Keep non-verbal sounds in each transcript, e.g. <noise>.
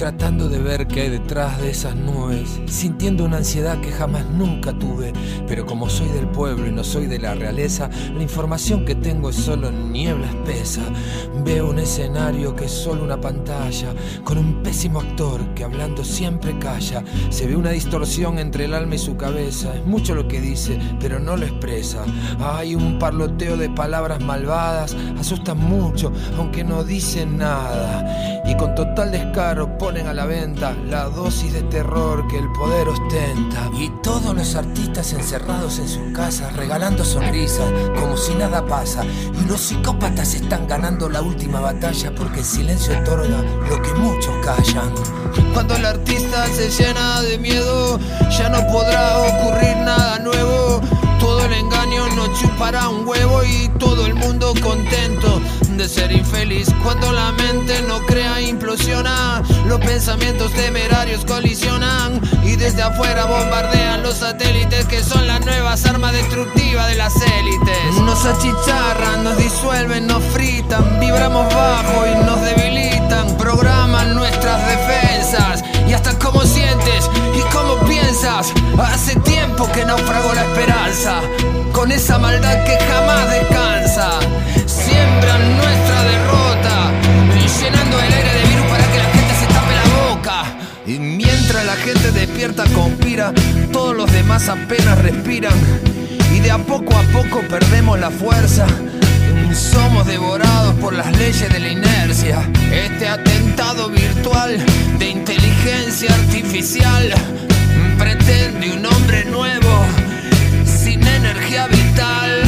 Tratando de ver qué hay detrás de esas nubes, sintiendo una ansiedad que jamás nunca tuve, pero como soy del pueblo y no soy de la realeza, la información que tengo es solo niebla espesa. Veo un escenario que es solo una pantalla, con un pésimo actor que hablando siempre calla. Se ve una distorsión entre el alma y su cabeza, es mucho lo que dice, pero no lo expresa. Hay un parloteo de palabras malvadas, asustan mucho, aunque no dicen nada. Y con total descaro ponen a la venta la dosis de terror que el poder ostenta. Y todos los artistas encerrados en sus casas, regalando sonrisas, como si nada pasa. Y los psicópatas están ganando la última batalla porque el silencio otorga lo que muchos callan. Cuando el artista se llena de miedo, ya no podrá ocurrir nada nuevo. Todo el engaño no chupará un huevo y todo el mundo contento de ser infeliz. Cuando la mente no crea, implosiona. Los pensamientos temerarios colisionan y desde afuera bombardean los satélites que son las nuevas armas destructivas de las élites. Nos achicharran, nos disuelven, nos fritan, vibramos bajo y nos debilitan. Programan nuestras defensas y hasta cómo sientes y cómo Hace tiempo que naufragó la esperanza con esa maldad que jamás descansa. Siembran nuestra derrota, llenando el aire de virus para que la gente se tape la boca. Y mientras la gente despierta, conspira, todos los demás apenas respiran. Y de a poco a poco perdemos la fuerza. Somos devorados por las leyes de la inercia. Este atentado virtual de inteligencia artificial pretende un hombre nuevo sin energía vital.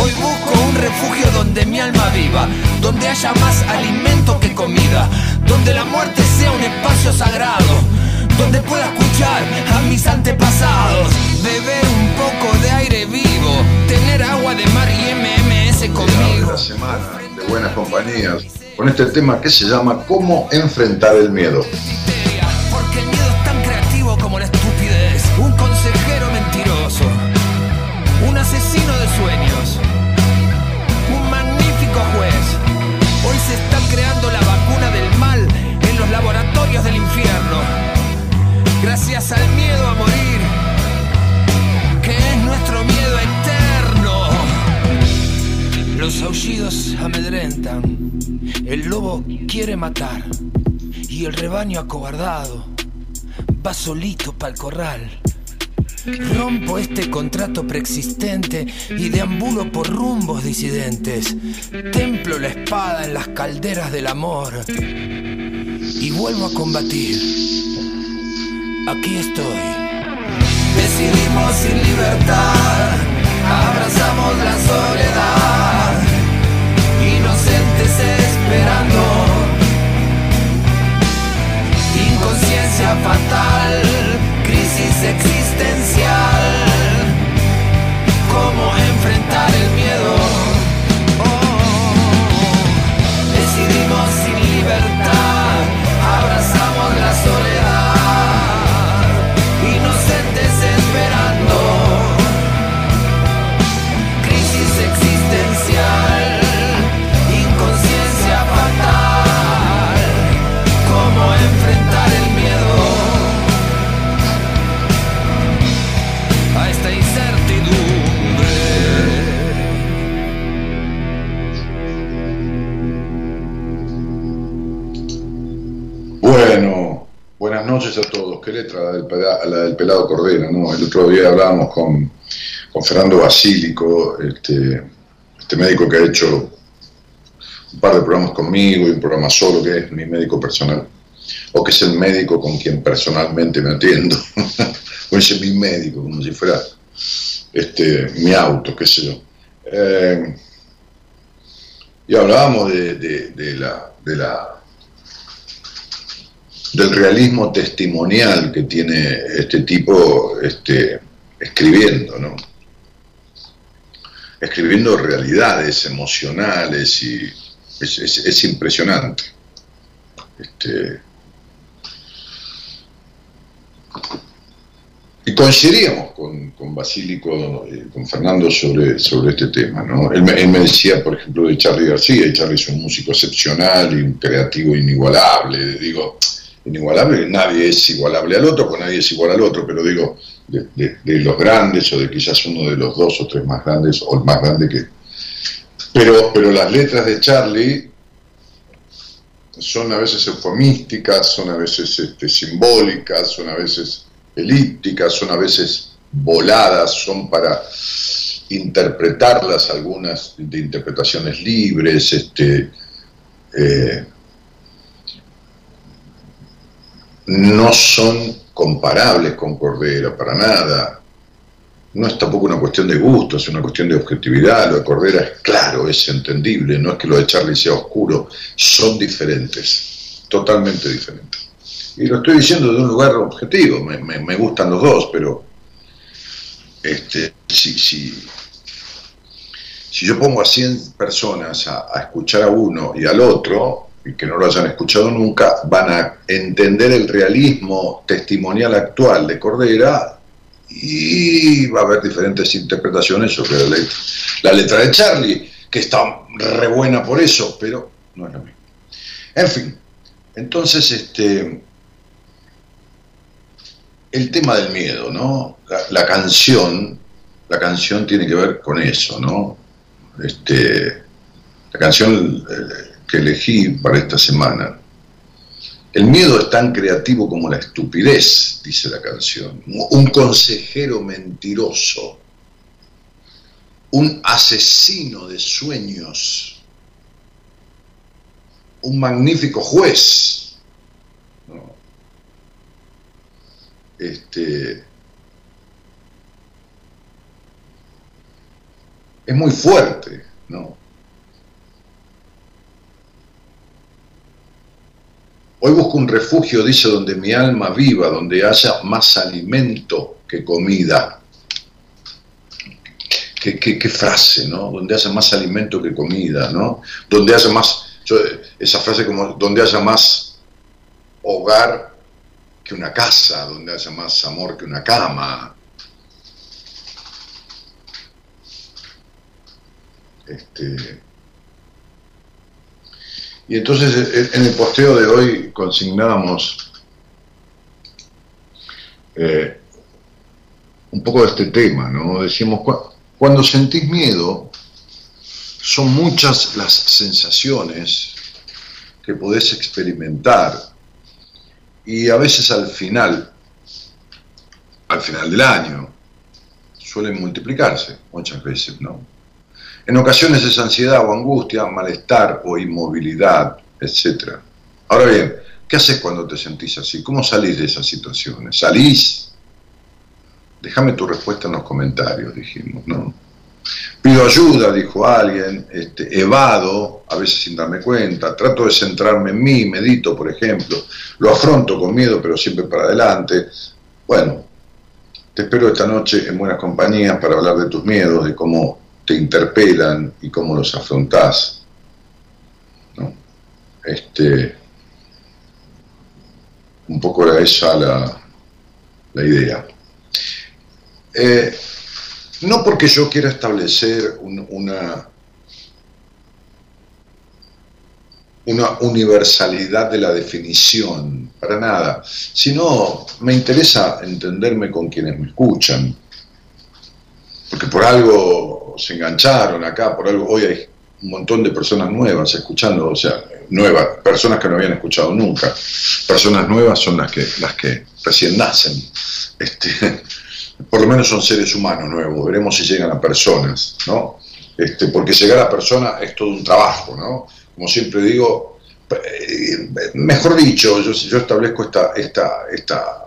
Hoy busco un refugio donde mi alma viva, donde haya más alimento que comida, donde la muerte sea un espacio sagrado, donde pueda escuchar a mis antepasados, beber un poco de aire vivo, tener agua de mar y MMS conmigo. Una semana de buenas compañías con este tema que se llama ¿Cómo enfrentar el miedo? Los aullidos amedrentan, el lobo quiere matar y el rebaño acobardado va solito pa'l corral. Rompo este contrato preexistente y deambulo por rumbos disidentes. Templo la espada en las calderas del amor y vuelvo a combatir. Aquí estoy. Decidimos sin libertad, abrazamos la soledad, Fatal, crisis existencial. ¿Cómo a todos. Qué letra la del, la del pelado Cordero, ¿no? El otro día hablábamos con, con Fernando Basílico, este, este médico que ha hecho un par de programas conmigo y un programa solo, que es mi médico personal, o que es el médico con quien personalmente me atiendo, <laughs> o es mi médico, como si fuera este, mi auto, qué sé yo. Eh, y hablábamos de, la, de la del realismo testimonial que tiene este tipo este, escribiendo, ¿no? Escribiendo realidades emocionales y es, impresionante. Este, y coincidíamos con, con Basílico, y con Fernando sobre, sobre este tema. ¿no? Él, me decía, por ejemplo, de Charlie García, y Charlie es un músico excepcional y un creativo inigualable. Digo, inigualable, nadie es igualable al otro, pues nadie es igual al otro, pero digo, de, los grandes o de quizás uno de los dos o tres más grandes o el más grande que... Pero, pero las letras de Charlie son a veces eufemísticas, son a veces este, simbólicas, son a veces elípticas, son a veces voladas, son para interpretarlas algunas de interpretaciones libres, este, eh, no son comparables con Cordera, para nada. No es tampoco una cuestión de gusto, es una cuestión de objetividad. Lo de Cordera es claro, es entendible, no es que lo de Charlie sea oscuro, son diferentes, totalmente diferentes. Y lo estoy diciendo de un lugar objetivo, me, gustan los dos, pero este, si, si, si yo pongo a 100 personas a escuchar a uno y al otro, que no lo hayan escuchado nunca, van a entender el realismo testimonial actual de Cordera y va a haber diferentes interpretaciones sobre la letra. La letra de Charlie, que está re buena por eso, pero no es lo mismo. En fin, entonces este el tema del miedo, ¿no? La, canción, la canción tiene que ver con eso, ¿no? Este, la canción eh, que elegí para esta semana. El miedo es tan creativo como la estupidez, dice la canción. Un consejero mentiroso, un asesino de sueños, un magnífico juez. Este, es muy fuerte, ¿no? Hoy busco un refugio, dice, donde mi alma viva, donde haya más alimento que comida. Qué, frase, ¿no? Donde haya más alimento que comida, ¿no? Donde haya más, esa frase como, donde haya más hogar que una casa, donde haya más amor que una cama. Este, y entonces eh, eh, en el posteo de hoy consignábamos eh, un poco de este tema, ¿no? Decíamos, cuando sentís miedo, son muchas las sensaciones que podés experimentar y a veces al final, al final del año, suelen multiplicarse, muchas veces, ¿no? En ocasiones es ansiedad o angustia, malestar o inmovilidad, etc. Ahora bien, ¿qué haces cuando te sentís así? ¿Cómo salís de esas situaciones? ¿Salís? Déjame tu respuesta en los comentarios, dijimos, ¿no? Pido ayuda, dijo alguien, este, evado, a veces sin darme cuenta, trato de centrarme en mí, medito, por ejemplo, lo afronto con miedo, pero siempre para adelante. Bueno, te espero esta noche en buenas compañías para hablar de tus miedos, de cómo te interpelan y cómo los afrontás. Este, un poco era esa la, la idea. Eh, no porque yo quiera establecer una, una universalidad de la definición, para nada, sino me interesa entenderme con quienes me escuchan, porque por algo se engancharon acá, por algo hoy hay un montón de personas nuevas escuchando, o sea, nuevas, personas que no habían escuchado nunca. Personas nuevas son las que, las que recién nacen. Este, <laughs> por lo menos son seres humanos nuevos, veremos si llegan a personas, ¿no? Este, porque llegar a personas es todo un trabajo, ¿no? Como siempre digo, eh, mejor dicho, yo, yo establezco esta, esta, esta,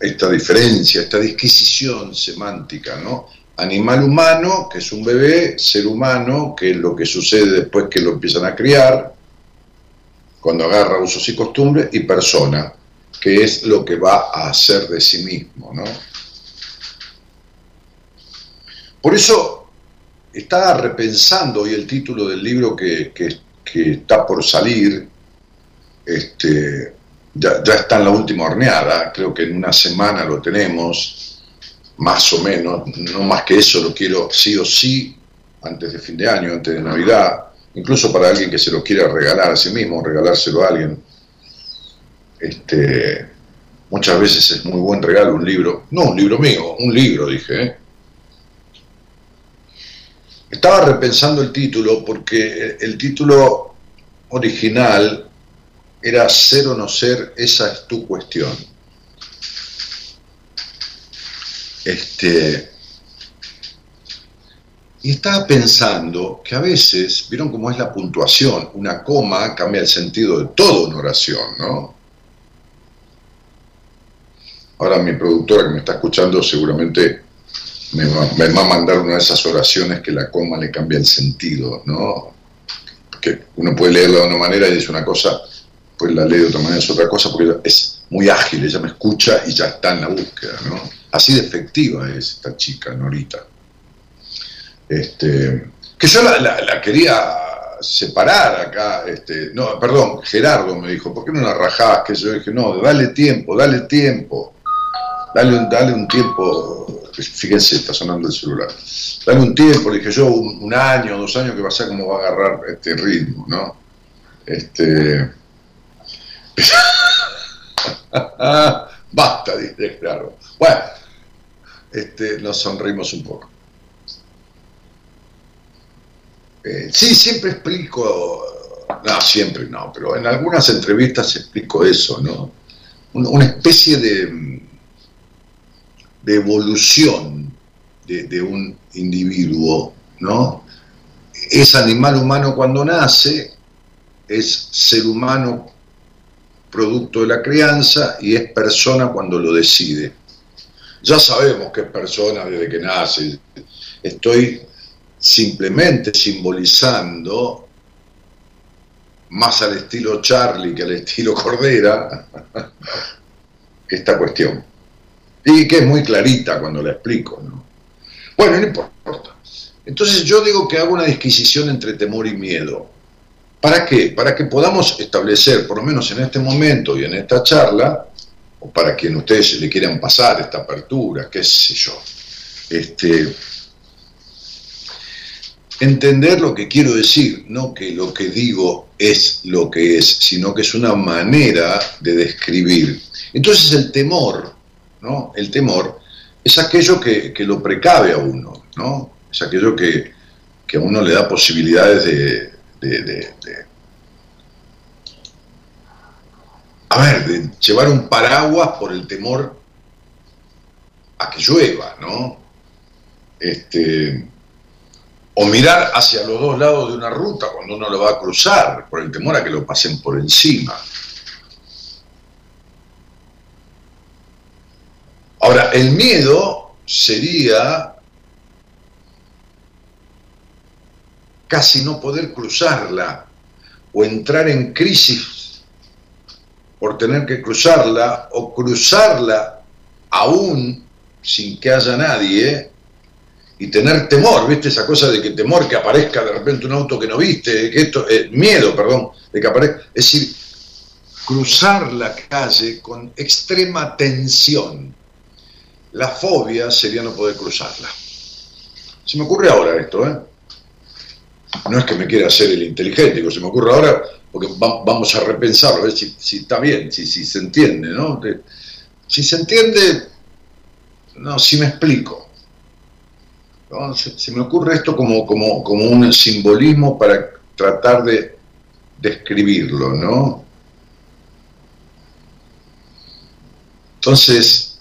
esta diferencia, esta disquisición semántica, ¿no? Animal humano, que es un bebé, ser humano, que es lo que sucede después que lo empiezan a criar, cuando agarra usos y costumbres, y persona, que es lo que va a hacer de sí mismo, ¿no? Por eso estaba repensando hoy el título del libro que, está por salir, este, ya, ya, está en la última horneada, creo que en una semana lo tenemos, más o menos, no más que eso, lo quiero sí o sí, antes de fin de año, antes de Navidad, incluso para alguien que se lo quiera regalar a sí mismo, regalárselo a alguien. Este, muchas veces es muy buen regalo un libro, no un libro mío, un libro, dije, ¿eh? Estaba repensando el título porque el título original era ser o no ser, esa es tu cuestión. Este, y estaba pensando que a veces, vieron cómo es la puntuación, una coma cambia el sentido de toda una oración, ¿no? Ahora mi productora que me está escuchando seguramente me va, a mandar una de esas oraciones que la coma le cambia el sentido, ¿no? Que uno puede leerla de una manera y dice una cosa, pues la lee de otra manera es otra cosa, porque es muy ágil, ella me escucha y ya está en la búsqueda, ¿no? Así de efectiva es esta chica, Norita. Este, que yo la, quería separar acá, este, no, perdón, Gerardo me dijo, ¿por qué no la rajás? Que yo dije, no, dale tiempo, dale tiempo, dale dale un tiempo fíjense, está sonando el celular. Dame un tiempo, le dije yo, un, año, dos años, que va a ser cómo va a agarrar este ritmo, ¿no? Este. <laughs> Basta, dice, claro. Bueno, este, nos sonreímos un poco. Eh, sí, siempre explico, no, siempre no, pero en algunas entrevistas explico eso, ¿no? una especie de de evolución de, un individuo, ¿no? Es animal humano cuando nace, es ser humano producto de la crianza y es persona cuando lo decide. Ya sabemos que es persona desde que nace. Estoy simplemente simbolizando, más al estilo Charlie que al estilo Cordera, esta cuestión. Y que es muy clarita cuando la explico, ¿no? Bueno, no importa. Entonces yo digo que hago una disquisición entre temor y miedo. ¿Para qué? Para que podamos establecer, por lo menos en este momento y en esta charla, o para quien ustedes le quieran pasar esta apertura, qué sé yo, este, entender lo que quiero decir, no que lo que digo es lo que es, sino que es una manera de describir. Entonces el temor ¿no? El temor es aquello que, lo precave a uno, ¿no? Es aquello que, a uno le da posibilidades de, de, a ver, de llevar un paraguas por el temor a que llueva, ¿no? Este, o mirar hacia los dos lados de una ruta cuando uno lo va a cruzar, por el temor a que lo pasen por encima. Ahora, el miedo sería casi no poder cruzarla o entrar en crisis por tener que cruzarla o cruzarla aún sin que haya nadie y tener temor, ¿viste? Esa cosa de que temor que aparezca de repente un auto que no viste, que esto, eh, miedo, perdón, de que aparezca. Es decir, cruzar la calle con extrema tensión la fobia sería no poder cruzarla. Se me ocurre ahora esto, ¿eh? No es que me quiera hacer el inteligente, se me ocurre ahora porque vamos a repensarlo, a ver si, está bien, si, si, se entiende, ¿no? Si se entiende, no, si me explico. se, me ocurre esto como, como, como un simbolismo para tratar de describirlo, ¿no? Entonces,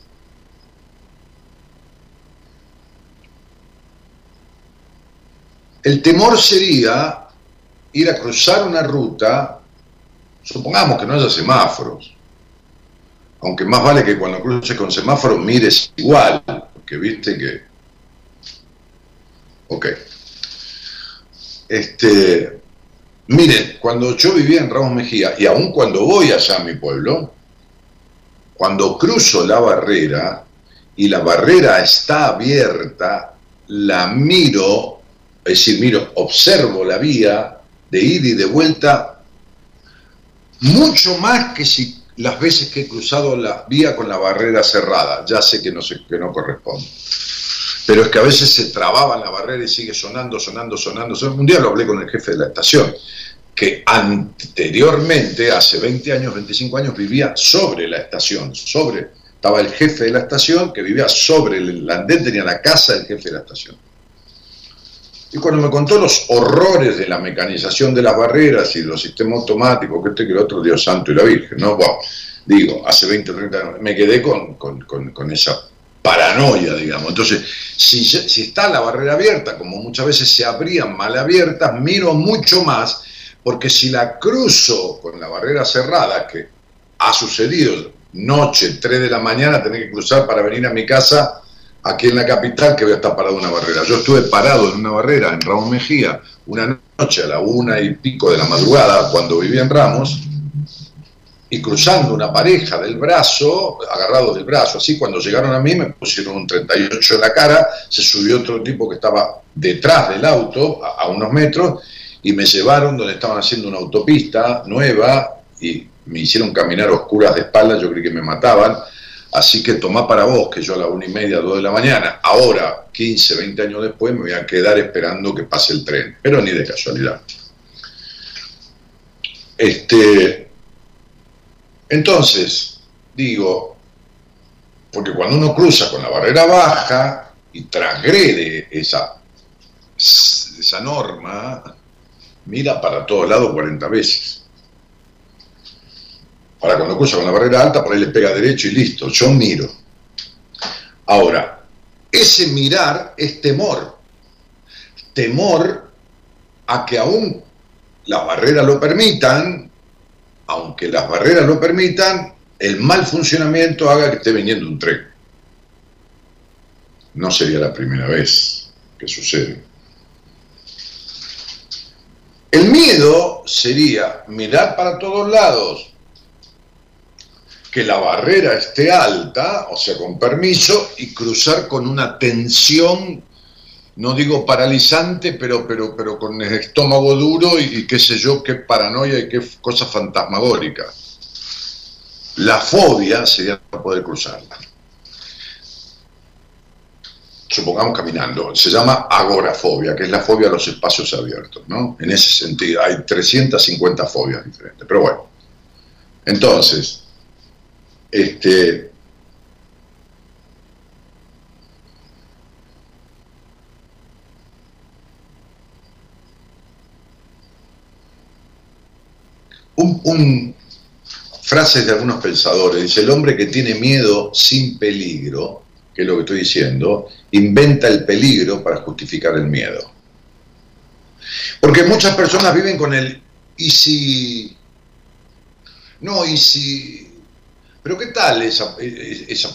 el temor sería ir a cruzar una ruta, supongamos que no haya semáforos, aunque más vale que cuando cruces con semáforos mires igual, porque viste que... Ok. Este, miren, cuando yo vivía en Ramos Mejía, y aún cuando voy allá a mi pueblo, cuando cruzo la barrera y la barrera está abierta, la miro, es decir, miro, observo la vía de ida y de vuelta mucho más que si las veces que he cruzado la vía con la barrera cerrada. Ya sé que no, sé, que no corresponde. Pero es que a veces se trababa la barrera y sigue sonando, sonando, sonando. Un día lo hablé con el jefe de la estación, que anteriormente, hace 20 años, 25 años, vivía sobre la estación, sobre, estaba el jefe de la estación que vivía sobre el andén, tenía la casa del jefe de la estación. Y cuando me contó los horrores de la mecanización de las barreras y los sistemas automáticos, que este que el otro, Dios santo y la Virgen, ¿no? digo, hace 20 o 30 años, me quedé con, con, esa paranoia, digamos. Entonces, si, si está la barrera abierta, como muchas veces se abrían mal abiertas, miro mucho más, porque si la cruzo con la barrera cerrada, que ha sucedido noche, 3 de la mañana, tener que cruzar para venir a mi casa, aquí en la capital que voy a estar parado en una barrera. Yo estuve parado en una barrera en Ramos Mejía una noche a la una y pico de la madrugada cuando vivía en Ramos y cruzando una pareja del brazo, agarrado del brazo, así cuando llegaron a mí me pusieron un 38 en la cara, se subió otro tipo que estaba detrás del auto a, unos metros y me llevaron donde estaban haciendo una autopista nueva y me hicieron caminar oscuras de espaldas, yo creí que me mataban Así que tomá para vos que yo a la una y media, dos de la mañana, ahora, 15, 20 años después, me voy a quedar esperando que pase el tren, pero ni de casualidad. Este, entonces, digo, porque cuando uno cruza con la barrera baja y transgrede esa, esa norma, mira para todos lados 40 veces. Ahora, cuando cruza con la barrera alta, por ahí le pega derecho y listo, yo miro. Ahora, ese mirar es temor. Temor a que aún las barreras lo permitan, aunque las barreras lo permitan, el mal funcionamiento haga que esté viniendo un tren. No sería la primera vez que sucede. El miedo sería mirar para todos lados, que la barrera esté alta, o sea, con permiso, y cruzar con una tensión, no digo paralizante, pero, pero, pero con el estómago duro y, qué sé yo, qué paranoia y qué cosa fantasmagórica. La fobia sería no poder cruzarla. Supongamos caminando, se llama agorafobia, que es la fobia a los espacios abiertos, ¿no? En ese sentido, hay 350 fobias diferentes, pero bueno. Entonces, este, un, frases de algunos pensadores, dice, el hombre que tiene miedo sin peligro, que es lo que estoy diciendo, inventa el peligro para justificar el miedo. Porque muchas personas viven con el, y si, no, y si, pero ¿qué tal esa,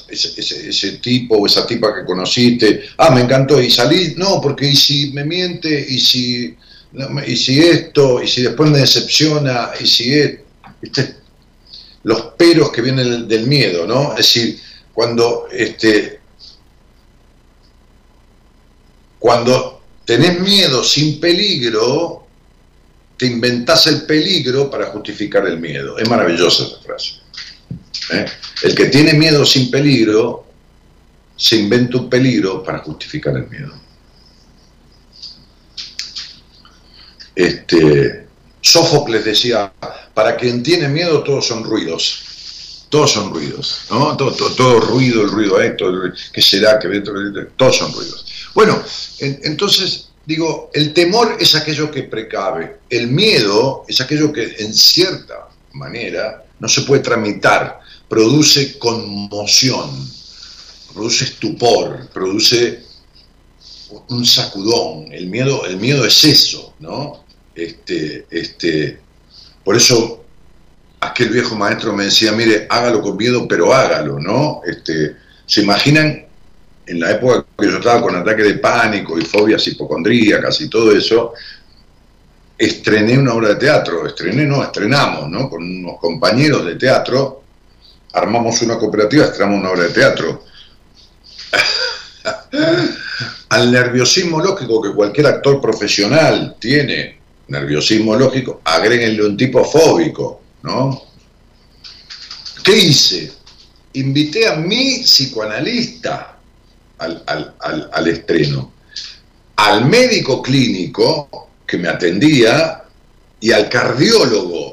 ese, tipo o esa tipa que conociste? Ah, me encantó. ¿Y salí? No, porque ¿y si me miente? ¿Y si, y si esto? ¿Y si después me decepciona? ¿Y si es, Los peros que vienen del, miedo, ¿no? Es decir, cuando, este, cuando tenés miedo sin peligro, te inventás el peligro para justificar el miedo. Es maravillosa esa frase. ¿Eh? El que tiene miedo sin peligro se inventa un peligro para justificar el miedo. Este, Sófocles decía, para quien tiene miedo todos son ruidos, todos son ruidos, ¿no? Todo, todo, ruido, el ruido esto, que será, que todos son ruidos. Bueno, entonces digo, el temor es aquello que precave, el miedo es aquello que en cierta manera no se puede tramitar, produce conmoción, produce estupor, produce un sacudón. El miedo, el miedo es eso, ¿no? Este, este, por eso aquel viejo maestro me decía, mire, hágalo con miedo, pero hágalo, ¿no? Este, ¿Se imaginan en la época que yo estaba con ataque de pánico y fobias hipocondríacas y todo eso? Estrené una obra de teatro, estrené, no, estrenamos, ¿no? Con unos compañeros de teatro, armamos una cooperativa, estrenamos una obra de teatro. Al nerviosismo lógico que cualquier actor profesional tiene, nerviosismo lógico, agréguenle un tipo fóbico, ¿no? ¿Qué hice? Invité a mi psicoanalista al, estreno, al médico clínico que me atendía y al cardiólogo.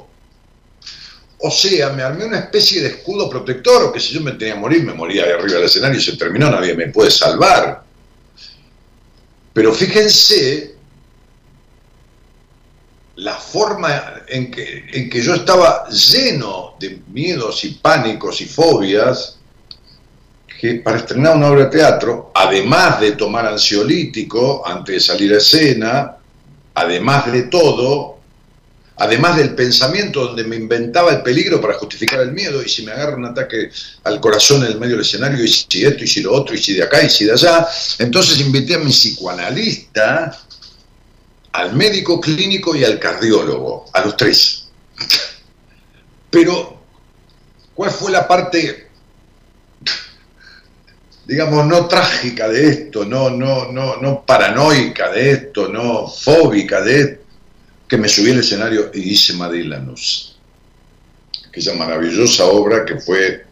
O sea, me armé una especie de escudo protector, o que si yo me tenía que morir, me moría de arriba del escenario y se terminó, nadie me puede salvar. Pero fíjense la forma en que, en que yo estaba lleno de miedos y pánicos y fobias, que para estrenar una obra de teatro, además de tomar ansiolítico antes de salir a escena, además de todo, además del pensamiento donde me inventaba el peligro para justificar el miedo, y si me agarra un ataque al corazón en el medio del escenario, y si esto, y si lo otro, y si de acá, y si de allá, entonces invité a mi psicoanalista al médico clínico y al cardiólogo, a los tres. Pero, ¿cuál fue la parte, digamos, no trágica de esto, no, no, no, no paranoica de esto, no fóbica de esto? Que me subí al escenario y hice Madilanos, aquella maravillosa obra que fue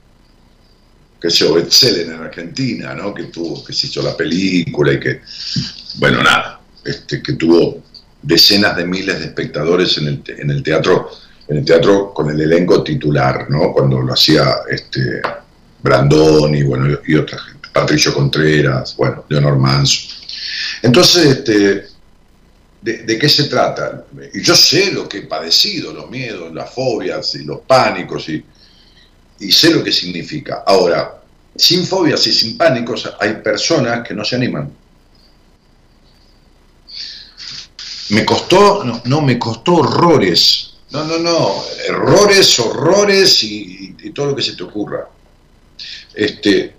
que se bestseller en Argentina, ¿no? que tuvo, que se hizo la película y que, bueno, nada, este, que tuvo decenas de miles de espectadores en el, en el teatro en el teatro con el elenco titular, ¿no? Cuando lo hacía este Brandoni, bueno, y otra gente, Patricio Contreras, bueno, Leonor Manso. Entonces, este, de, qué se trata? Y yo sé lo que he padecido, los miedos, las fobias y los pánicos, y, y sé lo que significa. Ahora, sin fobias y sin pánicos hay personas que no se animan me costó, no, me costó horrores. No, no, no, errores, horrores y, todo lo que se te ocurra. Este,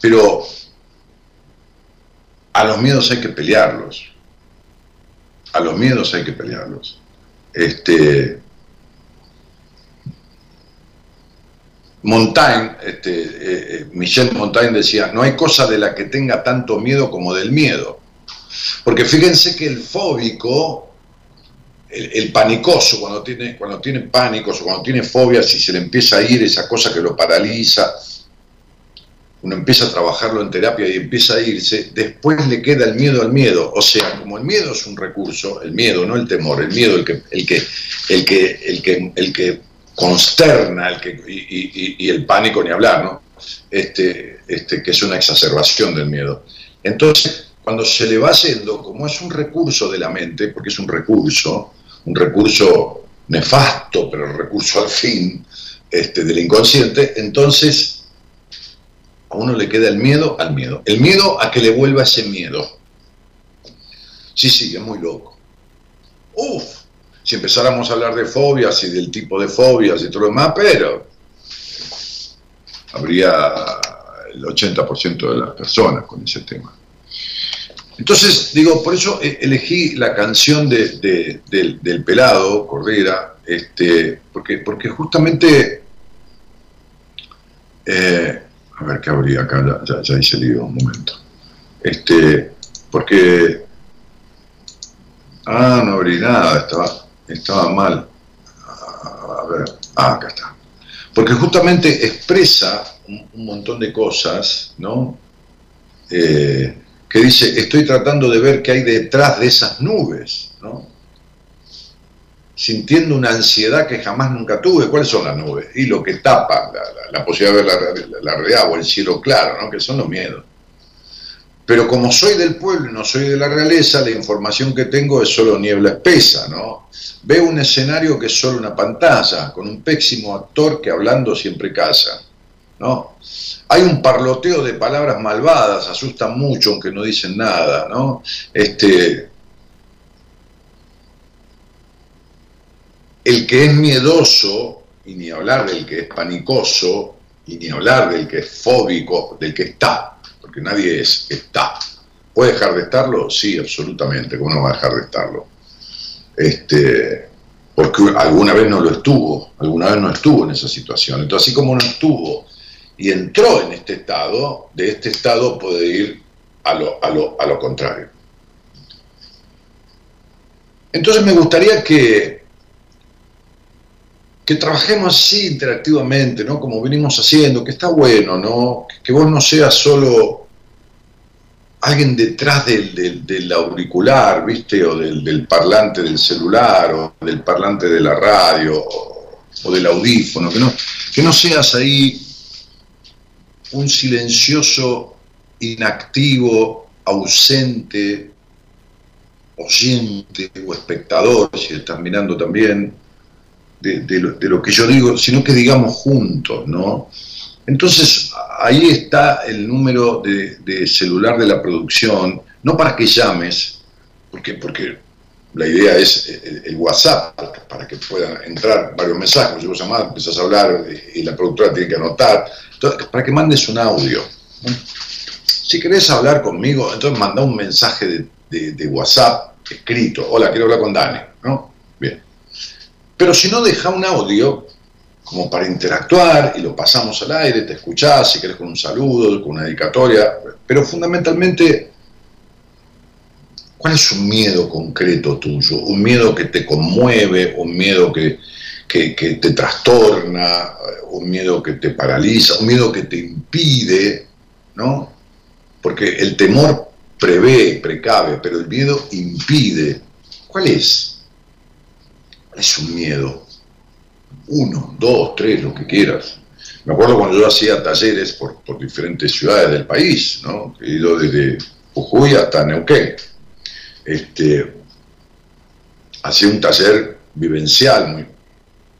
pero a los miedos hay que pelearlos. A los miedos hay que pelearlos. Este, Montaigne, este, eh, eh, Michel Montaigne decía, no hay cosa de la que tenga tanto miedo como del miedo. Porque fíjense que el fóbico, el, panicoso, cuando tiene, cuando tiene pánicos o cuando tiene fobias y se le empieza a ir esa cosa que lo paraliza, uno empieza a trabajarlo en terapia y empieza a irse, después le queda el miedo al miedo. O sea, como el miedo es un recurso, el miedo, no el temor, el miedo el que, el que, el que, el que, el que consterna el que, y, el pánico ni hablar, ¿no? Este, este, que es una exacerbación del miedo. Entonces, cuando se le va haciendo, como es un recurso de la mente, porque es un recurso, un recurso nefasto, pero recurso al fin este, del inconsciente, entonces a uno le queda el miedo al miedo. El miedo a que le vuelva ese miedo. Sí, sí, es muy loco. Uf, si empezáramos a hablar de fobias y del tipo de fobias y todo lo demás, pero habría el 80% de las personas con ese tema. Entonces, digo, por eso eh, elegí la canción de, del, pelado, Cordera, este, porque, porque justamente, eh, a ver qué habría acá, ya, ya, hice lío un momento, este, porque, ah, no abrí nada, estaba, estaba mal, a ver, ah, acá está, porque justamente expresa un, un montón de cosas, ¿no? Eh, que dice, estoy tratando de ver qué hay detrás de esas nubes, ¿no? Sintiendo una ansiedad que jamás nunca tuve. ¿Cuáles son las nubes? Y lo que tapa la, posibilidad de ver la, realidad o el cielo claro, ¿no? que son los miedos. Pero como soy del pueblo y no soy de la realeza, la información que tengo es solo niebla espesa, ¿no? Veo un escenario que es solo una pantalla, con un pésimo actor que hablando siempre casa, ¿no? Hay un parloteo de palabras malvadas, asustan mucho aunque no dicen nada, ¿no? Este, el que es miedoso, y ni hablar del que es panicoso, y ni hablar del que es fóbico, del que está, porque nadie es, está. ¿Puede dejar de estarlo? Sí, absolutamente, ¿cómo no va a dejar de estarlo? Este, porque alguna vez no lo estuvo, alguna vez no estuvo en esa situación. Entonces, así como no estuvo y entró en este estado, de este estado puede ir a lo, a lo, a lo contrario. Entonces me gustaría que, que trabajemos así interactivamente, ¿no? Como venimos haciendo, que está bueno, ¿no? Que vos no seas solo alguien detrás del, auricular, ¿viste? O del, parlante del celular, o del parlante de la radio, o, del audífono, que no, que no seas ahí un silencioso, inactivo, ausente, oyente o espectador, si estás mirando también, de, lo, que yo digo, sino que digamos juntos, ¿no? Entonces, ahí está el número de, celular de la producción, no para que llames, porque, porque la idea es el, WhatsApp, para que puedan entrar varios mensajes, vos llamás, empezás a hablar y la productora tiene que anotar, para que mandes un audio. Si querés hablar conmigo, entonces manda un mensaje de, de WhatsApp escrito, hola, quiero hablar con Dani, ¿no? Bien. Pero si no, deja un audio como para interactuar y lo pasamos al aire, te escuchás, si querés con un saludo, con una dedicatoria, pero fundamentalmente, ¿cuál es un miedo concreto tuyo? Un miedo que te conmueve, un miedo que, que, que te trastorna, un miedo que te paraliza, un miedo que te impide, ¿no? Porque el temor prevé, precave, pero el miedo impide. ¿Cuál es? Es un miedo. Uno, dos, tres, lo que quieras. Me acuerdo cuando yo hacía talleres por, diferentes ciudades del país, ¿no? He ido desde Jujuy hasta Neuquén. Este, hacía un taller vivencial muy,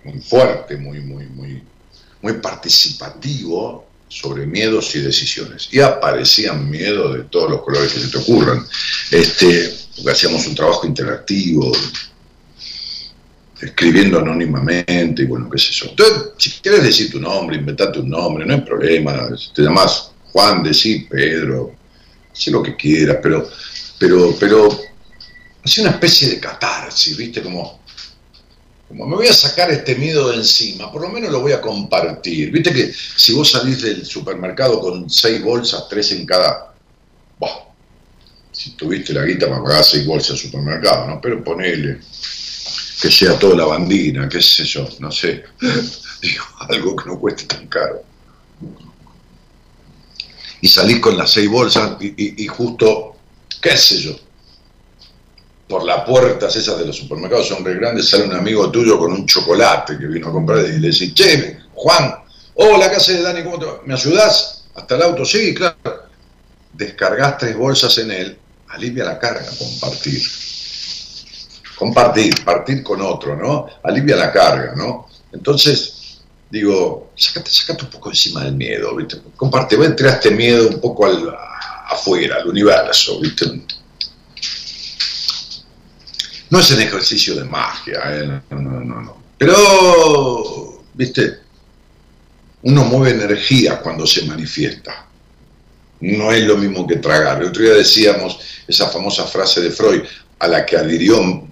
muy fuerte, muy, muy, muy, muy participativo sobre miedos y decisiones. Y aparecían miedos de todos los colores que se te ocurran. Este, hacíamos un trabajo interactivo, escribiendo anónimamente y bueno, qué sé yo. Entonces, si quieres decir tu nombre, inventate un nombre, no hay problema. Te llamas Juan, decir Pedro, sé lo que quieras, pero, pero, pero, hace una especie de catarsis, ¿viste? Como, como me voy a sacar este miedo de encima, por lo menos lo voy a compartir. Viste que si vos salís del supermercado con seis bolsas, tres en cada. Bah, si tuviste la guita para pagar seis bolsas al supermercado, ¿no? Pero ponele que sea toda la bandina, qué sé yo, no sé, <laughs> digo, algo que no cueste tan caro. Y salís con las seis bolsas y, justo, qué sé yo, por las puertas esas de los supermercados son re grandes, sale un amigo tuyo con un chocolate que vino a comprar y le decís, che, Juan, hola, ¿qué haces, Dani? ¿Cómo te va? ¿Me ayudás? Hasta el auto, sí, claro. Descargás tres bolsas en él, alivia la carga, compartir compartir, partir con otro, ¿no? Alivia la carga, ¿no? Entonces, digo, sácate, sácate un poco encima del miedo, ¿viste? Comparte, entrar este miedo un poco al, afuera, al universo, ¿viste? No es un ejercicio de magia, ¿eh? no, no, no, no. Pero, ¿viste? Uno mueve energía cuando se manifiesta. No es lo mismo que tragar. El otro día decíamos esa famosa frase de Freud, a la que adhirió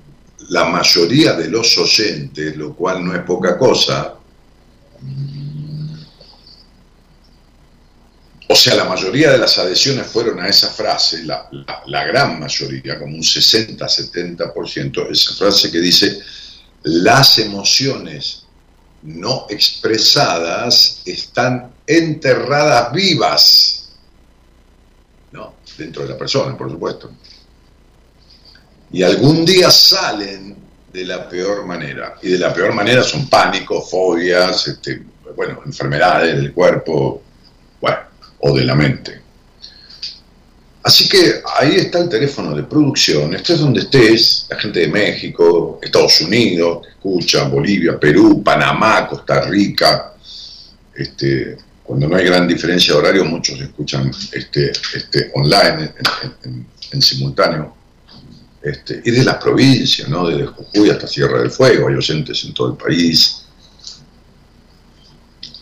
la mayoría de los oyentes, lo cual no es poca cosa, o sea, la mayoría de las adhesiones fueron a esa frase, la, gran mayoría, como un 60-70%, esa frase que dice, las emociones no expresadas están enterradas vivas, ¿no? Dentro de la persona, por supuesto y algún día salen de la peor manera. Y de la peor manera son pánicos, fobias, este, bueno, enfermedades del cuerpo, bueno, o de la mente. Así que ahí está el teléfono de producción, estés donde estés, la gente de México, Estados Unidos, escucha, Bolivia, Perú, Panamá, Costa Rica, este, cuando no hay gran diferencia de horario, muchos escuchan este, este, online, en, simultáneo, este, y de las provincias, ¿no? desde Jujuy hasta Sierra del Fuego, hay oyentes en todo el país.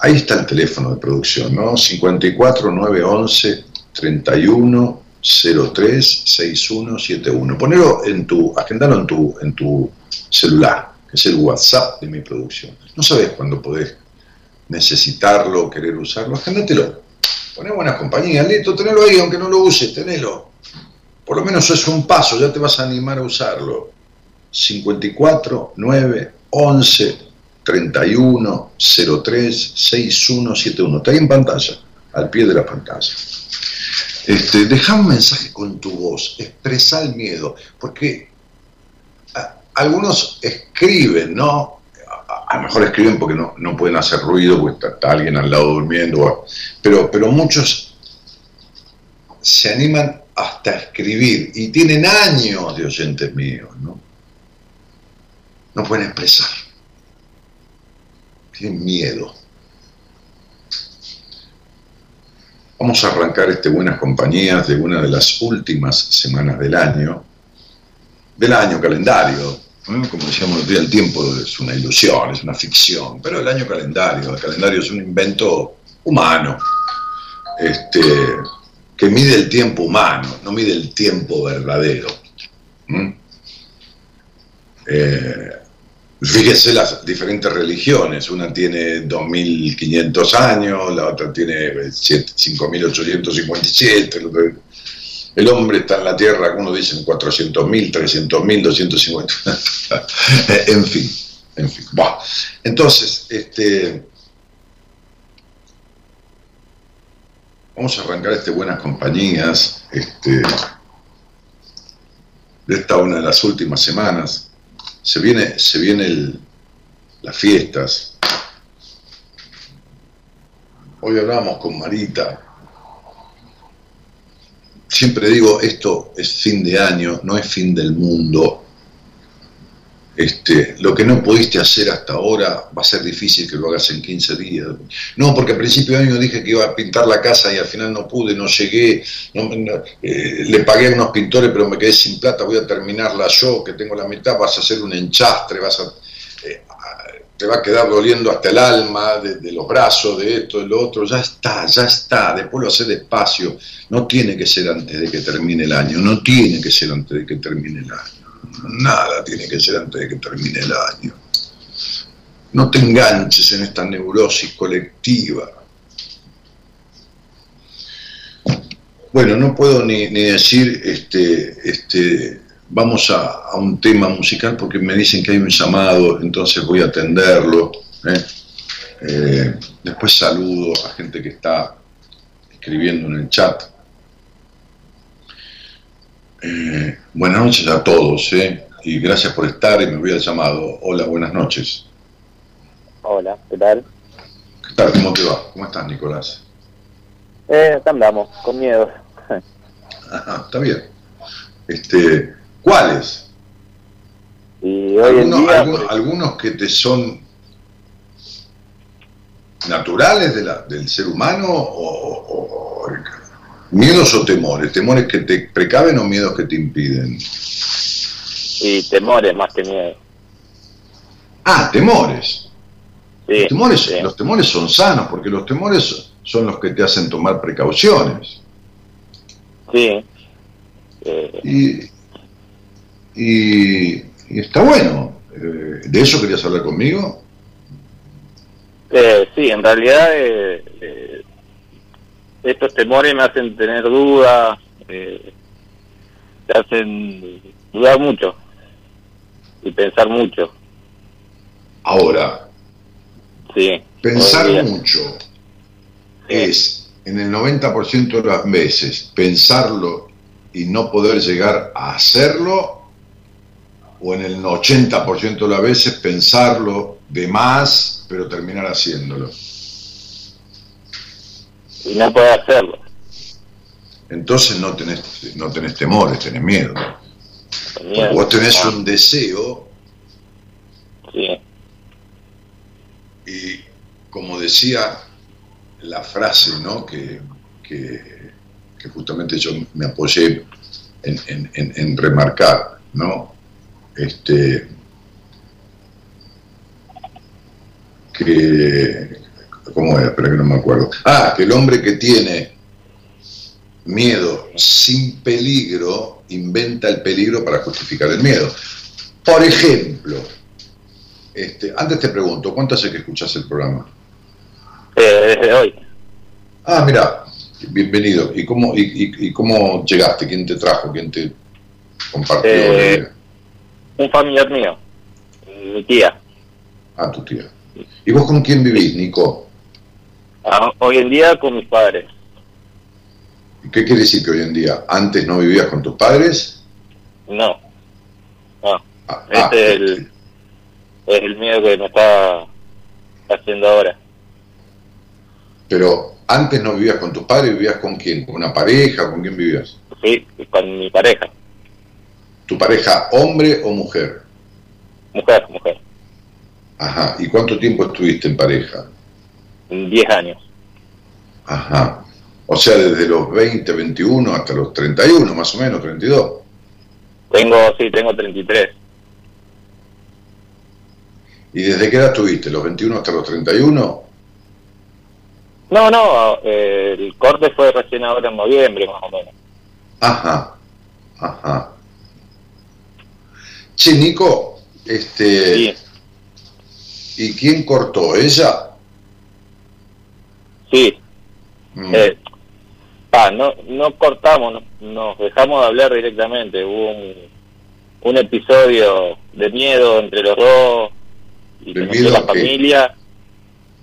Ahí está el teléfono de producción, ¿no? 54 911 31 036171. Ponelo en tu, agendalo en tu, en tu celular, que es el WhatsApp de mi producción. No sabes cuándo podés necesitarlo querer usarlo, agéndatelo. Poné buena compañía, listo, tenelo ahí, aunque no lo uses, tenelo. Por lo menos es un paso, ya te vas a animar a usarlo. 54 9 11 31 03 6171. Está ahí en pantalla, al pie de la pantalla. Este, deja un mensaje con tu voz, expresa el miedo, porque algunos escriben, ¿no? A, lo mejor escriben porque no, no pueden hacer ruido, porque está, alguien al lado durmiendo, pero, pero muchos se animan hasta escribir y tienen años de oyentes míos, ¿no? No pueden expresar, tienen miedo. Vamos a arrancar este Buenas Compañías de una de las últimas semanas del año, del año calendario. Como decíamos el tiempo es una ilusión, es una ficción, pero el año calendario, el calendario es un invento humano, este, que mide el tiempo humano, no mide el tiempo verdadero. Eh, Fíjese las diferentes religiones, una tiene 2.500 años, la otra tiene 5.857, el hombre está en la tierra, algunos dicen 400.000, 300.000, 250, en fin, en fin. entonces, este, vamos a arrancar este Buenas Compañías, este, de esta una de las últimas semanas, se viene, se viene las fiestas. Hoy hablamos con Marita. Siempre digo, esto es fin de año, no es fin del mundo. Este, lo que no pudiste hacer hasta ahora va a ser difícil que lo hagas en 15 días. No, porque al principio de año dije que iba a pintar la casa y al final no pude, no llegué, eh, le pagué a unos pintores pero me quedé sin plata, voy a terminarla yo, que tengo la mitad, vas a hacer un enchastre, vas eh, te va a quedar doliendo hasta el alma, de, los brazos, de esto, de lo otro, ya está, ya está, después lo hace despacio, no tiene que ser antes de que termine el año, no tiene que ser antes de que termine el año. Nada tiene que ser antes de que termine el año. No te enganches en esta neurosis colectiva. Bueno, no puedo ni, decir, este, este, vamos a, un tema musical porque me dicen que hay un llamado, entonces voy a atenderlo. ¿eh? Eh, después saludo a gente que está escribiendo en el chat. Eh, buenas noches a todos, eh, y gracias por estar y me voy al llamado. Hola, buenas noches. Hola, ¿qué tal? ¿Qué tal? ¿Cómo te va? ¿Cómo estás, Nicolás? Eh, acá andamos, con miedo. <laughs> Ajá, está bien. Este, ¿Cuáles? Y hoy en día, algunos, que te son naturales de la, del ser humano o, o ¿Miedos o temores? ¿Temores que te precaven o miedos que te impiden? Y temores más que miedo. Ah, temores. los, temores los temores son sanos, porque los temores son los que te hacen tomar precauciones. Sí. Eh. Y, está bueno. Eh, ¿De eso querías hablar conmigo? Eh, sí, en realidad estos temores me hacen tener dudas, eh, te hacen dudar mucho y pensar mucho. Ahora, sí, pensar mucho es en el 90% de las veces pensarlo y no poder llegar a hacerlo, o en el 80% de las veces pensarlo de más, pero terminar haciéndolo y no puede hacerlo. entonces no tenés, no tenés temores, tenés miedo. Porque vos tenés un deseo. Sí. Y como decía la frase, ¿no? Que, que, justamente yo me apoyé en, en, remarcar, ¿no? Este, que, ¿cómo era? Espera que no me acuerdo. Ah, que el hombre que tiene miedo sin peligro inventa el peligro para justificar el miedo. Por ejemplo, este, antes te pregunto, ¿cuánto hace que escuchas el programa? Eh, desde hoy. Ah, mira, bienvenido. ¿Y cómo, y, cómo llegaste? ¿Quién te trajo? ¿Quién te compartió? Eh, un familiar mío, mi tía. Ah, tu tía. ¿Y vos con quién vivís, Nico? Ah, hoy en día con mis padres. ¿Y qué quiere decir que hoy en día? ¿Antes no vivías con tus padres? No. No. Ah, este ah, es, el, es el miedo que me está haciendo ahora. Pero antes no vivías con tus padres, vivías con quién? ¿Con una pareja? ¿Con quién vivías? Sí, con mi pareja. ¿Tu pareja hombre o mujer? Mujer, mujer. Ajá. ¿Y cuánto tiempo estuviste en pareja? Diez años. Ajá. O sea, desde los 20, 21 hasta los 31, más o menos, 32. Tengo, sí, tengo 33. ¿Y desde qué edad tuviste? ¿Los 21 hasta los 31? No, no, eh, el corte fue recién ahora en noviembre, más o menos. Ajá, ajá. Che, Nico, este... Sí. ¿Y quién cortó? ¿Ella? Sí. Mm. Eh, no, no cortamos, nos dejamos de hablar directamente. Hubo un, un episodio de miedo entre los dos y de la familia.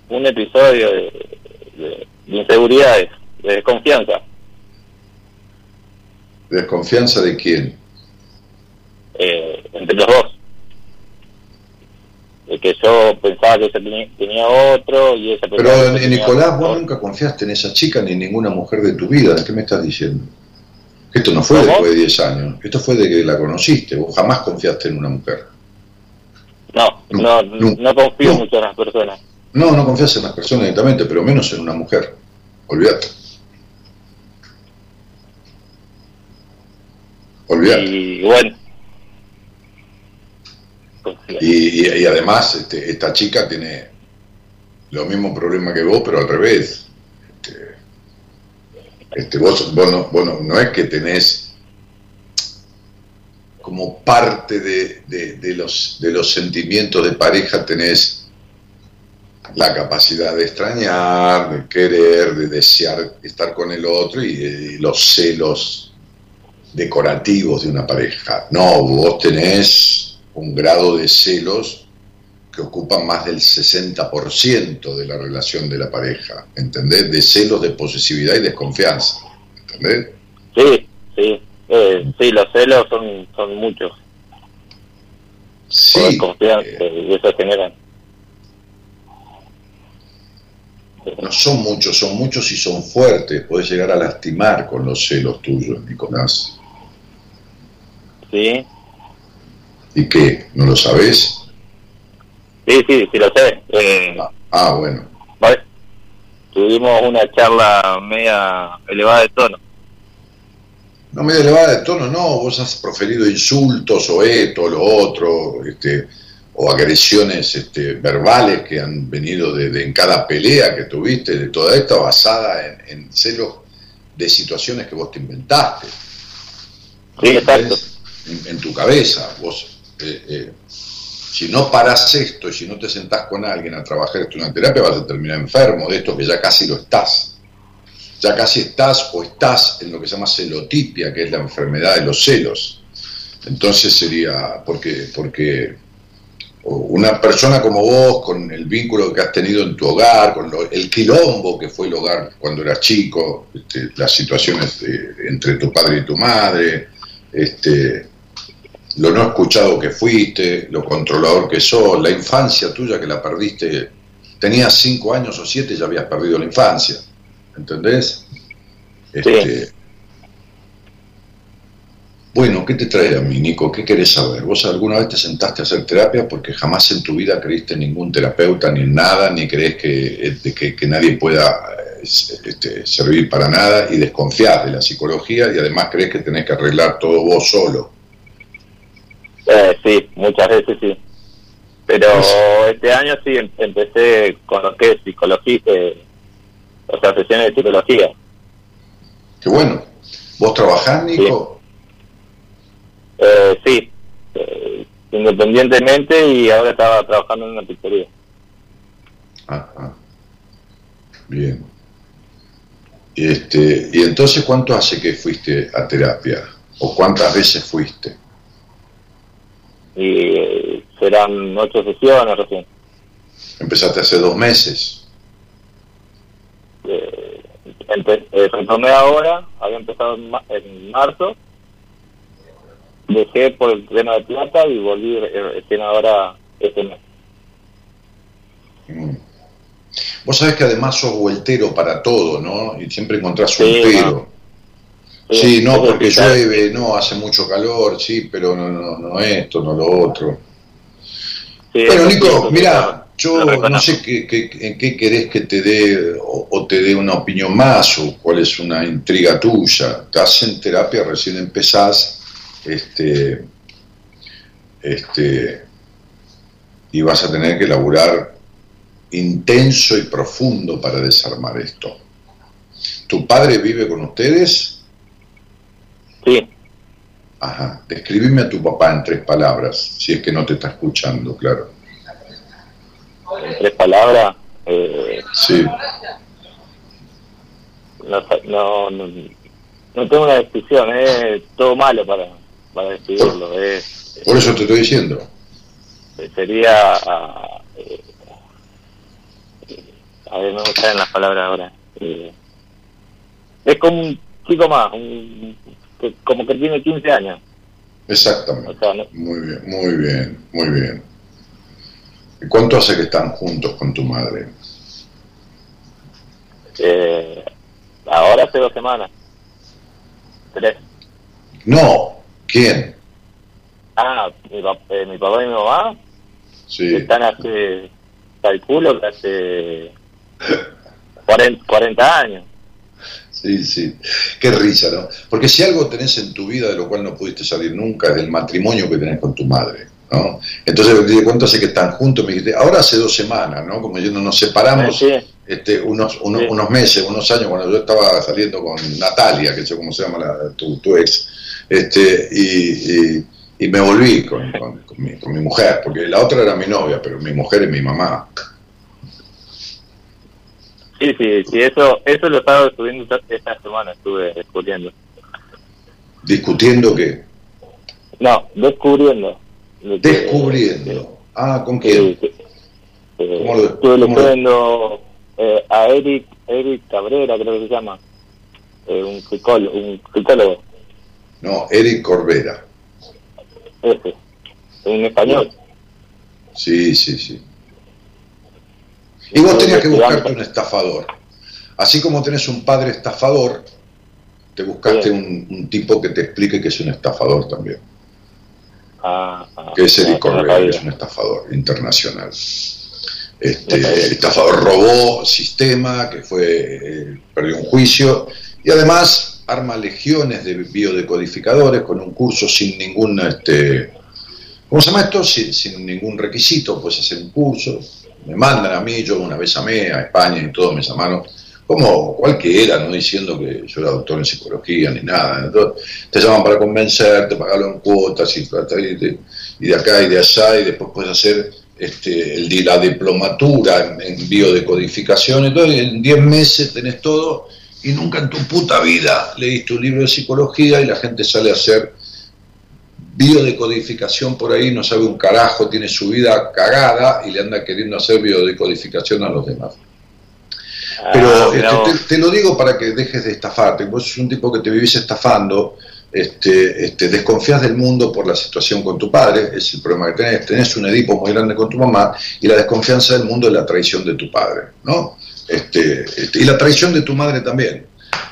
Un episodio de, de, inseguridades, de desconfianza. ¿Desconfianza de quién? Eh, entre los dos que yo pensaba que ella tenía, otro y esa Pero Nicolás, vos nunca confiaste en esa chica ni en ninguna mujer de tu vida, ¿de qué me estás diciendo? Esto no fue después de 10 años, esto fue de que la conociste, vos jamás confiaste en una mujer. No, no, no, confío mucho en las personas. No, no confías en las personas directamente, pero menos en una mujer. Olvídate. Olvídate. Y bueno, y, además, este, esta chica tiene los mismos problemas que vos, pero al revés. Este, este vos, no, no, es que tenés como parte de, los, de los sentimientos de pareja, tenés la capacidad de extrañar, de querer, de desear estar con el otro y los celos decorativos de una pareja. No, vos tenés un grado de celos que ocupa más del 60% de la relación de la pareja, ¿entendés? De celos, de posesividad y desconfianza, ¿entendés? Sí, sí, eh, sí, los celos son, son muchos. Sí. Desconfianza, eh, y eso generan. No son muchos, son muchos y son fuertes. Puedes llegar a lastimar con los celos tuyos, Nicolás. Sí, ¿Y qué? ¿No lo sabes? Sí, sí, sí lo sé. Eh, ah, ah, bueno. Tuvimos una charla media elevada de tono. No media elevada de tono, no. Vos has proferido insultos o esto, lo otro, este, o agresiones este, verbales que han venido de, en cada pelea que tuviste, de toda esta basada en, celos de situaciones que vos te inventaste. Sí, exacto. En, en, tu cabeza, vos eh, eh, si no paras esto y si no te sentás con alguien a trabajar esto en una terapia, vas a terminar enfermo de esto que ya casi lo estás. Ya casi estás o estás en lo que se llama celotipia, que es la enfermedad de los celos. Entonces sería, porque, porque una persona como vos, con el vínculo que has tenido en tu hogar, con el quilombo que fue el hogar cuando eras chico, este, las situaciones entre tu padre y tu madre, este, lo no escuchado que fuiste, lo controlador que sos, la infancia tuya que la perdiste, tenías cinco años o siete, ya habías perdido la infancia, ¿entendés? Este, Bueno, ¿qué te trae a mí, Nico? ¿Qué querés saber? ¿Vos alguna vez te sentaste a hacer terapia porque jamás en tu vida creíste en ningún terapeuta ni en nada, ni crees que, eh, que, nadie pueda eh, este, servir para nada y desconfías de la psicología y además crees que tenés que arreglar todo vos solo? Eh, sí, muchas veces sí. Pero este año sí em, empecé con lo que es psicología, o sea, sesiones de psicología. Qué bueno. ¿Vos trabajás, Nico? Eh, sí, eh, independientemente y ahora estaba trabajando en una pizzería. Ajá. Bien. Este, ¿Y entonces cuánto hace que fuiste a terapia? ¿O cuántas veces fuiste? Y eh, serán ocho sesiones recién. ¿Empezaste hace dos meses? Eh, eh retomé ahora, había empezado en marzo dejé por el tema de plata y volví recién ahora este mes. Mm. Vos sabés que además sos vueltero para todo, ¿no? Y siempre encontrás un pero. Sí, no, porque llueve, no, hace mucho calor, sí, pero no, no, no esto, no lo otro. bueno, Nico, mira, yo no sé qué, qué, en qué querés que te dé o, o, te dé una opinión más o cuál es una intriga tuya. Estás en terapia, recién empezás, este, este, y vas a tener que laburar intenso y profundo para desarmar esto. ¿Tu padre vive con ustedes? Ajá. Describime a tu papá en tres palabras, si es que no te está escuchando, claro. En tres palabras. Eh, sí. No, no, no, tengo una descripción, es todo malo para, para describirlo. Es, Por eso te estoy diciendo. Sería. A, eh, a ver, no me salen las palabras ahora. Eh, es como un chico más, un, como que tiene 15 años. Exactamente. Muy bien, muy bien, muy bien. ¿Y cuánto hace que están juntos con tu madre? Eh, ahora hace dos semanas. Tres. No, ¿Quién? Ah, mi, eh, mi papá y mi mamá. Sí. Están hace, calculo que hace 40, años. Sí, sí. Qué risa, ¿no? Porque si algo tenés en tu vida de lo cual no pudiste salir nunca es el matrimonio que tenés con tu madre, ¿no? Entonces, ¿de cuánto hace que están juntos? Me dijiste, ahora hace dos semanas, ¿no? Como yo no nos separamos este, unos, unos, meses, unos años, cuando yo estaba saliendo con Natalia, que sé cómo se llama tu, tu ex, este, y, y, me volví con, con, mi, con, mi, mujer, porque la otra era mi novia, pero mi mujer es mi mamá. Sí, sí, sí, eso, eso lo estaba descubriendo esta semana, estuve discutiendo. ¿Discutiendo qué? No, descubriendo. Descubriendo. ah, ¿con quién? ¿Cómo lo, estuve leyendo eh, a Eric, Eric Cabrera, creo que se llama, eh, un, psicólogo, un psicólogo. No, Eric Corbera. Ese. ¿En español? Sí, sí, sí. Y vos tenías que buscarte un estafador. Así como tenés un padre estafador, te buscaste un, tipo que te explique que es un estafador también. Ah, ah, que es Eric Corbera, es un estafador internacional. Este, estafador robó sistema, que fue eh, perdió un juicio, y además arma legiones de biodecodificadores con un curso sin ningún, este, ¿cómo se llama esto? Sin, ningún requisito, puedes hacer un curso. Me mandan a mí, yo una vez a mí, a España y todo, me llamaron, como cualquiera, no diciendo que yo era doctor en psicología ni nada. te llaman para convencerte, pagarlo en cuotas y, y de acá y de allá, y después puedes hacer este, la diplomatura en, en biodecodificación. Entonces, en 10 meses tenés todo y nunca en tu puta vida leíste un libro de psicología y la gente sale a hacer biodecodificación por ahí, no sabe un carajo, tiene su vida cagada y le anda queriendo hacer biodecodificación a los demás. Ah, Pero este, te, lo digo para que dejes de estafarte. Vos sos un tipo que te vivís estafando, este, este, desconfías del mundo por la situación con tu padre, es el problema que tenés. Tenés un Edipo muy grande con tu mamá y la desconfianza del mundo es la traición de tu padre, ¿no? Este, este, y la traición de tu madre también.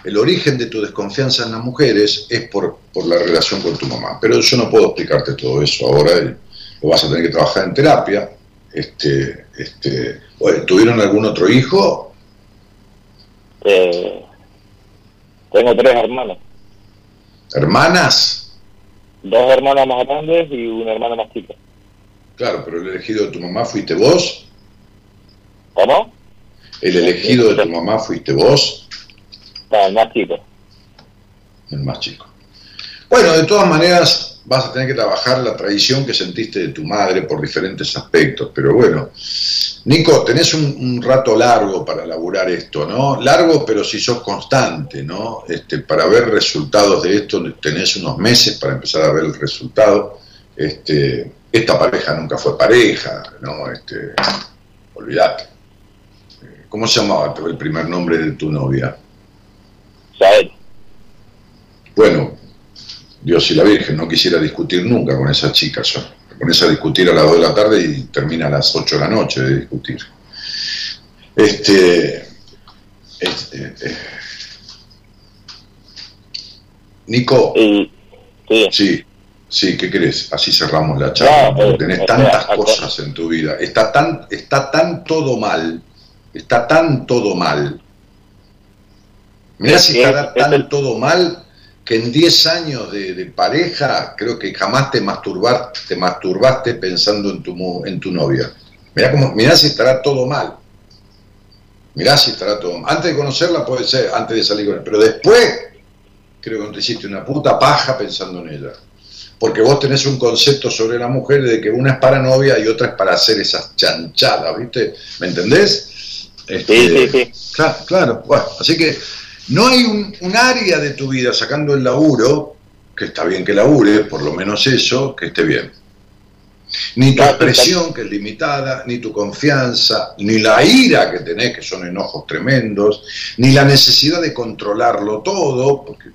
El origen de tu desconfianza en las mujeres es por, por la relación con tu mamá. Pero yo no puedo explicarte todo eso ahora, lo vas a tener que trabajar en terapia. Este, este, ¿Tuvieron algún otro hijo? Eh, tengo tres hermanos. ¿Hermanas? Dos hermanas más grandes y una hermana más chica. Claro, pero el elegido de tu mamá fuiste vos. ¿Cómo? ¿El elegido de tu mamá fuiste vos? El más chico. El más chico. Bueno, de todas maneras, vas a tener que trabajar la tradición que sentiste de tu madre por diferentes aspectos, pero bueno. Nico, tenés un, rato largo para elaborar esto, ¿no? Largo, pero si sos constante, ¿no? Este, para ver resultados de esto tenés unos meses para empezar a ver el resultado. Este, esta pareja nunca fue pareja, ¿no? Este, olvídate. ¿Cómo se llamaba el primer nombre de tu novia? Sael. Bueno, Dios y la Virgen, no quisiera discutir nunca con esa chica. Yo. Me pones a discutir a las 2 de la tarde y termina a las 8 de la noche de discutir. Este. este eh. Nico. sí. sí. Sí, ¿qué crees? Así cerramos la charla, porque tenés tantas cosas en tu vida. Está tan, está tan todo mal, está tan todo mal. Mirá si estará tan todo mal que en 10 años de, pareja creo que jamás te, masturbar, te masturbaste pensando en tu, en tu novia. Mirá, cómo, mirá si estará todo mal. Mirá si estará todo mal. Antes de conocerla puede ser, antes de salir con él, pero después creo que te hiciste una puta paja pensando en ella porque vos tenés un concepto sobre la mujer de que una es para novia y otra es para hacer esas chanchadas, ¿viste? ¿Me entendés? Este, sí, sí, sí. Claro, claro. Bueno, así que no hay un, área de tu vida sacando el laburo, que está bien que labure, por lo menos eso, que esté bien. Ni tu expresión, que es limitada, ni tu confianza, ni la ira que tenés, que son enojos tremendos, ni la necesidad de controlarlo todo, porque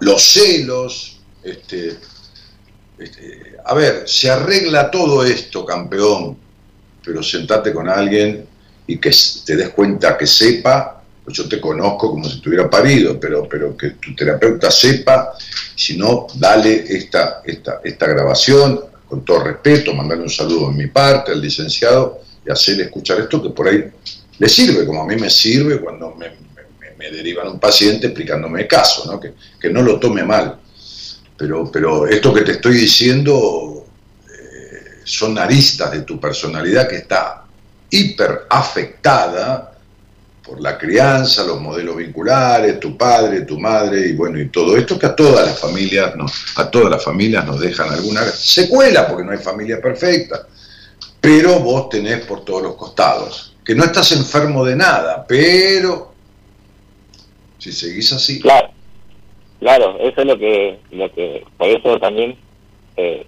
los celos, este, este, a ver, se arregla todo esto, campeón, pero sentate con alguien y que te des cuenta, que sepa, pues yo te conozco como si estuviera parido, pero, pero que tu terapeuta sepa, si no, dale esta, esta, esta grabación, con todo respeto, mandarle un saludo en mi parte al licenciado y hacerle escuchar esto que por ahí le sirve, como a mí me sirve cuando me, derivan un paciente explicándome el caso, ¿no? Que, que no lo tome mal. Pero, pero esto que te estoy diciendo eh, son aristas de tu personalidad que está hiper afectada por la crianza, los modelos vinculares, tu padre, tu madre y bueno, y todo esto que a todas las familias nos, a todas las familias nos dejan alguna secuela porque no hay familia perfecta. Pero vos tenés por todos los costados, que no estás enfermo de nada, pero si seguís así, claro. Claro, eso es lo que, lo que por eso también eh,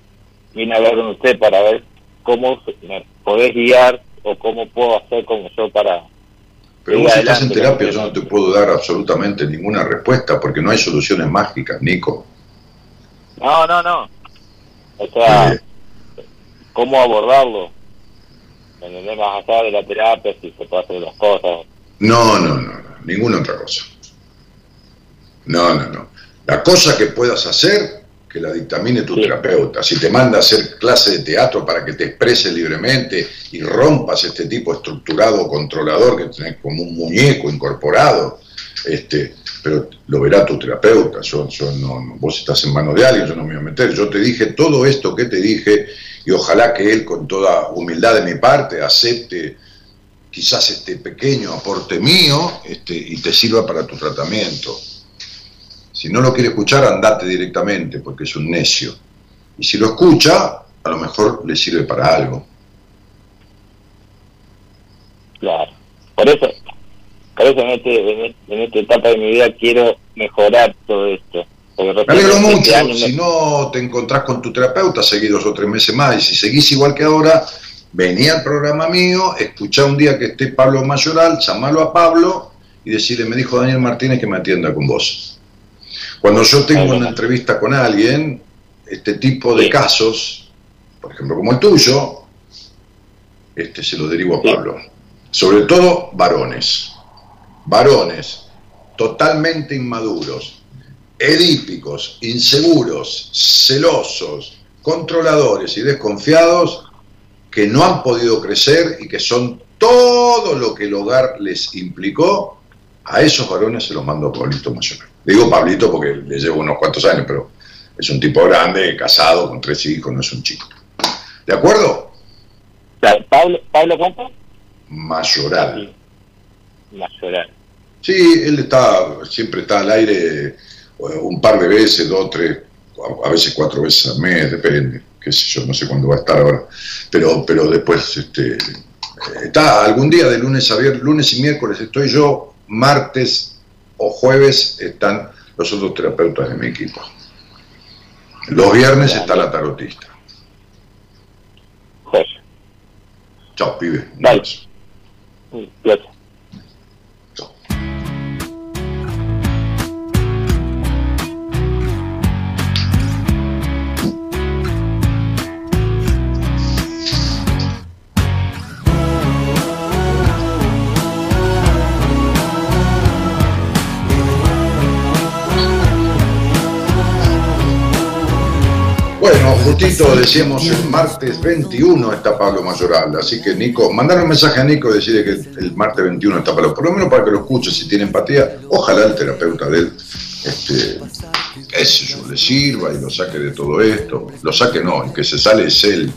vine a hablar con usted para ver cómo me podés guiar o cómo puedo hacer como yo para... Pero vos estás en terapia, yo no te puedo dar absolutamente ninguna respuesta porque no hay soluciones mágicas, Nico. No, no, no. O sea, cómo abordarlo. Más allá de la terapia, si se puede hacer las cosas. No, no, no, no, ninguna otra cosa. No, no, no. La cosa que puedas hacer, que la dictamine tu terapeuta. Si te manda a hacer clase de teatro para que te expreses libremente y rompas este tipo estructurado controlador que tenés como un muñeco incorporado, este, pero lo verá tu terapeuta. Yo, yo no, vos estás en manos de alguien, yo no me voy a meter. Yo te dije todo esto que te dije y ojalá que él con toda humildad de mi parte acepte quizás este pequeño aporte mío este, y te sirva para tu tratamiento. Si no lo quiere escuchar, andate directamente, porque es un necio. Y si lo escucha, a lo mejor le sirve para algo. Claro. Por eso, por eso en, este, en, esta etapa de mi vida quiero mejorar todo esto. Me alegro mucho. Si no te encontrás con tu terapeuta, seguí dos o tres meses más. Y si seguís igual que ahora, vení al programa mío, escuchá un día que esté Pablo Mayoral, llamalo a Pablo y decirle, me dijo Daniel Martínez que me atienda con vos. Cuando yo tengo una entrevista con alguien, este tipo de casos, por ejemplo como el tuyo, este se lo derivo a Pablo. Sobre todo varones. Varones totalmente inmaduros, edípicos, inseguros, celosos, controladores y desconfiados que no han podido crecer y que son todo lo que el hogar les implicó, a esos varones se los mando a Pablito Mayor. Digo Pablito porque le llevo unos cuantos años, pero es un tipo grande, casado, con tres hijos, no es un chico. ¿De acuerdo? ¿Pablo, Pablo cuánto? Mayoral. Mayoral. Sí, él está, siempre está al aire eh, un par de veces, dos, tres, a veces cuatro veces al mes, depende, qué sé yo, no sé cuándo va a estar ahora, pero, pero después, este, está algún día de lunes a viernes, lunes y miércoles estoy yo, martes o jueves están los otros terapeutas de mi equipo. Los viernes está la tarotista. Chao, pibe. Vale. Gracias. Bueno, justito decíamos el martes 21 está Pablo Mayoral, así que Nico, mandar un mensaje a Nico y decirle que el martes 21 está Pablo, por lo menos para que lo escuche si tiene empatía, ojalá el terapeuta de él, este, yo, le sirva y lo saque de todo esto, lo saque no, el que se sale es él,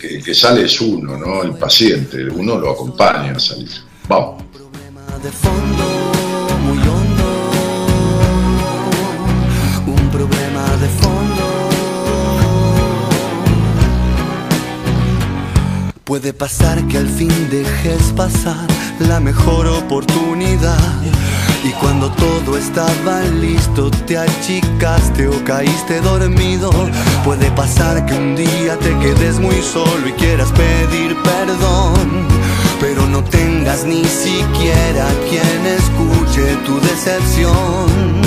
el que, sale es uno, ¿no? El paciente, uno lo acompaña a salir. Vamos. Puede pasar que al fin dejes pasar la mejor oportunidad. Y cuando todo estaba listo te achicaste o caíste dormido. Puede pasar que un día te quedes muy solo y quieras pedir perdón. Pero no tengas ni siquiera quien escuche tu decepción.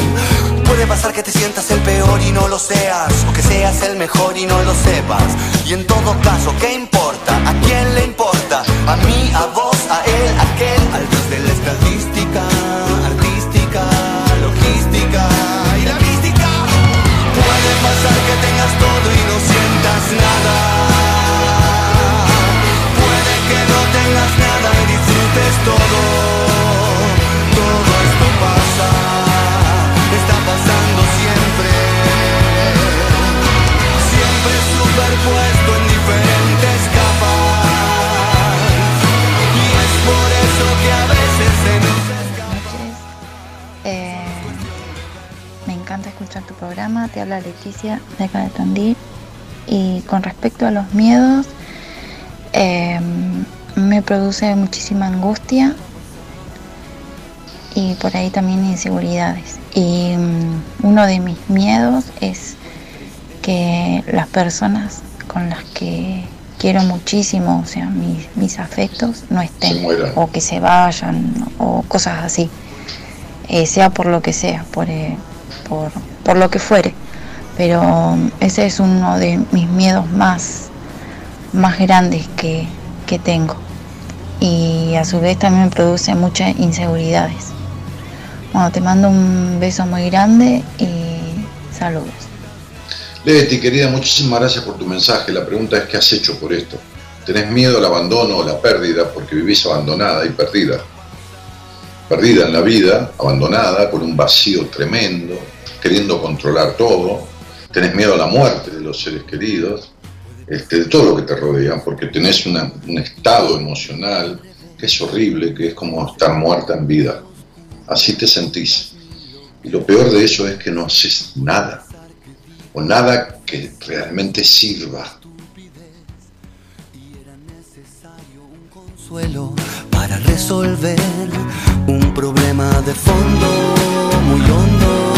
Puede pasar que te sientas el peor y no lo seas, o que seas el mejor y no lo sepas. Y en todo caso, ¿qué importa? ¿A quién le importa? ¿A mí, a vos, a él, a aquel? Al dios de la estadística, artística, logística y la mística. Puede pasar que tengas todo y no sientas nada. Puede que no tengas nada y disfrutes todo. Escuchar tu programa, te habla Leticia de acá de Tandil. Y con respecto a los miedos, eh, me produce muchísima angustia y por ahí también inseguridades. Y mm, uno de mis miedos es que las personas con las que quiero muchísimo, o sea, mis, afectos no estén, o que se vayan, o cosas así, eh, sea por lo que sea, por, eh, por, por, lo que fuere. Pero um, ese es uno de mis miedos más, más grandes que, que tengo. Y a su vez también me produce muchas inseguridades. Bueno, te mando un beso muy grande y saludos. Leti, querida, muchísimas gracias por tu mensaje. La pregunta es, ¿qué has hecho por esto? ¿Tenés miedo al abandono o la pérdida porque vivís abandonada y perdida? Perdida en la vida, abandonada, con un vacío tremendo, queriendo controlar todo. Tenés miedo a la muerte de los seres queridos, este, de todo lo que te rodea, porque tenés un estado emocional que es horrible, que es como estar muerta en vida. Así te sentís. Y lo peor de eso es que no haces nada o nada que realmente sirva. para resolver un problema de fondo muy hondo.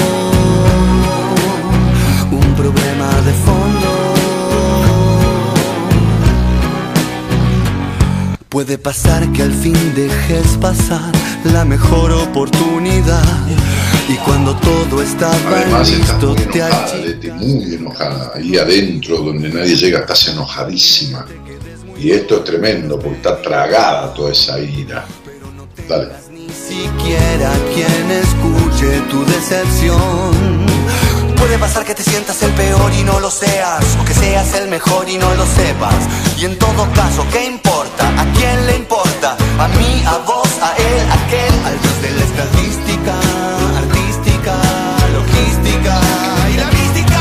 Un problema de fondo. Puede pasar que al fin dejes pasar la mejor oportunidad y cuando todo estaba Además, listo, muy te enojada, muy enojada. Ahí adentro, donde nadie llega, estás enojadísima. Y esto es tremendo, porque está tragada toda esa ira. Dale. siquiera quien escuche tu decepción. Puede pasar que te sientas el peor y no lo seas, o que seas el mejor y no lo sepas. Y en todo caso, ¿qué importa? ¿A quién le importa? A mí, a vos, a él, a aquel, al dios de la estadística, artística, logística y la mística.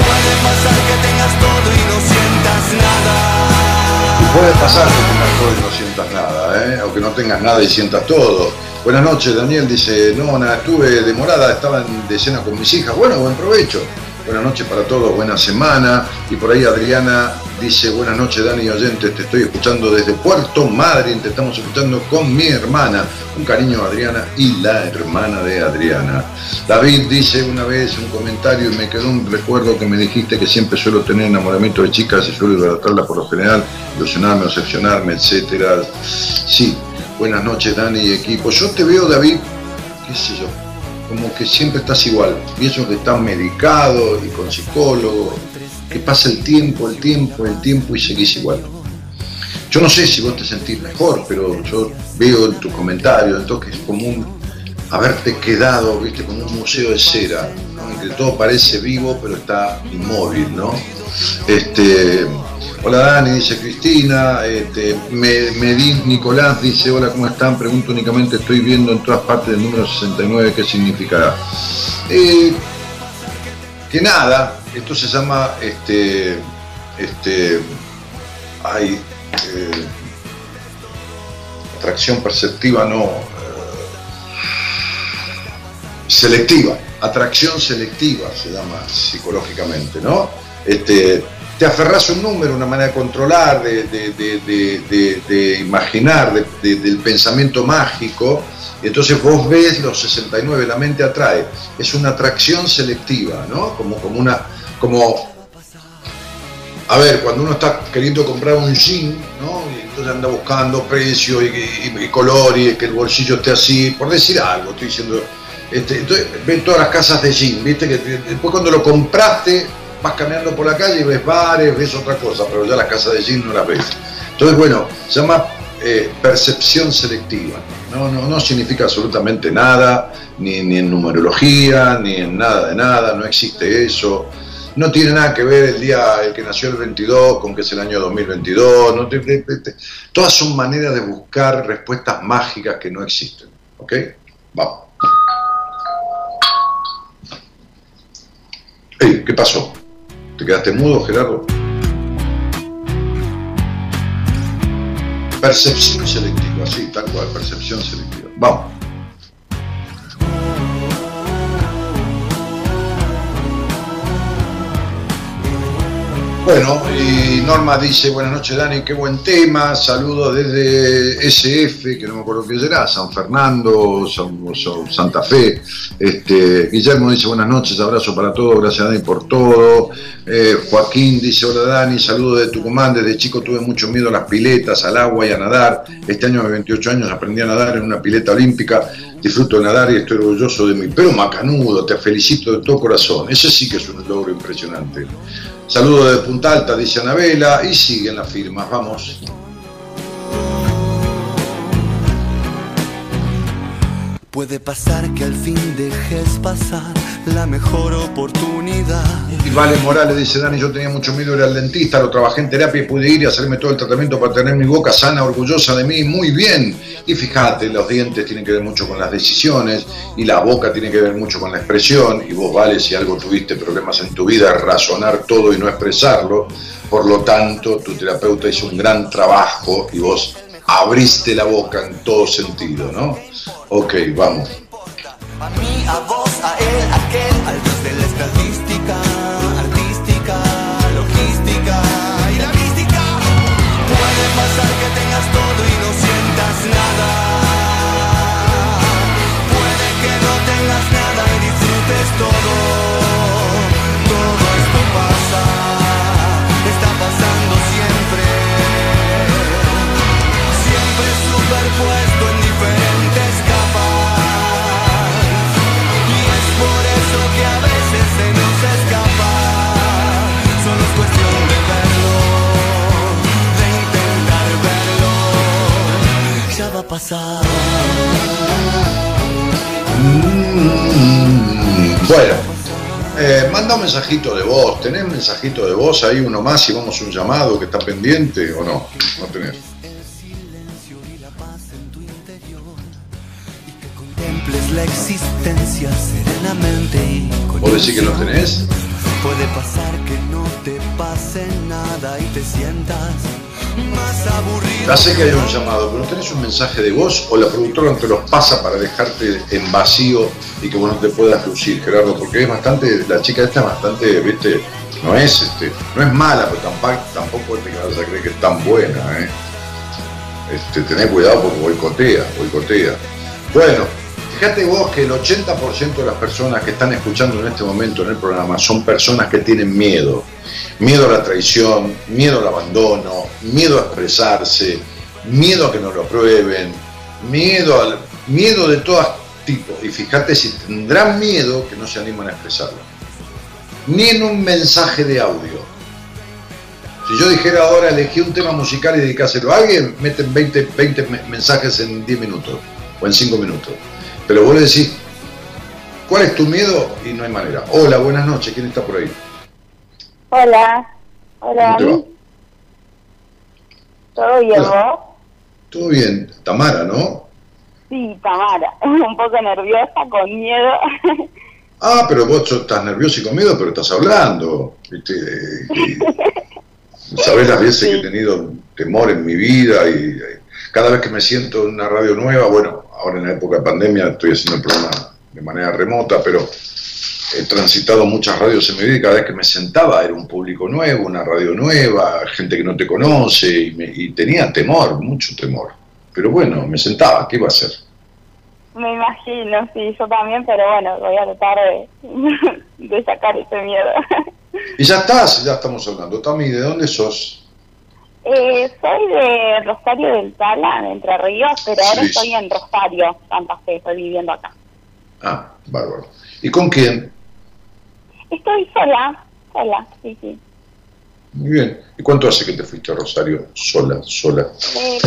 Puede pasar que tengas todo y no sientas nada. Puede pasar que tengas todo y no sientas nada, ¿eh? o que no tengas nada y sientas todo Buenas noches, Daniel dice, no, nada, estuve demorada, estaba de cena con mis hijas. Bueno, buen provecho. Buenas noches para todos, buena semana. Y por ahí Adriana dice, buenas noches Dani oyentes, te estoy escuchando desde Puerto Madryn, te estamos escuchando con mi hermana. Un cariño Adriana y la hermana de Adriana. David dice una vez un comentario y me quedó un recuerdo que me dijiste que siempre suelo tener enamoramiento de chicas y suelo idolatrarlas por lo general, ilusionarme, obsesionarme, etcétera. Sí, Buenas noches, Dani y equipo. Yo te veo, David, qué sé yo, como que siempre estás igual. Pienso que estás medicado y con psicólogo, que pasa el tiempo, el tiempo, el tiempo y seguís igual. Yo no sé si vos te sentís mejor, pero yo veo en tus comentarios, entonces es como un haberte quedado, viste, como un museo de cera, ¿no? que todo parece vivo, pero está inmóvil, ¿no? Este, Hola Dani, dice Cristina. Este, Medín Nicolás dice, hola, ¿cómo están? Pregunto únicamente, estoy viendo en todas partes del número 69, ¿qué significará? Eh, que nada, esto se llama, este, este, hay, eh, atracción perceptiva, no, eh, selectiva, atracción selectiva se llama psicológicamente, ¿no? Este, te aferras un número, una manera de controlar, de, imaginar, del pensamiento mágico, y entonces vos ves los 69, la mente atrae. Es una atracción selectiva, ¿no? Como, como una. como. A ver, cuando uno está queriendo comprar un jean, ¿no? Y entonces anda buscando precio y, color y que el bolsillo esté así, por decir algo, estoy diciendo. Este, entonces ven todas las casas de jean, viste que después cuando lo compraste vas caminando por la calle y ves bares, ves otra cosa, pero ya las casas de jean no las ves. Entonces, bueno, se llama eh, percepción selectiva. No, no, no significa absolutamente nada, ni, ni en numerología, ni en nada de nada, no existe eso. No tiene nada que ver el día el que nació el 22 con que es el año 2022. No todas son maneras de buscar respuestas mágicas que no existen. ¿Ok? Vamos. ¿Qué pasó? ¿Te quedaste mudo, Gerardo? Percepción selectiva, sí, tal cual, percepción selectiva. Vamos. Bueno, y Norma dice, buenas noches Dani, qué buen tema, saludos desde SF, que no me acuerdo qué será, San Fernando, Santa Fe. Este, Guillermo dice, buenas noches, abrazo para todos, gracias Dani por todo. Eh, Joaquín dice, hola Dani, saludos de Tucumán, desde chico tuve mucho miedo a las piletas, al agua y a nadar. Este año de 28 años aprendí a nadar en una pileta olímpica, disfruto de nadar y estoy orgulloso de mí. Pero macanudo, te felicito de todo corazón, ese sí que es un logro impresionante. Saludos de Punta Alta, dice Anabela, y siguen las firmas, vamos. Puede pasar que al fin dejes pasar la mejor oportunidad. Y Vale Morales dice, Dani, yo tenía mucho miedo de ir al dentista, lo trabajé en terapia y pude ir y hacerme todo el tratamiento para tener mi boca sana, orgullosa de mí, muy bien. Y fíjate, los dientes tienen que ver mucho con las decisiones y la boca tiene que ver mucho con la expresión. Y vos, Vale, si algo tuviste problemas en tu vida, razonar todo y no expresarlo. Por lo tanto, tu terapeuta hizo un gran trabajo y vos abriste la boca en todo sentido, ¿no? Ok, vamos. A mí, a vos, a él, a aquel, al dios pasar. Mm. Bueno, eh, manda un mensajito de voz. ¿Tenés mensajito de voz? Ahí uno más y vamos a un llamado que está pendiente o no. No tenés. la existencia serenamente y ¿Vos decís que lo tenés? Puede pasar que no te pase nada y te sientas ya sé que hay un llamado, pero ¿tenés un mensaje de voz o la productora te los pasa para dejarte en vacío y que vos no te puedas lucir, Gerardo? Porque es bastante, la chica esta es bastante, viste, no es este, no es mala, pero tampoco, tampoco te vas a creer que es tan buena, ¿eh? Este, tenés cuidado porque boicotea, boicotea. Bueno, Fíjate vos que el 80% de las personas que están escuchando en este momento en el programa son personas que tienen miedo. Miedo a la traición, miedo al abandono, miedo a expresarse, miedo a que no lo aprueben, miedo, al, miedo de todo tipo. Y fíjate si tendrán miedo que no se animan a expresarlo. Ni en un mensaje de audio. Si yo dijera ahora elegí un tema musical y dedicáselo a alguien, meten 20, 20 mensajes en 10 minutos o en 5 minutos. Pero vos le decís, ¿cuál es tu miedo? Y no hay manera. Hola, buenas noches, ¿quién está por ahí? Hola, hola. ¿Todo bien vos? Todo bien, Tamara, ¿no? Sí, Tamara, <laughs> un poco nerviosa, con miedo. <laughs> Ah, pero vos estás nervioso y con miedo, pero estás hablando. ¿viste? <laughs> Sabés las veces que he tenido temor en mi vida y cada vez que me siento en una radio nueva, bueno, ahora en la época de pandemia estoy haciendo el programa de manera remota, pero he transitado muchas radios en mi vida y cada vez que me sentaba era un público nuevo, una radio nueva, gente que no te conoce y, tenía temor, mucho temor. Pero bueno, me sentaba, ¿qué iba a hacer? Me imagino, sí, yo también, pero bueno, voy a tratar de, <laughs> sacar ese miedo. Y ya estás, ya estamos hablando. Tami, ¿de dónde sos? Eh, soy de Rosario del Tala, de Entre Ríos, pero ahora estoy en Rosario, Santa Fe, estoy viviendo acá. Ah, bárbaro. ¿Y con quién? Estoy sola, sola, sí, sí. Muy bien. ¿Y cuánto hace que te fuiste a Rosario sola, sola? Eh,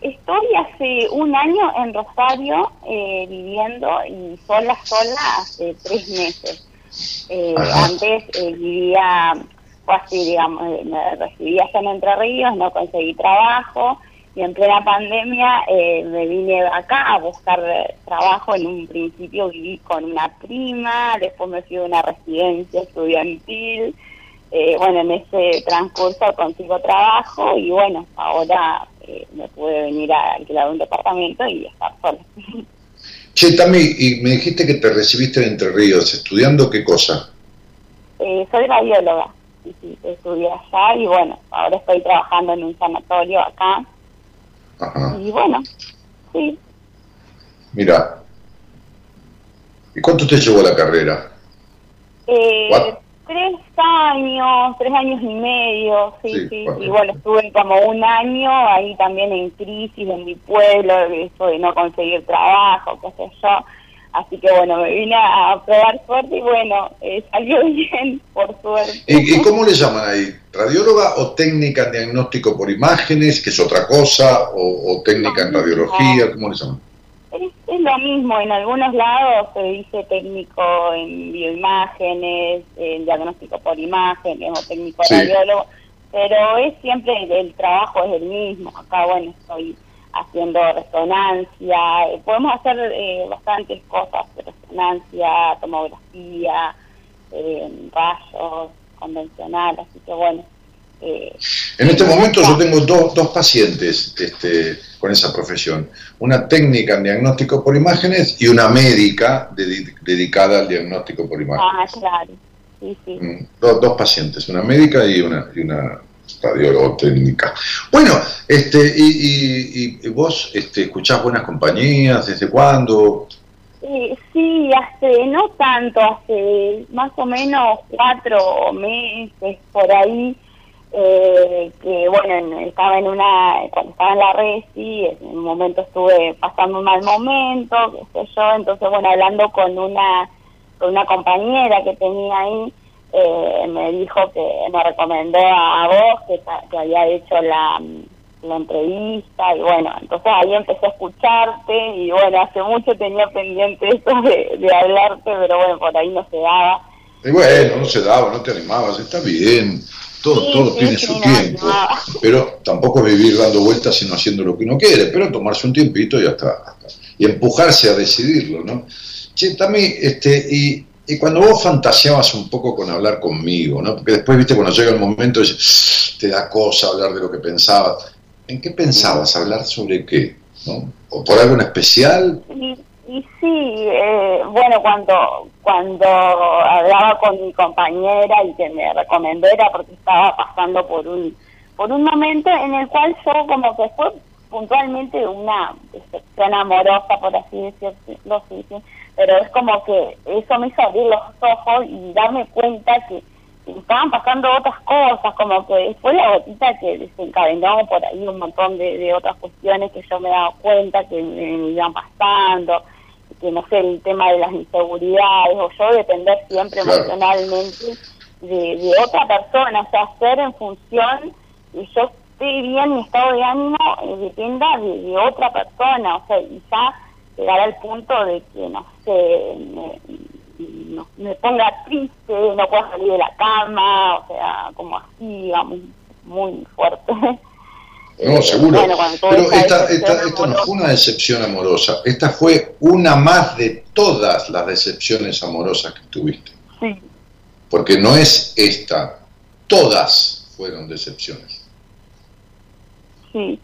estoy hace un año en Rosario eh, viviendo y sola, sola hace tres meses. Eh, antes vivía así, digamos, eh, me recibí allá en Entre Ríos, no conseguí trabajo y en plena pandemia eh, me vine acá a buscar trabajo. En un principio viví con una prima, después me fui a una residencia estudiantil. Eh, bueno, en ese transcurso consigo trabajo y bueno, ahora me pude venir a alquilar un departamento y estar sola. <laughs> Che, Tami, y me dijiste que te recibiste en Entre Ríos, ¿estudiando qué cosa? soy radióloga sí, estudié allá y bueno, ahora estoy trabajando en un sanatorio acá. Y bueno, sí. Mira, ¿y cuánto te llevó la carrera? Eh, tres años, tres años y medio, sí, sí. Y bueno, estuve como un año ahí también en crisis en mi pueblo, eso de no conseguir trabajo, qué sé yo Así que bueno, me vine a probar suerte y bueno, eh, <laughs> salió bien, por suerte. ¿Y, cómo le llaman ahí? ¿Radióloga o técnica en diagnóstico por imágenes, que es otra cosa, o, técnica en radiología? ¿Cómo le llaman? Es, lo mismo, en algunos lados se dice técnico en bioimágenes, en diagnóstico por imágenes o técnico radiólogo, pero es siempre el, trabajo es el mismo. Acá, bueno, estoy haciendo resonancia, eh, podemos hacer eh, bastantes cosas, resonancia, tomografía, eh, rayos convencional, así que bueno. Eh, en este momento yo tengo dos, dos pacientes este, con esa profesión, una técnica en diagnóstico por imágenes y una médica dedicada al diagnóstico por imágenes. Ah, claro. Sí, sí. Mm, dos, dos pacientes, una médica y una, y una radiólogo técnica. Bueno, este, y, vos este, escuchás buenas compañías, ¿desde cuándo? sí, hace no tanto, hace más o menos cuatro meses por ahí, eh, que bueno, estaba en una, cuando estaba en la resi, en un momento estuve pasando un mal momento, qué sé yo, entonces bueno, hablando con una, con una compañera que tenía ahí, eh, me dijo que me recomendó a, vos que, había hecho la, la entrevista y bueno, entonces ahí empecé a escucharte y bueno, hace mucho tenía pendiente esto de, hablarte, pero bueno, por ahí no se daba. Y bueno, no se daba, no te animabas, está bien, todo, todo tiene su tiempo, pero tampoco es vivir dando vueltas sino haciendo lo que uno quiere, pero tomarse un tiempito y hasta, y empujarse a decidirlo, ¿no? Che, también, este, y, y cuando vos fantaseabas un poco con hablar conmigo, ¿no? Porque después, viste, cuando llega el momento, te da cosa hablar de lo que pensabas. ¿En qué pensabas? ¿Hablar sobre qué? ¿No? ¿O por algo en especial? Y, y sí, eh, bueno, cuando, cuando hablaba con mi compañera y que me recomendó era porque estaba pasando por un, por un momento en el cual yo como que fue puntualmente una decepción amorosa, por así decirlo, sí, sí, pero es como que eso me hizo abrir los ojos y darme cuenta que estaban pasando otras cosas, como que fue la gotita que desencadenó por ahí un montón de, otras cuestiones que yo me he dado cuenta que me, iban pasando, que no sé, el tema de las inseguridades, o yo depender siempre emocionalmente de, otra persona, o sea, hacer en función, y yo estoy bien, mi estado de ánimo eh, dependa de, otra persona, o sea, y ya llegar al punto de que, no sé, no, me ponga triste, no puedo salir de la cama, o sea, como así, digamos, muy fuerte. <laughs> No, seguro. Pero esta, esta, esta no fue una decepción amorosa, esta fue una más de todas las decepciones amorosas que tuviste. Sí. Porque no es esta, todas fueron decepciones. Sí,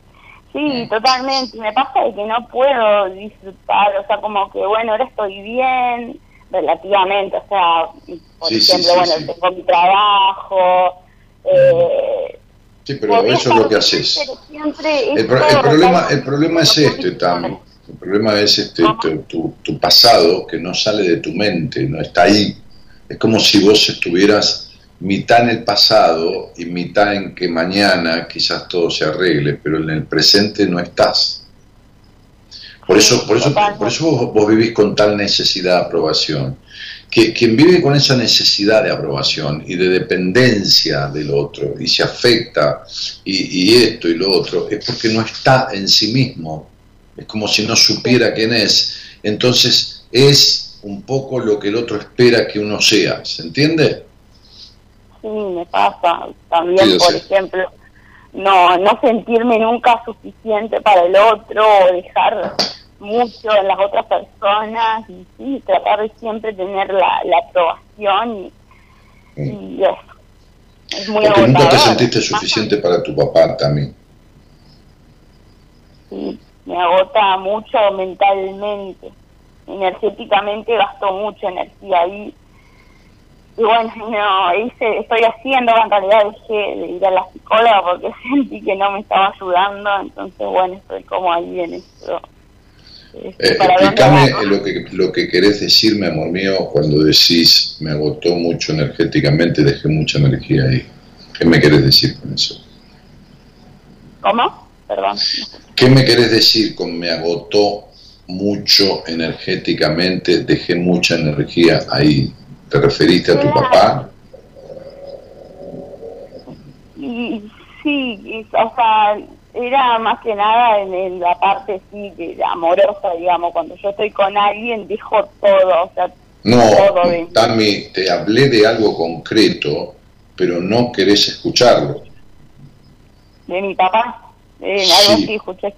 sí, totalmente. Me pasa de que no puedo disfrutar, o sea, como que, bueno, ahora estoy bien, relativamente, o sea, por ejemplo, bueno, tengo mi trabajo. Eh, sí, pero eso es lo que haces. El, problema, el problema es este, Tam. El problema es este, tu, tu, pasado que no sale de tu mente, no está ahí. Es como si vos estuvieras mitad en el pasado y mitad en que mañana quizás todo se arregle, pero en el presente no estás. Por eso, por eso, por eso vos, vivís con tal necesidad de aprobación. Que quien vive con esa necesidad de aprobación y de dependencia del otro y se afecta y, esto y lo otro es porque no está en sí mismo. Es como si no supiera quién es. Entonces es un poco lo que el otro espera que uno sea. ¿Se entiende? Sí, me pasa. También, por ejemplo no, no sentirme nunca suficiente para el otro o dejar mucho en las otras personas y sí, tratar de siempre tener la, la aprobación y, y eso. Es muy Porque nunca te sentiste suficiente para tu papá también. Sí, me agota mucho mentalmente, energéticamente gasto mucha energía ahí y bueno, <laughs> no, hice, estoy haciendo, en realidad dejé de ir a la psicóloga porque <laughs> sentí que no me estaba ayudando, entonces bueno, estoy como ahí en esto. Este, eh, explícame lo que, lo que querés decirme, amor mío, cuando decís me agotó mucho energéticamente, dejé mucha energía ahí. ¿Qué me querés decir con eso? ¿Cómo? Perdón. ¿Qué me querés decir con me agotó mucho energéticamente, dejé mucha energía ahí? ¿Te referiste a tu papá? Sí, o sea, era más que nada en, la parte sí amorosa, digamos, cuando yo estoy con alguien dejo todo, o sea, no, Tami, te hablé de algo concreto, pero no querés escucharlo. De mi papá. Eh, algo sí. escuché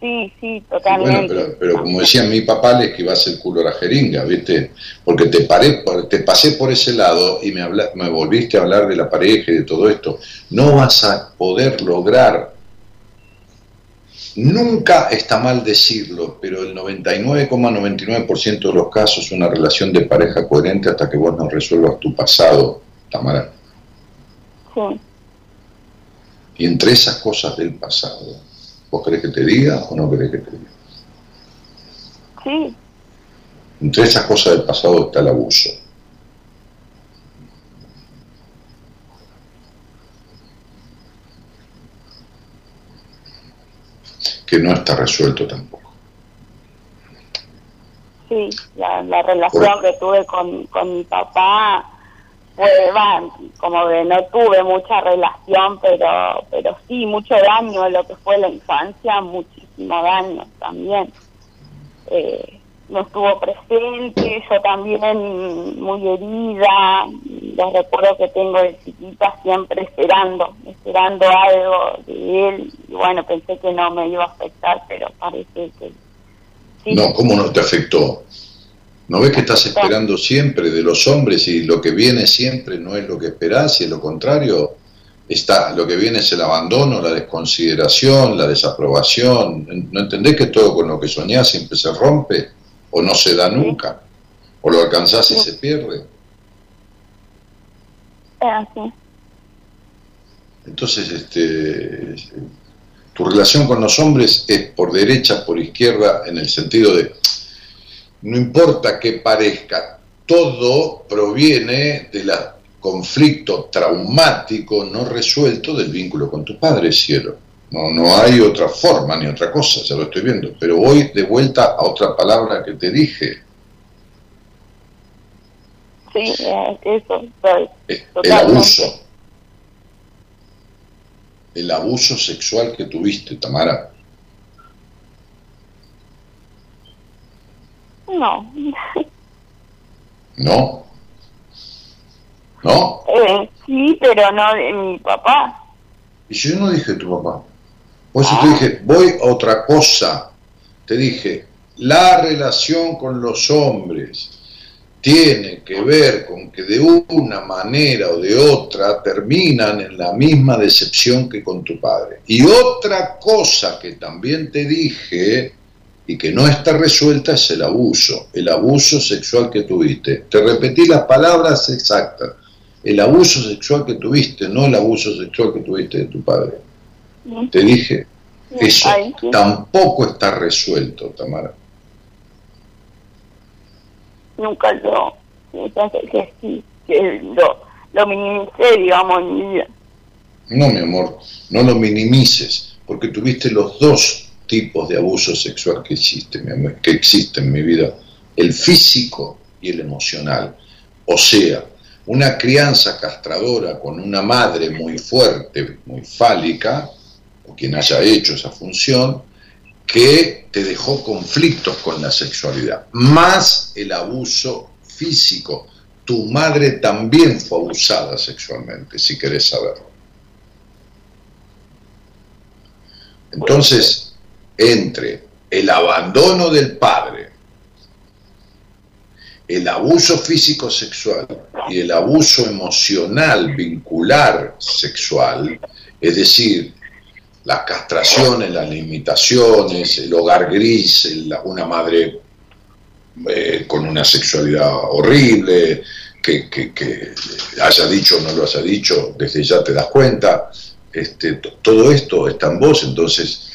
Sí, sí, totalmente. Bueno, pero, como decía mi papá, le esquivas el culo a la jeringa, ¿viste? Porque te, paré, te pasé por ese lado y me, habla, me volviste a hablar de la pareja y de todo esto. No vas a poder lograr. Nunca está mal decirlo, pero el 99,99% de los casos una relación de pareja coherente hasta que vos no resuelvas tu pasado, Tamara. Sí. Y entre esas cosas del pasado, ¿vos querés que te diga o no querés que te diga? Sí. Entre esas cosas del pasado está el abuso. Que no está resuelto tampoco. Sí, la, relación que tuve con, con mi papá va, como que no tuve mucha relación, pero, pero sí, mucho daño lo que fue la infancia, muchísimo daño también. Eh, no estuvo presente, yo también muy herida, les recuerdo que tengo de chiquita siempre esperando, esperando algo de él, y bueno, pensé que no me iba a afectar, pero parece que... No, ¿cómo no te afectó? ¿No ves que estás esperando siempre de los hombres y lo que viene siempre no es lo que esperás y es lo contrario? Está, lo que viene es el abandono, la desconsideración, la desaprobación. ¿No entendés que todo con lo que soñás siempre se rompe? ¿O no se da nunca? ¿O lo alcanzás y se pierde? Entonces, este, tu relación con los hombres es por derecha, por izquierda, en el sentido de no importa que parezca, todo proviene del conflicto traumático no resuelto del vínculo con tu padre, cielo. No, no hay otra forma ni otra cosa, ya lo estoy viendo. Pero voy de vuelta a otra palabra que te dije. Sí, eso. Eh, el abuso. El abuso sexual que tuviste, Tamara. No. ¿No? ¿No? Eh, sí, pero no de mi papá. Y yo no dije tu papá. Por eso te ah. dije, voy a otra cosa. Te dije, la relación con los hombres tiene que ver con que de una manera o de otra terminan en la misma decepción que con tu padre. Y otra cosa que también te dije y que no está resuelta es el abuso, el abuso sexual que tuviste. Te repetí las palabras exactas. El abuso sexual que tuviste, no el abuso sexual que tuviste de tu padre. Te dije, eso tampoco está resuelto, Tamara. Nunca lo, que sí, que lo, lo minimicé, digamos, en mi vida. No, mi amor, no lo minimices, porque tuviste los dos tipos de abuso sexual que existen, que existe en mi vida, el físico y el emocional. O sea, una crianza castradora con una madre muy fuerte, muy fálica, o quien haya hecho esa función, que te dejó conflictos con la sexualidad, más el abuso físico. Tu madre también fue abusada sexualmente, si querés saberlo. Entonces, entre el abandono del padre, el abuso físico sexual y el abuso emocional vincular sexual, es decir, las castraciones, las limitaciones, el hogar gris, una madre eh, con una sexualidad horrible, que, haya dicho o no lo haya dicho, desde ya te das cuenta, este, todo esto está en vos, entonces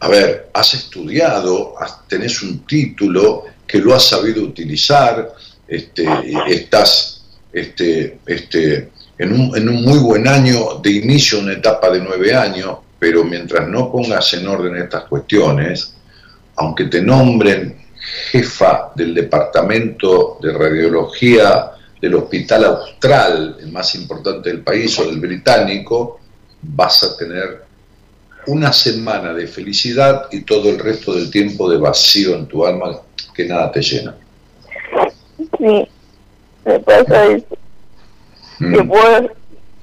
a ver, has estudiado, tenés un título que lo has sabido utilizar, este, estás este, este, en, un, en un muy buen año de inicio, una etapa de nueve años, pero mientras no pongas en orden estas cuestiones, aunque te nombren jefa del departamento de radiología del Hospital Austral, el más importante del país, o del británico, vas a tener una semana de felicidad y todo el resto del tiempo de vacío en tu alma que nada te llena. Sí, me pasa eso. Mm.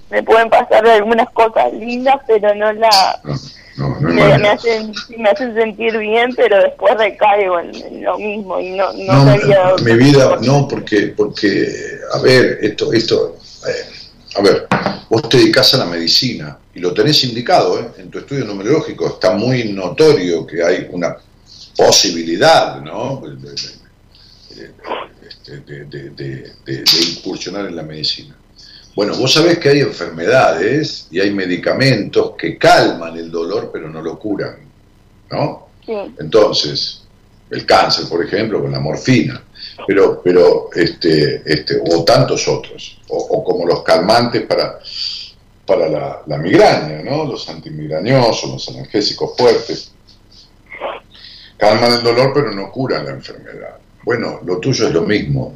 me pueden pasar algunas cosas lindas, pero no la... me, hacen, me hacen sentir bien, pero después recaigo en, lo mismo y no, no, sabía... Mi vida, no, porque, porque, a ver, esto, esto, eh, a ver, vos te dedicás a la medicina y lo tenés indicado ¿eh? en tu estudio numerológico, está muy notorio que hay una posibilidad ¿no? Este, de, incursionar en la medicina. Bueno, vos sabés que hay enfermedades y hay medicamentos que calman el dolor pero no lo curan, ¿no? Entonces, el cáncer, por ejemplo, con la morfina, pero, pero este, este, o tantos otros, o, como los calmantes para, para la, la, migraña, ¿no? los antimigrañosos, los analgésicos fuertes, calman el dolor pero no curan la enfermedad. Bueno, lo tuyo es lo mismo.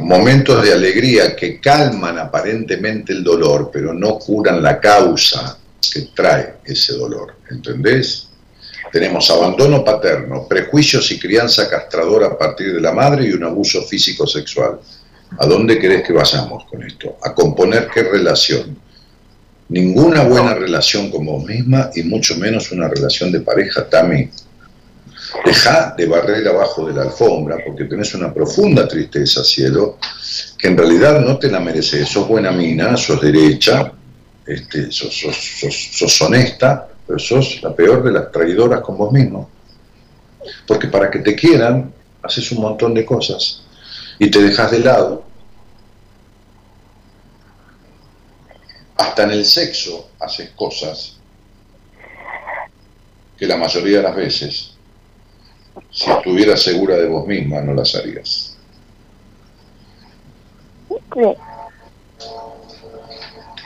momentos de alegría que calman aparentemente el dolor, pero no curan la causa que trae ese dolor, ¿entendés? Tenemos abandono paterno, prejuicios y crianza castradora a partir de la madre y un abuso físico-sexual. ¿A dónde querés que vayamos con esto? A componer qué relación. Ninguna buena relación con vos misma y mucho menos una relación de pareja, Tami. Deja de barrer abajo de la alfombra porque tenés una profunda tristeza, cielo, que en realidad no te la mereces. Sos buena mina, sos derecha, este, sos, honesta, pero sos la peor de las traidoras con vos mismo. Porque para que te quieran, haces un montón de cosas y te dejas de lado. Hasta en el sexo haces cosas que la mayoría de las veces, si estuvieras segura de vos misma, no las harías.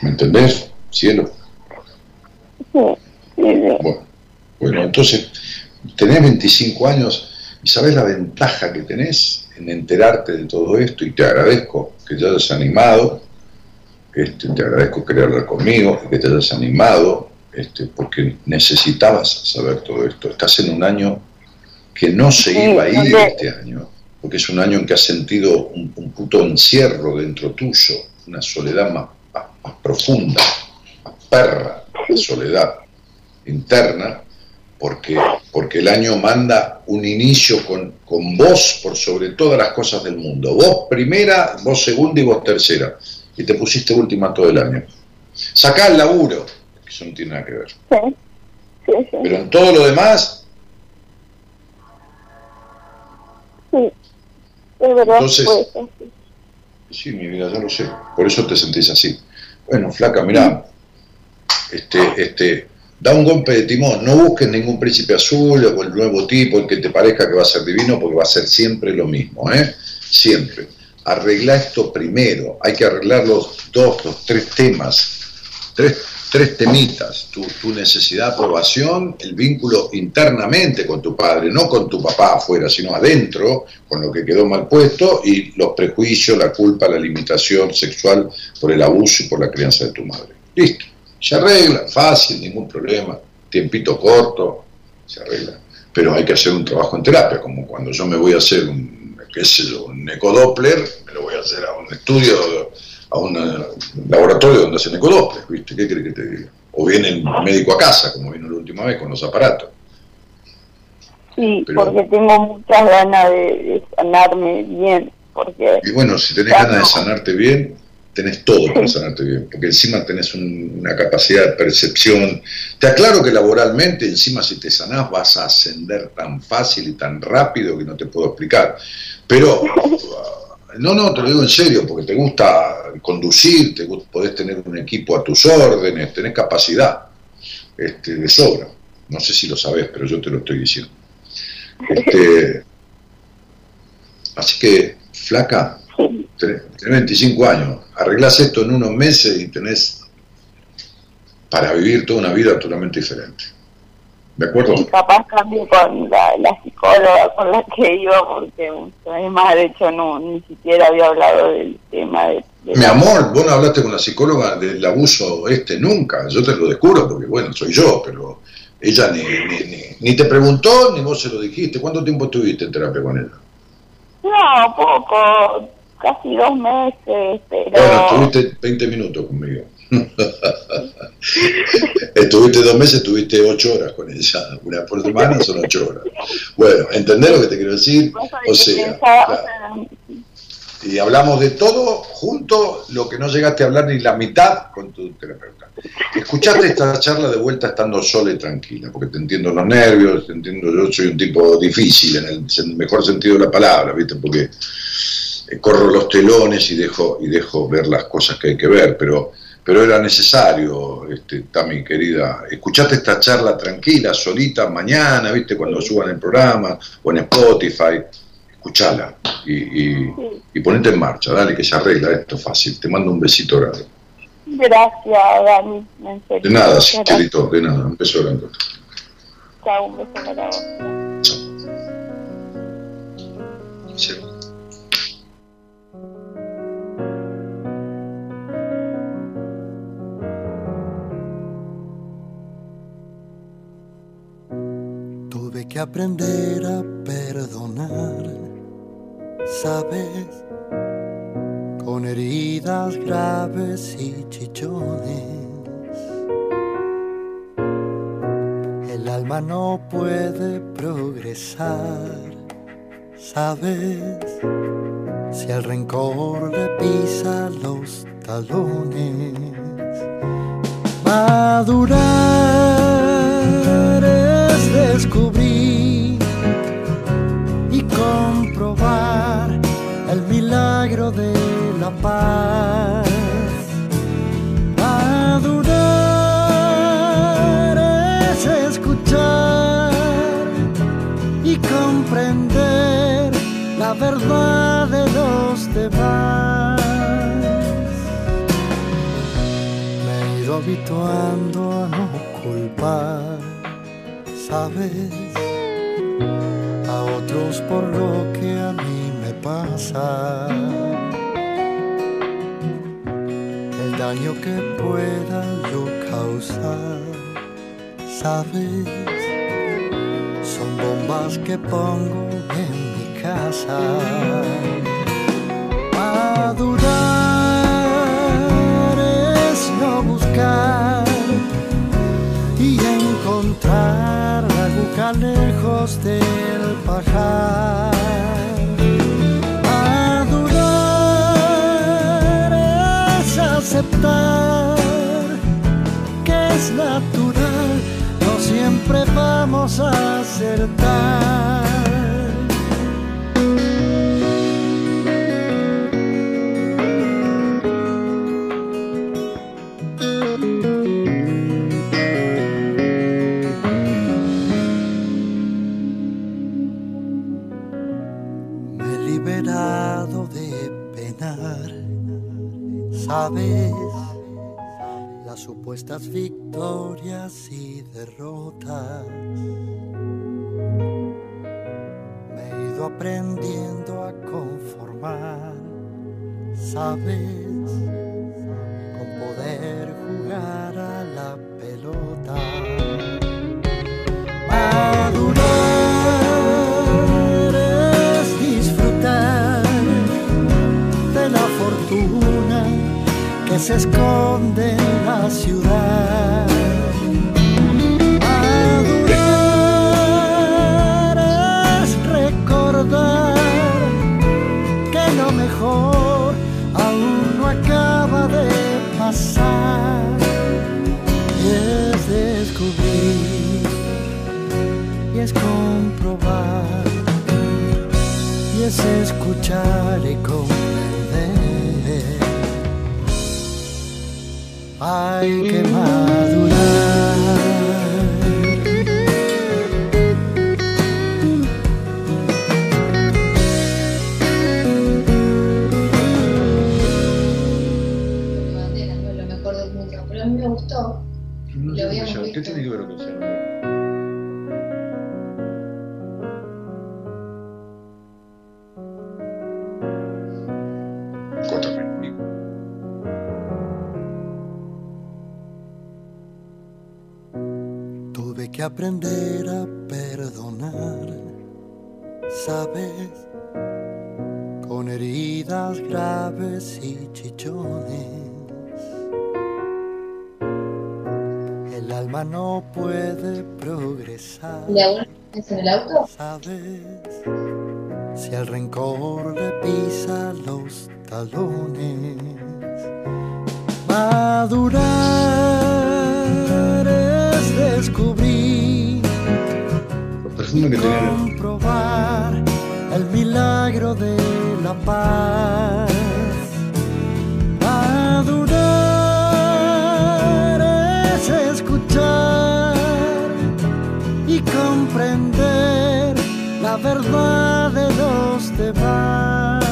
¿Me entendés, cielo? Bueno, bueno, entonces, tenés 25 años y sabés la ventaja que tenés en enterarte de todo esto y te agradezco que te hayas animado, este, te agradezco querer hablar conmigo, que te hayas animado, este, porque necesitabas saber todo esto. Estás en un año que no se iba a ir este año, porque es un año en que has sentido un, un puto encierro dentro tuyo, una soledad más más, profunda, más perra, de soledad interna, porque, porque el año manda un inicio con, con vos por sobre todas las cosas del mundo. Vos primera, vos segunda y vos tercera. Y te pusiste última todo el año. Sacá el laburo, que eso no tiene nada que ver. Pero en todo lo demás... Sí, es verdad. Entonces, sí, mi vida, ya lo sé. Por eso te sentís así. Bueno, flaca, mirá, este, este, da un golpe de timón, no busques ningún príncipe azul o el nuevo tipo, el que te parezca que va a ser divino, porque va a ser siempre lo mismo, ¿eh? Siempre. Arregla esto primero, hay que arreglar los dos, los tres temas, tres, tres temitas, tu, tu, necesidad de aprobación, el vínculo internamente con tu padre, no con tu papá afuera, sino adentro, con lo que quedó mal puesto, y los prejuicios, la culpa, la limitación sexual por el abuso y por la crianza de tu madre. Listo, se arregla, fácil, ningún problema, tiempito corto, se arregla. Pero hay que hacer un trabajo en terapia, como cuando yo me voy a hacer un, qué sé yo, un ecodoppler, me lo voy a hacer a un estudio a un laboratorio donde hacen ecodoppler, ¿viste? ¿Qué crees que te diga? O viene el médico a casa, como vino la última vez con los aparatos. Sí, porque tengo muchas ganas de, sanarme bien. Porque y bueno, si tenés ganas de sanarte bien, tenés todo para <laughs> sanarte bien, porque encima tenés una capacidad de percepción. Te aclaro que laboralmente, encima si te sanás, vas a ascender tan fácil y tan rápido que no te puedo explicar. Pero <laughs> No, no, te lo digo en serio, porque te gusta conducir, te podés tener un equipo a tus órdenes, tenés capacidad este, de sobra. No sé si lo sabes, pero yo te lo estoy diciendo. Este, <laughs> así que, flaca, tenés, 25 años, arreglás esto en unos meses y tenés para vivir toda una vida totalmente diferente. ¿De acuerdo? Y capaz también con la, psicóloga con la que iba, porque además, de hecho, no ni siquiera había hablado del tema de... Mi amor, vos no hablaste con la psicóloga del abuso este nunca, yo te lo descubro porque, bueno, soy yo, pero ella ni, ni, ni, te preguntó ni vos se lo dijiste. ¿Cuánto tiempo estuviste en terapia con ella? No, poco, casi dos meses, pero... Bueno, estuviste 20 minutos conmigo. <laughs> Estuviste dos meses, estuviste ocho horas con ella. Una por semana son ocho horas. Bueno, ¿entendés lo que te quiero decir? O sea, y hablamos de todo junto, lo que no llegaste a hablar ni la mitad con tu terapeuta. Escuchaste esta charla de vuelta estando sola y tranquila, porque te entiendo los nervios, te entiendo, yo soy un tipo difícil en el mejor sentido de la palabra, ¿viste? Porque corro los telones y dejo, y dejo ver las cosas que hay que ver, pero pero era necesario, este, Tami querida, escuchate esta charla tranquila, solita, mañana, viste, cuando suban el programa, o en Spotify, escuchala y, y, ponete en marcha, dale que se arregla esto fácil. Te mando un besito grande. Gracias, Dani. De nada, querido, de nada, un beso grande. Chao, un beso grande. Chao. Chao. Aprender a perdonar, sabes, con heridas graves y chichones. El alma no puede progresar, sabes, si el rencor le pisa los talones. Madurar es descubrir milagro de la paz. Madurar es escuchar y comprender la verdad de los demás. Me he ido habituando a no culpar, ¿sabes? A otros por lo que a mí me pasa. El daño que pueda yo causar, ¿sabes? Son bombas que pongo en mi casa. Madurar es no buscar y encontrar aguja lejos del pajar. Que es natural, no siempre vamos a acertar. Supuestas victorias y derrotas. Me he ido aprendiendo a conformar, sabes, con poder jugar a la pelota. Madurar es disfrutar de la fortuna que se esconde ciudad. Es recordar que lo mejor aún no acaba de pasar y es descubrir y es comprobar y es escuchar y comprender. Hay que madurar. Aprender a perdonar, sabes, con heridas graves y chichones. El alma no puede progresar, ¿De alguna vez en el auto? sabes, si el rencor le pisa los talones. Madurar Comprobar el milagro de la paz. Madurar es escuchar y comprender la verdad de los demás.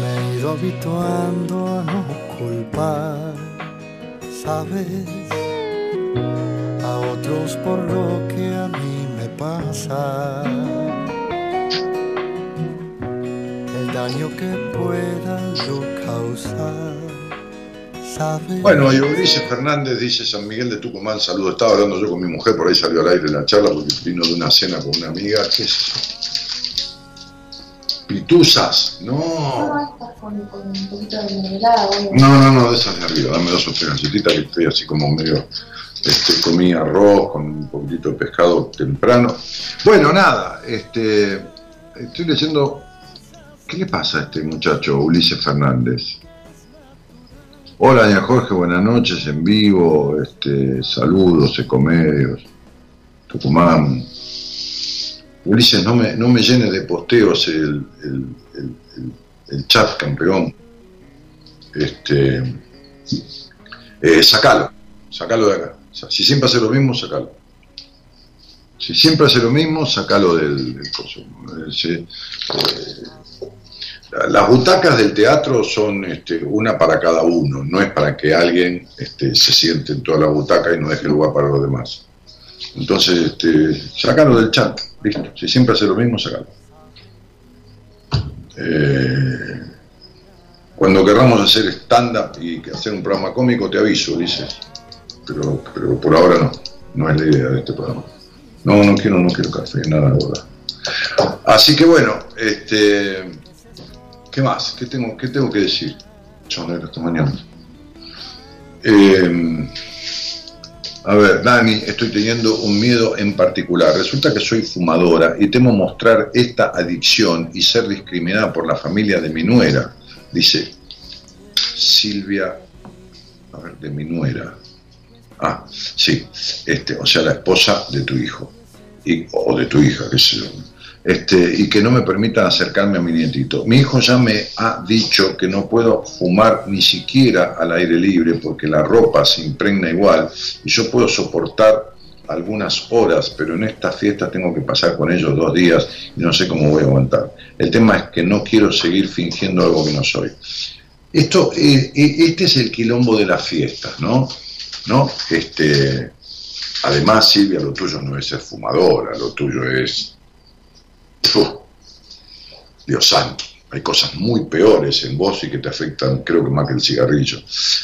Me he ido habituando a no culpar, ¿sabes? Por lo que a mí me pasa. El daño que pueda yo causar. Bueno, y Ulises Fernández dice San Miguel de Tucumán, saludo. Estaba hablando yo con mi mujer, por ahí salió al aire la charla porque vino de una cena con una amiga. ¿Qué es eso? Pituzas, no. No, no, no, de esas de arriba, dame dos o tres galletitas que estoy así como medio. Este, comí arroz con un poquitito de pescado temprano. Bueno, nada, este, estoy leyendo. ¿Qué le pasa a este muchacho, Ulises Fernández? Hola, doña Jorge, buenas noches en vivo, este, saludos, ecomedios, Tucumán. Ulises, no me, no me llene de posteos el, el, el, el- el chat, campeón. Este, eh, sacalo, sacalo de acá. Si siempre hace lo mismo, sacalo. Si siempre hace lo mismo, sacalo del, del coso. Eh, las butacas del teatro son este, una para cada uno, no es para que alguien este, se siente en toda la butaca y no deje lugar para los demás. Entonces, este, sacalo del chat, listo. Si siempre hace lo mismo, sacalo. Eh, cuando querramos hacer stand-up y hacer un programa cómico, te aviso, Ulises. Pero, pero por ahora no, no es la idea de este programa. No, no quiero, no quiero café, nada ahora. Así que bueno, este, ¿qué más? ¿Qué tengo, qué tengo que decir? Chonero, esta mañana. Eh, a ver, Dani, estoy teniendo un miedo en particular. Resulta que soy fumadora y temo mostrar esta adicción y ser discriminada por la familia de mi nuera, dice Silvia, a ver, de mi nuera. Ah, sí, este, o sea, la esposa de tu hijo, y, o de tu hija, qué sé yo. Este, y que no me permitan acercarme a mi nietito. Mi hijo ya me ha dicho que no puedo fumar ni siquiera al aire libre porque la ropa se impregna igual y yo puedo soportar algunas horas, pero en esta fiesta tengo que pasar con ellos dos días y no sé cómo voy a aguantar. El tema es que no quiero seguir fingiendo algo que no soy. Esto, eh, eh, este es el quilombo de las fiestas, ¿no? ¿No? Este, además, Silvia, lo tuyo no es ser fumadora, lo tuyo es Uf, Dios santo, hay cosas muy peores en vos y que te afectan, creo que más que el cigarrillo.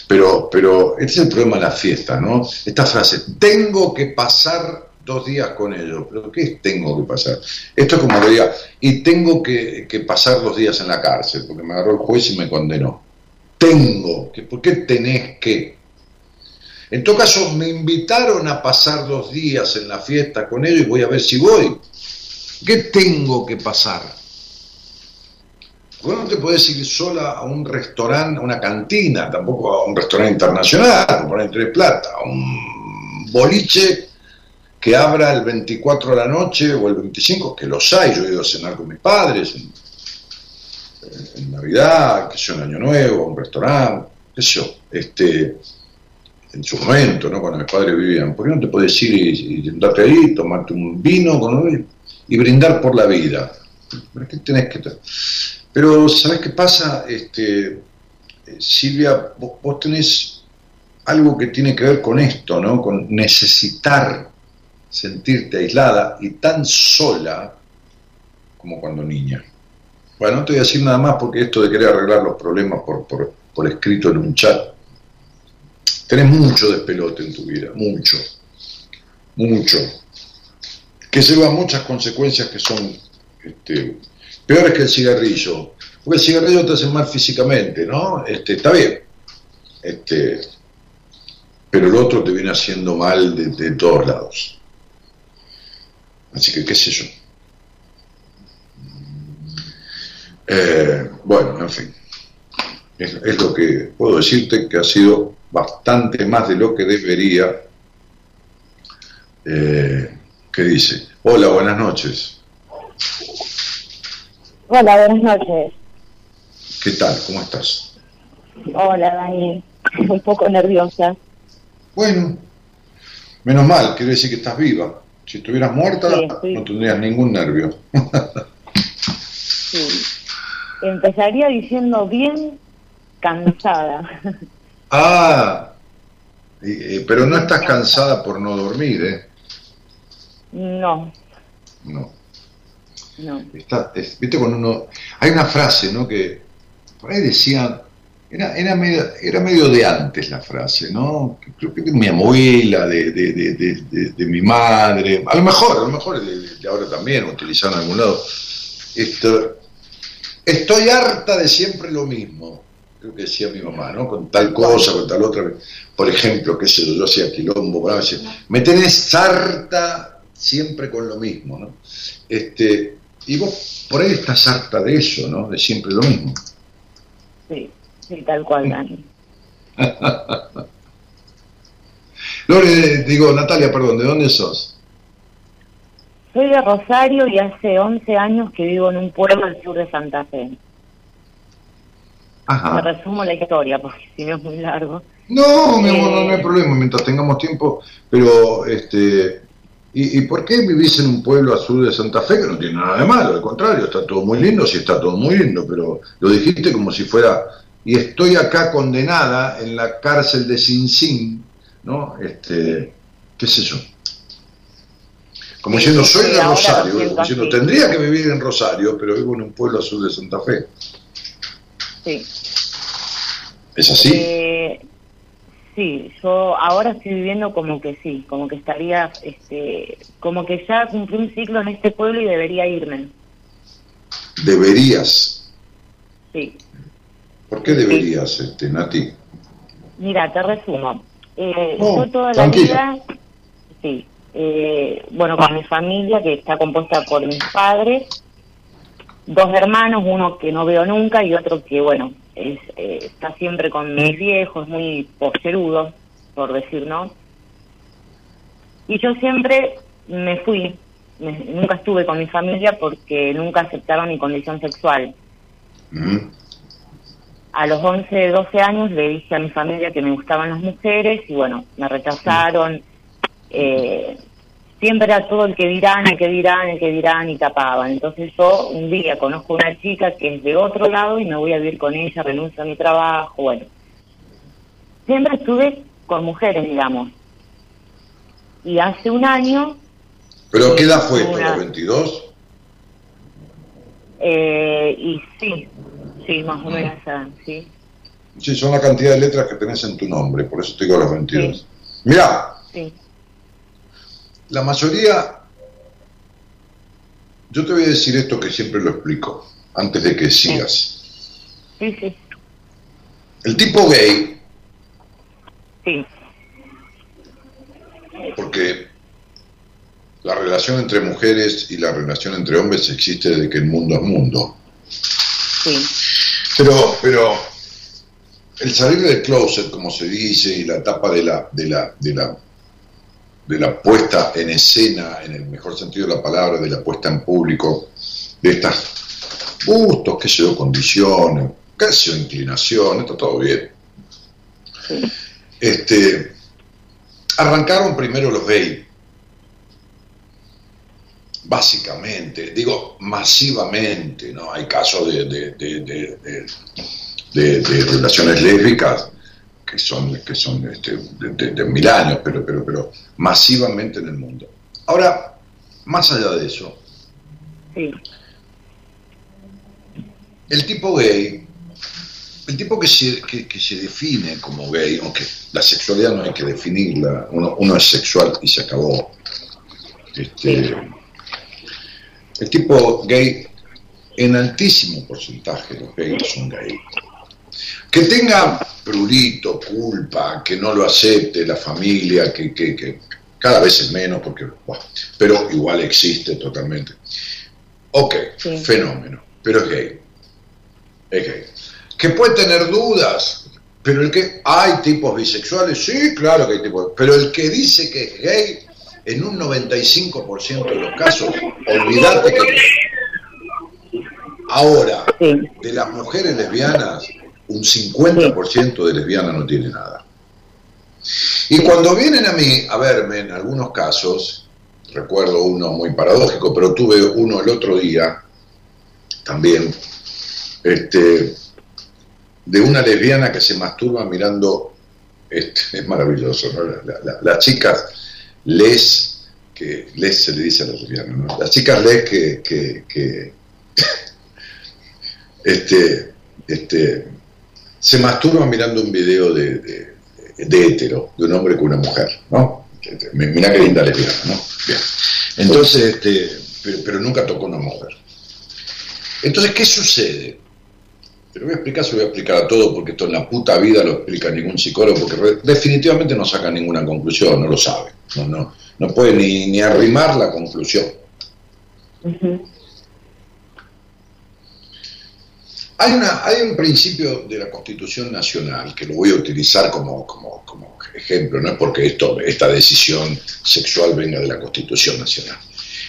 Pero, pero este es el problema de la fiesta, ¿no? Esta frase, tengo que pasar dos días con ellos. ¿Pero qué es tengo que pasar? Esto es como que diga, y tengo que, pasar dos días en la cárcel, porque me agarró el juez y me condenó. Tengo, ¿por qué tenés que? En todo caso, me invitaron a pasar dos días en la fiesta con ellos y voy a ver si voy. ¿Qué tengo que pasar? Vos no te podés ir sola a un restaurante, a una cantina, tampoco a un restaurante internacional, poner tres plata, a un boliche que abra el 24 de la noche o el 25, que los hay, yo he ido a cenar con mis padres en, Navidad, que yo, en Año Nuevo, a un restaurante, yo, este, en su momento, ¿no? cuando mis padres vivían, ¿por qué no te podés ir y, y ahí, tomarte un vino con y brindar por la vida? ¿Para qué tenés que Pero, ¿sabés qué pasa? Este, eh, Silvia, vos, vos tenés algo que tiene que ver con esto, ¿no? Con necesitar sentirte aislada y tan sola como cuando niña. Bueno, no te voy a decir nada más porque esto de querer arreglar los problemas por, por, por escrito en un chat, tenés mucho despelote en tu vida, mucho, mucho, que lleva muchas consecuencias que son este, peores que el cigarrillo, porque el cigarrillo te hace mal físicamente, ¿no? Este, está bien, este, pero el otro te viene haciendo mal de, todos lados. Así que, qué sé yo. Eh, bueno, en fin. Es, lo que puedo decirte que ha sido bastante más de lo que debería. Eh, ¿Qué dice? Hola, buenas noches. Hola, buenas noches. ¿Qué tal? ¿Cómo estás? Hola, Dani. <laughs> Un poco nerviosa. Bueno, menos mal, quiere decir que estás viva. Si estuvieras muerta, sí, sí. no tendrías ningún nervio. sí. Empezaría diciendo bien cansada. <laughs> Ah, eh, pero no estás cansada por no dormir, ¿eh? No. No. No. Está, es, Viste, cuando uno. Hay una frase, ¿no? Que por ahí decían. Era, era, medio, era medio de antes la frase, ¿no? Creo que de mi abuela, de, de, de, de, mi madre, a lo mejor, a lo mejor de, ahora también, utilizaron en algún lado. Esto, estoy harta de siempre lo mismo, creo que decía mi mamá, ¿no? Con tal cosa, con tal otra. Por ejemplo, qué sé yo, yo hacía quilombo, me tenés harta siempre con lo mismo, ¿no? Este, y vos por ahí estás harta de eso, ¿no? De siempre lo mismo. Sí. Sí, tal cual, Dani. <laughs> Lore, digo, Natalia, perdón, ¿de dónde sos? Soy de Rosario y hace 11 años que vivo en un pueblo al sur de Santa Fe. Ajá. Me resumo la historia porque si no es muy largo. No, mi amor, no, hay eh, problema, mientras tengamos tiempo, pero este, ¿y, ¿y, por qué vivís en un pueblo sur de Santa Fe que no tiene nada de malo? Al contrario, está todo muy lindo, sí está todo muy lindo, pero lo dijiste como si fuera y estoy acá condenada en la cárcel de Sin Sin, ¿no? Este, qué sé yo. Como diciendo, soy de Rosario, como diciendo, tendría que vivir en Rosario, pero vivo en un pueblo azul de Santa Fe. Sí. ¿Es así? Eh, sí, yo ahora estoy viviendo como que sí, como que estaría, este, como que ya cumplí un ciclo en este pueblo y debería irme. ¿Deberías? Sí. ¿Por qué deberías, este, Nati? Mira, te resumo. Eh, yo toda la vida, sí, eh, bueno, con mi familia, que está compuesta por mis padres, dos hermanos, uno que no veo nunca y otro que, bueno, es, eh, está siempre con mis viejos, muy pocherudo, por decir no. Y yo siempre me fui, nunca estuve con mi familia porque nunca aceptaba mi condición sexual a los 11, 12 años le dije a mi familia que me gustaban las mujeres y bueno, me rechazaron. Eh, siempre era todo el que dirán, el que dirán, el que dirán y tapaban. Entonces yo un día conozco una chica que es de otro lado y me voy a vivir con ella, renuncio a mi trabajo, bueno. Siempre estuve con mujeres, digamos. Y hace un año... ¿Pero qué edad fue esto, los 22? Eh, y sí, Sí, más o menos, sí. Sí, son la cantidad de letras que tenés en tu nombre, por eso te digo las 22. Mira, la mayoría, yo te voy a decir esto que siempre lo explico, antes de que sigas. Sí, sí. El tipo gay, sí. porque la relación entre mujeres y la relación entre hombres existe desde que el mundo es mundo. Sí. Pero, pero el salir del closet, como se dice, y la etapa de la, de la, de la, de la puesta en escena, en el mejor sentido de la palabra, de la puesta en público, de estas gustos, qué sé yo, condiciones, qué sé yo, inclinación, está todo bien. Este, arrancaron primero los gays, básicamente, digo masivamente, ¿no? Hay casos de, de, relaciones lésbicas que son, que son este, de, mil años, pero, pero, pero masivamente en el mundo. Ahora, más allá de eso, el tipo gay, el tipo que se, que, se define como gay, aunque la sexualidad no hay que definirla, uno, uno es sexual y se acabó. Este, el tipo gay, en altísimo porcentaje los gays son gays. Que tenga prurito, culpa, que no lo acepte la familia, que, que, cada vez es menos, porque, pero igual existe totalmente. Ok, fenómeno, pero es gay. Es gay. Que puede tener dudas, pero el que hay tipos bisexuales, sí, claro que hay tipos, pero el que dice que es gay en un 95% de los casos, olvídate que ahora, de las mujeres lesbianas, un 50% de lesbianas no tiene nada. Y cuando vienen a mí a verme en algunos casos, recuerdo uno muy paradójico, pero tuve uno el otro día también, este, de una lesbiana que se masturba mirando, este, <laughs> es maravilloso, las chicas les, que les se le dice a los lesbianos, ¿no? Las chicas les que, que <laughs> este, este, se masturba mirando un video de, de, de hetero, de un hombre con una mujer, ¿no? Mirá qué linda lesbiana, ¿no? Bien. Entonces, este, pero, pero nunca tocó una mujer. Entonces, ¿qué sucede? Te lo voy a explicar, se lo voy a explicar a todo, porque esto en la puta vida lo explica ningún psicólogo, porque definitivamente no saca ninguna conclusión, no lo sabe. No, no, no puede ni, ni arrimar la conclusión. Hay, un principio de la Constitución Nacional que lo voy a utilizar como, ejemplo, no es porque esta decisión sexual venga de la Constitución Nacional.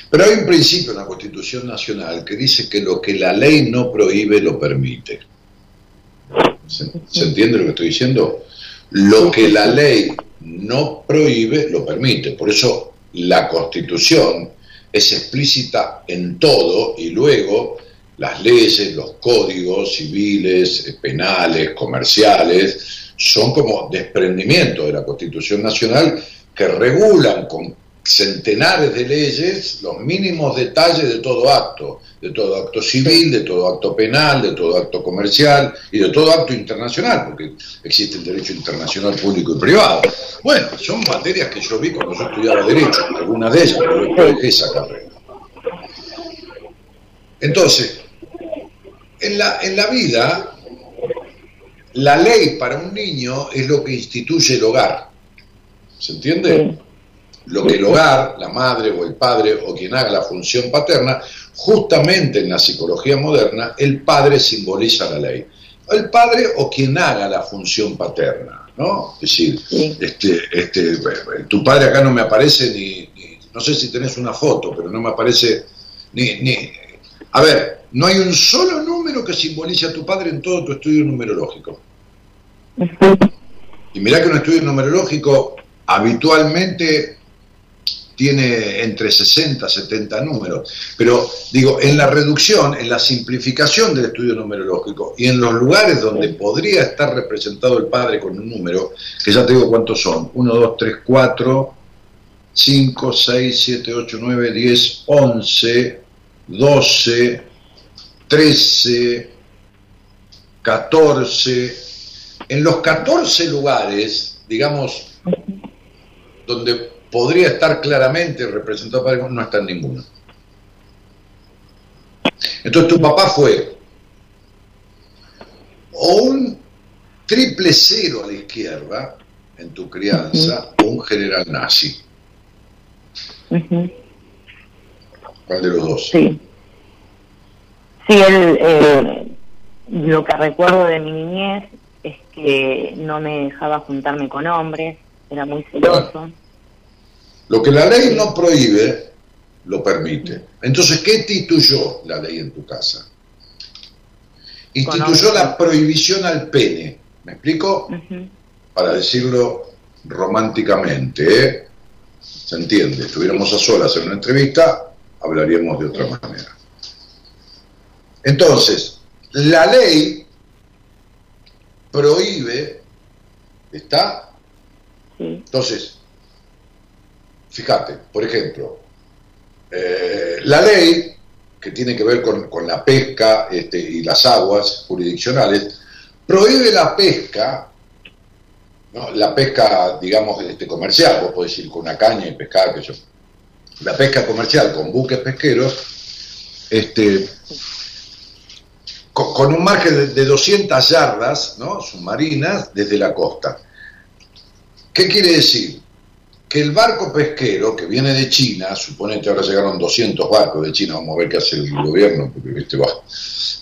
Pero hay un principio en la Constitución Nacional que dice que lo que la ley no prohíbe lo permite. ¿Se, se entiende lo que estoy diciendo? Lo que la ley no prohíbe lo permite. Por eso la Constitución es explícita en todo y luego las leyes, los códigos civiles, eh, penales, comerciales, son como desprendimiento de la Constitución Nacional que regulan con centenares de leyes los mínimos detalles de todo acto, de todo acto civil, de todo acto penal, de todo acto comercial y de todo acto internacional, porque existe el derecho internacional público y privado. Bueno, son materias que yo vi cuando yo estudiaba Derecho, algunas de ellas, pero después dejé esa carrera. Entonces, en la, en la vida, la ley para un niño es lo que instituye el hogar. ¿Se entiende? Lo que el hogar, la madre o el padre o quien haga la función paterna, justamente en la psicología moderna, el padre simboliza la ley. El padre o quien haga la función paterna, ¿no? Es decir, este, este, tu padre acá no me aparece ni, ni- no sé si tenés una foto, pero no me aparece ni, ni, a ver, no hay un solo número que simbolice a tu padre en todo tu estudio numerológico. Y mirá que un estudio numerológico habitualmente tiene entre 60 y 70 números. Pero digo, en la reducción, en la simplificación del estudio numerológico y en los lugares donde podría estar representado el padre con un número, que ya te digo cuántos son, 1, 2, 3, 4, 5, 6, 7, 8, 9, 10, 11, 12, 13, 14. En los 14 lugares, digamos, donde podría estar claramente representado padre, no está en ninguno. Entonces tu papá fue o un triple cero a la izquierda en tu crianza o un general nazi. ¿Cuál de los dos? Sí. Sí, él, eh, lo que recuerdo de mi niñez es que no me dejaba juntarme con hombres, era muy celoso. Lo que la ley no prohíbe, lo permite. Entonces, ¿qué instituyó la ley en tu casa? Instituyó la prohibición al pene. ¿Me explico? Para decirlo románticamente, ¿eh? ¿Se entiende? Estuviéramos a solas en una entrevista, hablaríamos de otra manera. Entonces, la ley prohíbe, ¿está? Entonces, fíjate, por ejemplo, eh, la ley que tiene que ver con, con la pesca este, y las aguas jurisdiccionales, prohíbe la pesca, ¿no? la pesca, digamos, este, comercial, vos podés ir con una caña y pescar, que yo, la pesca comercial con buques pesqueros, este, con, con un margen de, de 200 yardas ¿no? submarinas desde la costa. ¿Qué quiere decir? Que el barco pesquero que viene de China, suponete ahora llegaron 200 barcos de China, vamos a ver qué hace el gobierno, porque viste, va.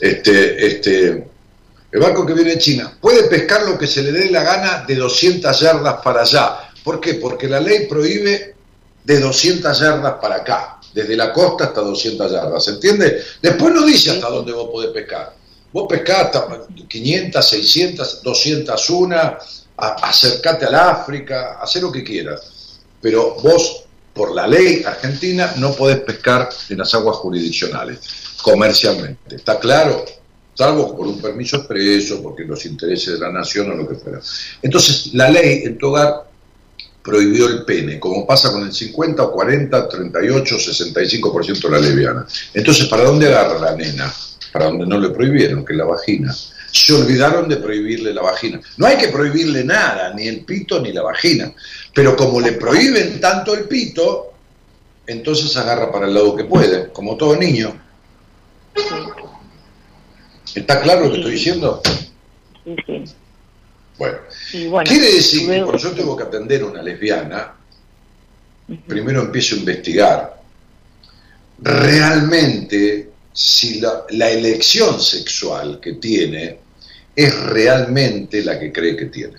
Este, este, el barco que viene de China puede pescar lo que se le dé la gana de 200 yardas para allá. ¿Por qué? Porque la ley prohíbe de 200 yardas para acá, desde la costa hasta 200 yardas, ¿se entiende? Después no dice hasta dónde vos podés pescar. Vos pescás hasta 500, 600, 201, a- acercate al África, hacer lo que quieras. Pero vos, por la ley argentina, no podés pescar en las aguas jurisdiccionales, comercialmente. ¿Está claro? Salvo por un permiso expreso, porque los intereses de la nación o lo que fuera. Entonces, la ley en tu hogar prohibió el pene, como pasa con el 50 o 40, 38, 65% de la lesbiana. Entonces, ¿para dónde agarra la nena? Para donde no le prohibieron, que es la vagina. Se olvidaron de prohibirle la vagina. No hay que prohibirle nada, ni el pito ni la vagina. Pero como le prohíben tanto el pito, entonces agarra para el lado que puede, como todo niño. ¿Está claro lo que estoy diciendo? Sí, sí. Bueno, bueno, quiere decir que cuando yo tengo que atender a una lesbiana, primero empiezo a investigar realmente si la, la elección sexual que tiene es realmente la que cree que tiene.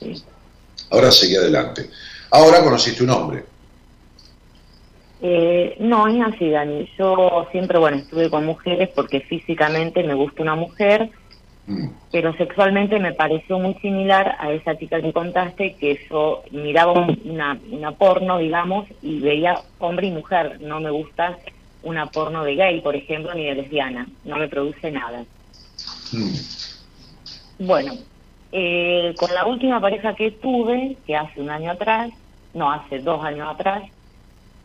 Sí. Ahora seguí adelante. Ahora conociste un hombre. Eh, no, es así, Dani. Yo siempre, bueno, estuve con mujeres porque físicamente me gusta una mujer, Mm, pero sexualmente me pareció muy similar a esa chica que contaste, que yo miraba un- una, una porno, digamos, y veía hombre y mujer. No me gusta una porno de gay, por ejemplo, ni de lesbiana. No me produce nada. mm, Bueno, eh, con la última pareja que tuve, que hace un año atrás, no, hace dos años atrás,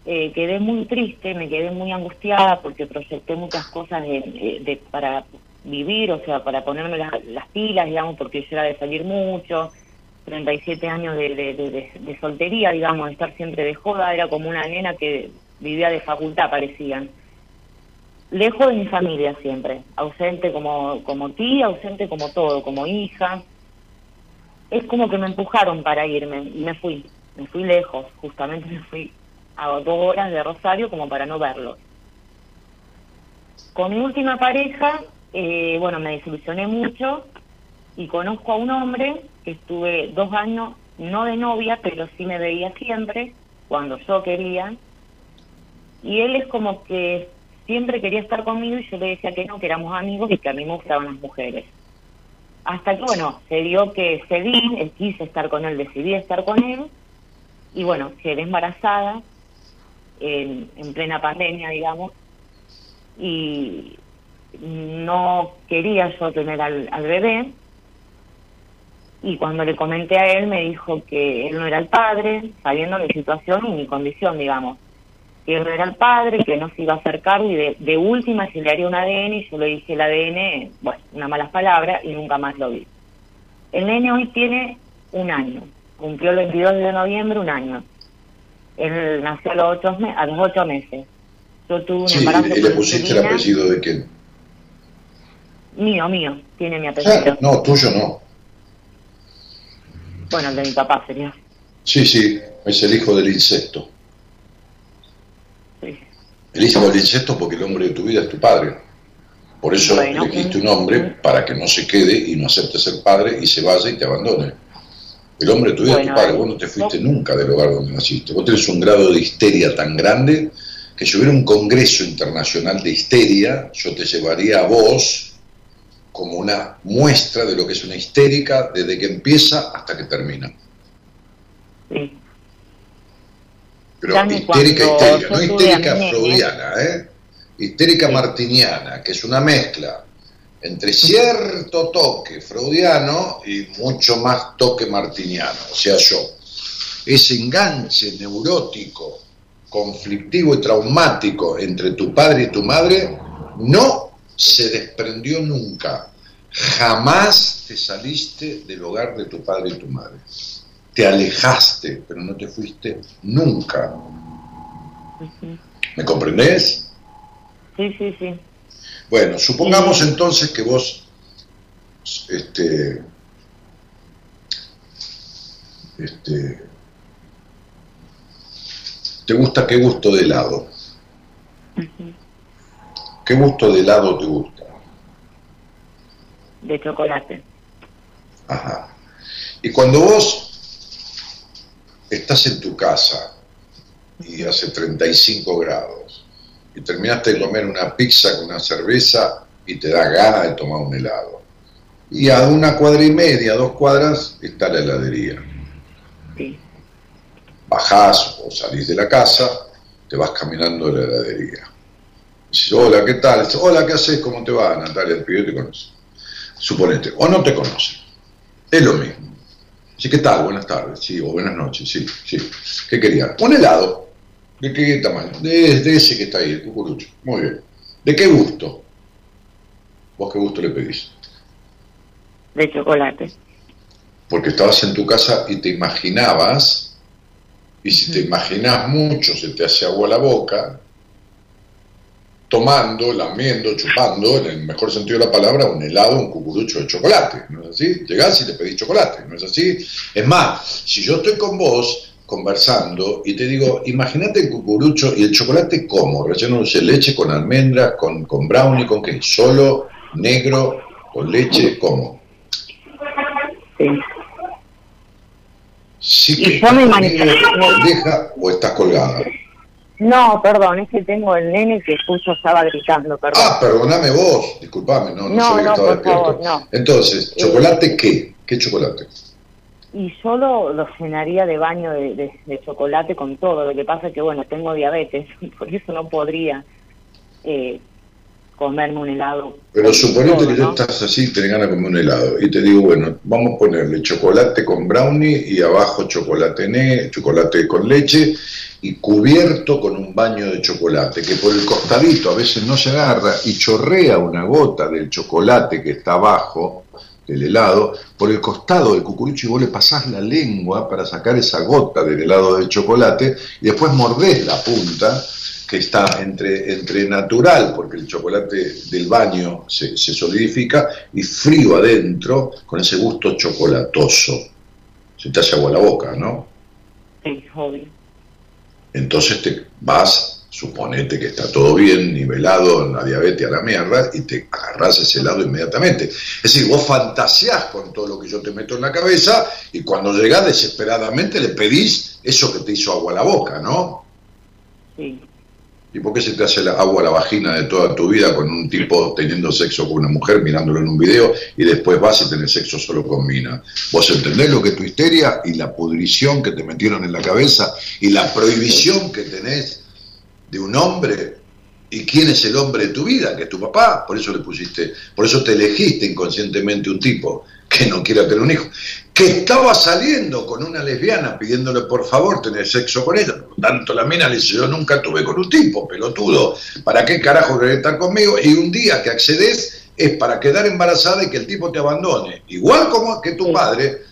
eh, quedé muy triste, me quedé muy angustiada porque proyecté muchas cosas de, de- para vivir, o sea, para ponerme las, las pilas, digamos, porque yo era de salir mucho, 37 años de- de soltería, digamos, de estar siempre de joda, era como una nena que vivía de facultad, parecían lejos de mi familia siempre, ausente como, como tía, ausente como todo, como hija. Es como que me empujaron para irme y me fui, me fui lejos, justamente me fui a dos horas de Rosario como para no verlos. Con mi última pareja, eh, bueno, me desilusioné mucho y conozco a un hombre que estuve dos años, no de novia, pero sí me veía siempre, cuando yo quería, y él es como que siempre quería estar conmigo y yo le decía que no, que éramos amigos y que a mí me gustaban las mujeres. Hasta que, bueno, se dio que cedí, él quise estar con él, decidí estar con él, y bueno, quedé embarazada en, en plena pandemia, digamos, y no quería yo tener al, al bebé, y cuando le comenté a él me dijo que él no era el padre, sabiendo mi situación y mi condición, digamos no era el padre, que no se iba a hacer cargo y de, de última se le haría un ADN y yo le dije el ADN, bueno, unas malas palabras y nunca más lo vi. El nene hoy tiene un año, cumplió el 22 de noviembre un año. Él nació a los ocho, a los ocho meses. Yo tuve un Sí, embarazo y le pusiste el apellido de quién. Mío, mío, tiene mi apellido. Ah, no, tuyo no. Bueno, el de mi papá sería. Sí, sí, es el hijo del incesto. Sí. El incesto porque el hombre de tu vida es tu padre. Por eso Bueno, elegiste un hombre para que no se quede y no acepte ser padre y se vaya y te abandone. El hombre de tu vida es tu padre, vos no te fuiste nunca del hogar donde naciste. Vos tenés un grado de histeria tan grande que si hubiera un congreso internacional de histeria, yo te llevaría a vos como una muestra de lo que es una histérica desde que empieza hasta que termina. Sí. Pero Dani, histérica, histérica, no histérica freudiana, ¿eh? Histérica martiniana, que es una mezcla entre cierto toque freudiano y mucho más toque martiniano, o sea, yo. Ese enganche neurótico, conflictivo y traumático entre tu padre y tu madre no se desprendió nunca. Jamás te saliste del hogar de tu padre y tu madre. Te alejaste, pero no te fuiste nunca. ¿Me comprendés? Sí, sí, sí. Bueno, supongamos entonces que vos este, este, te gusta qué gusto de helado. ¿Qué gusto de helado te gusta? De chocolate. Ajá. Y cuando vos estás en tu casa y hace 35 grados y terminaste de comer una pizza con una cerveza y te da ganas de tomar un helado. Y a una cuadra y media, dos cuadras, está la heladería. Sí. Bajás o salís de la casa, te vas caminando a la heladería. Dices, hola, ¿qué tal? Hola, ¿qué haces? ¿Cómo te va, Natalia? El pibe te conoce. Suponete, o no te conoce. Es lo mismo. Sí, ¿qué tal? Buenas tardes, sí, o buenas noches, sí, sí. ¿Qué quería? Un helado. ¿De qué tamaño? De, de ese que está ahí, el cucurucho. Muy bien. ¿De qué gusto? ¿Vos qué gusto le pedís? De chocolate. Porque estabas en tu casa y te imaginabas, y si te imaginas mucho se te hace agua la boca, tomando, lamiendo, chupando, en el mejor sentido de la palabra, un helado, un cucurucho de chocolate, ¿no es así? Llegás y te pedís chocolate, ¿no es así? Es más, si yo estoy con vos conversando y te digo, imagínate el cucurucho y el chocolate como, relleno de leche con almendras, con, con brownie, con qué, solo, negro, con leche, ¿cómo? Sí. Sí Y que yo me pendeja, o estás colgada. No, perdón, es que tengo el nene que justo estaba gritando, perdón. Ah, perdóname vos, disculpame, no, no, No, sabía que no, estaba por despierto. favor, no. Entonces, Eh, ¿chocolate qué? ¿Qué chocolate? Y solo lo llenaría de baño de, de- de chocolate con todo. Lo que pasa es que, bueno, tengo diabetes, <laughs> por eso no podría eh, comerme un helado. Pero suponete que tú ¿no? estás así y tenés ganas de comer un helado y te digo, bueno, vamos a ponerle chocolate con brownie y abajo chocolate ne chocolate con leche y cubierto con un baño de chocolate que por el costadito a veces no se agarra y chorrea una gota del chocolate que está abajo del helado por el costado del cucurucho y vos le pasás la lengua para sacar esa gota del helado de chocolate y después mordés la punta que está entre, entre natural, porque el chocolate del baño se, se solidifica, y frío adentro, con ese gusto chocolatoso. Se te hace agua la boca, ¿no? Sí, obvio. Entonces te vas, suponete que está todo bien, nivelado, la diabetes a la mierda, y te agarrás ese helado inmediatamente. Es decir, vos fantaseás con todo lo que yo te meto en la cabeza, y cuando llegás desesperadamente le pedís eso que te hizo agua a la boca, ¿no? Sí. ¿Y por qué se te hace la agua a la vagina de toda tu vida con un tipo teniendo sexo con una mujer, mirándolo en un video, y después vas y tenés sexo solo con mina? ¿Vos entendés lo que es tu histeria y la pudrición que te metieron en la cabeza y la prohibición que tenés de un hombre? ¿Y quién es el hombre de tu vida? Que es tu papá. Por eso le pusiste, por eso te elegiste inconscientemente un tipo que no quiera tener un hijo, que estaba saliendo con una lesbiana pidiéndole por favor tener sexo con ella. Por lo tanto, la mina le dice, yo nunca tuve con un tipo, pelotudo, ¿para qué carajo querés estar conmigo? Y un día que accedes es para quedar embarazada y que el tipo te abandone. Igual como que tu padre,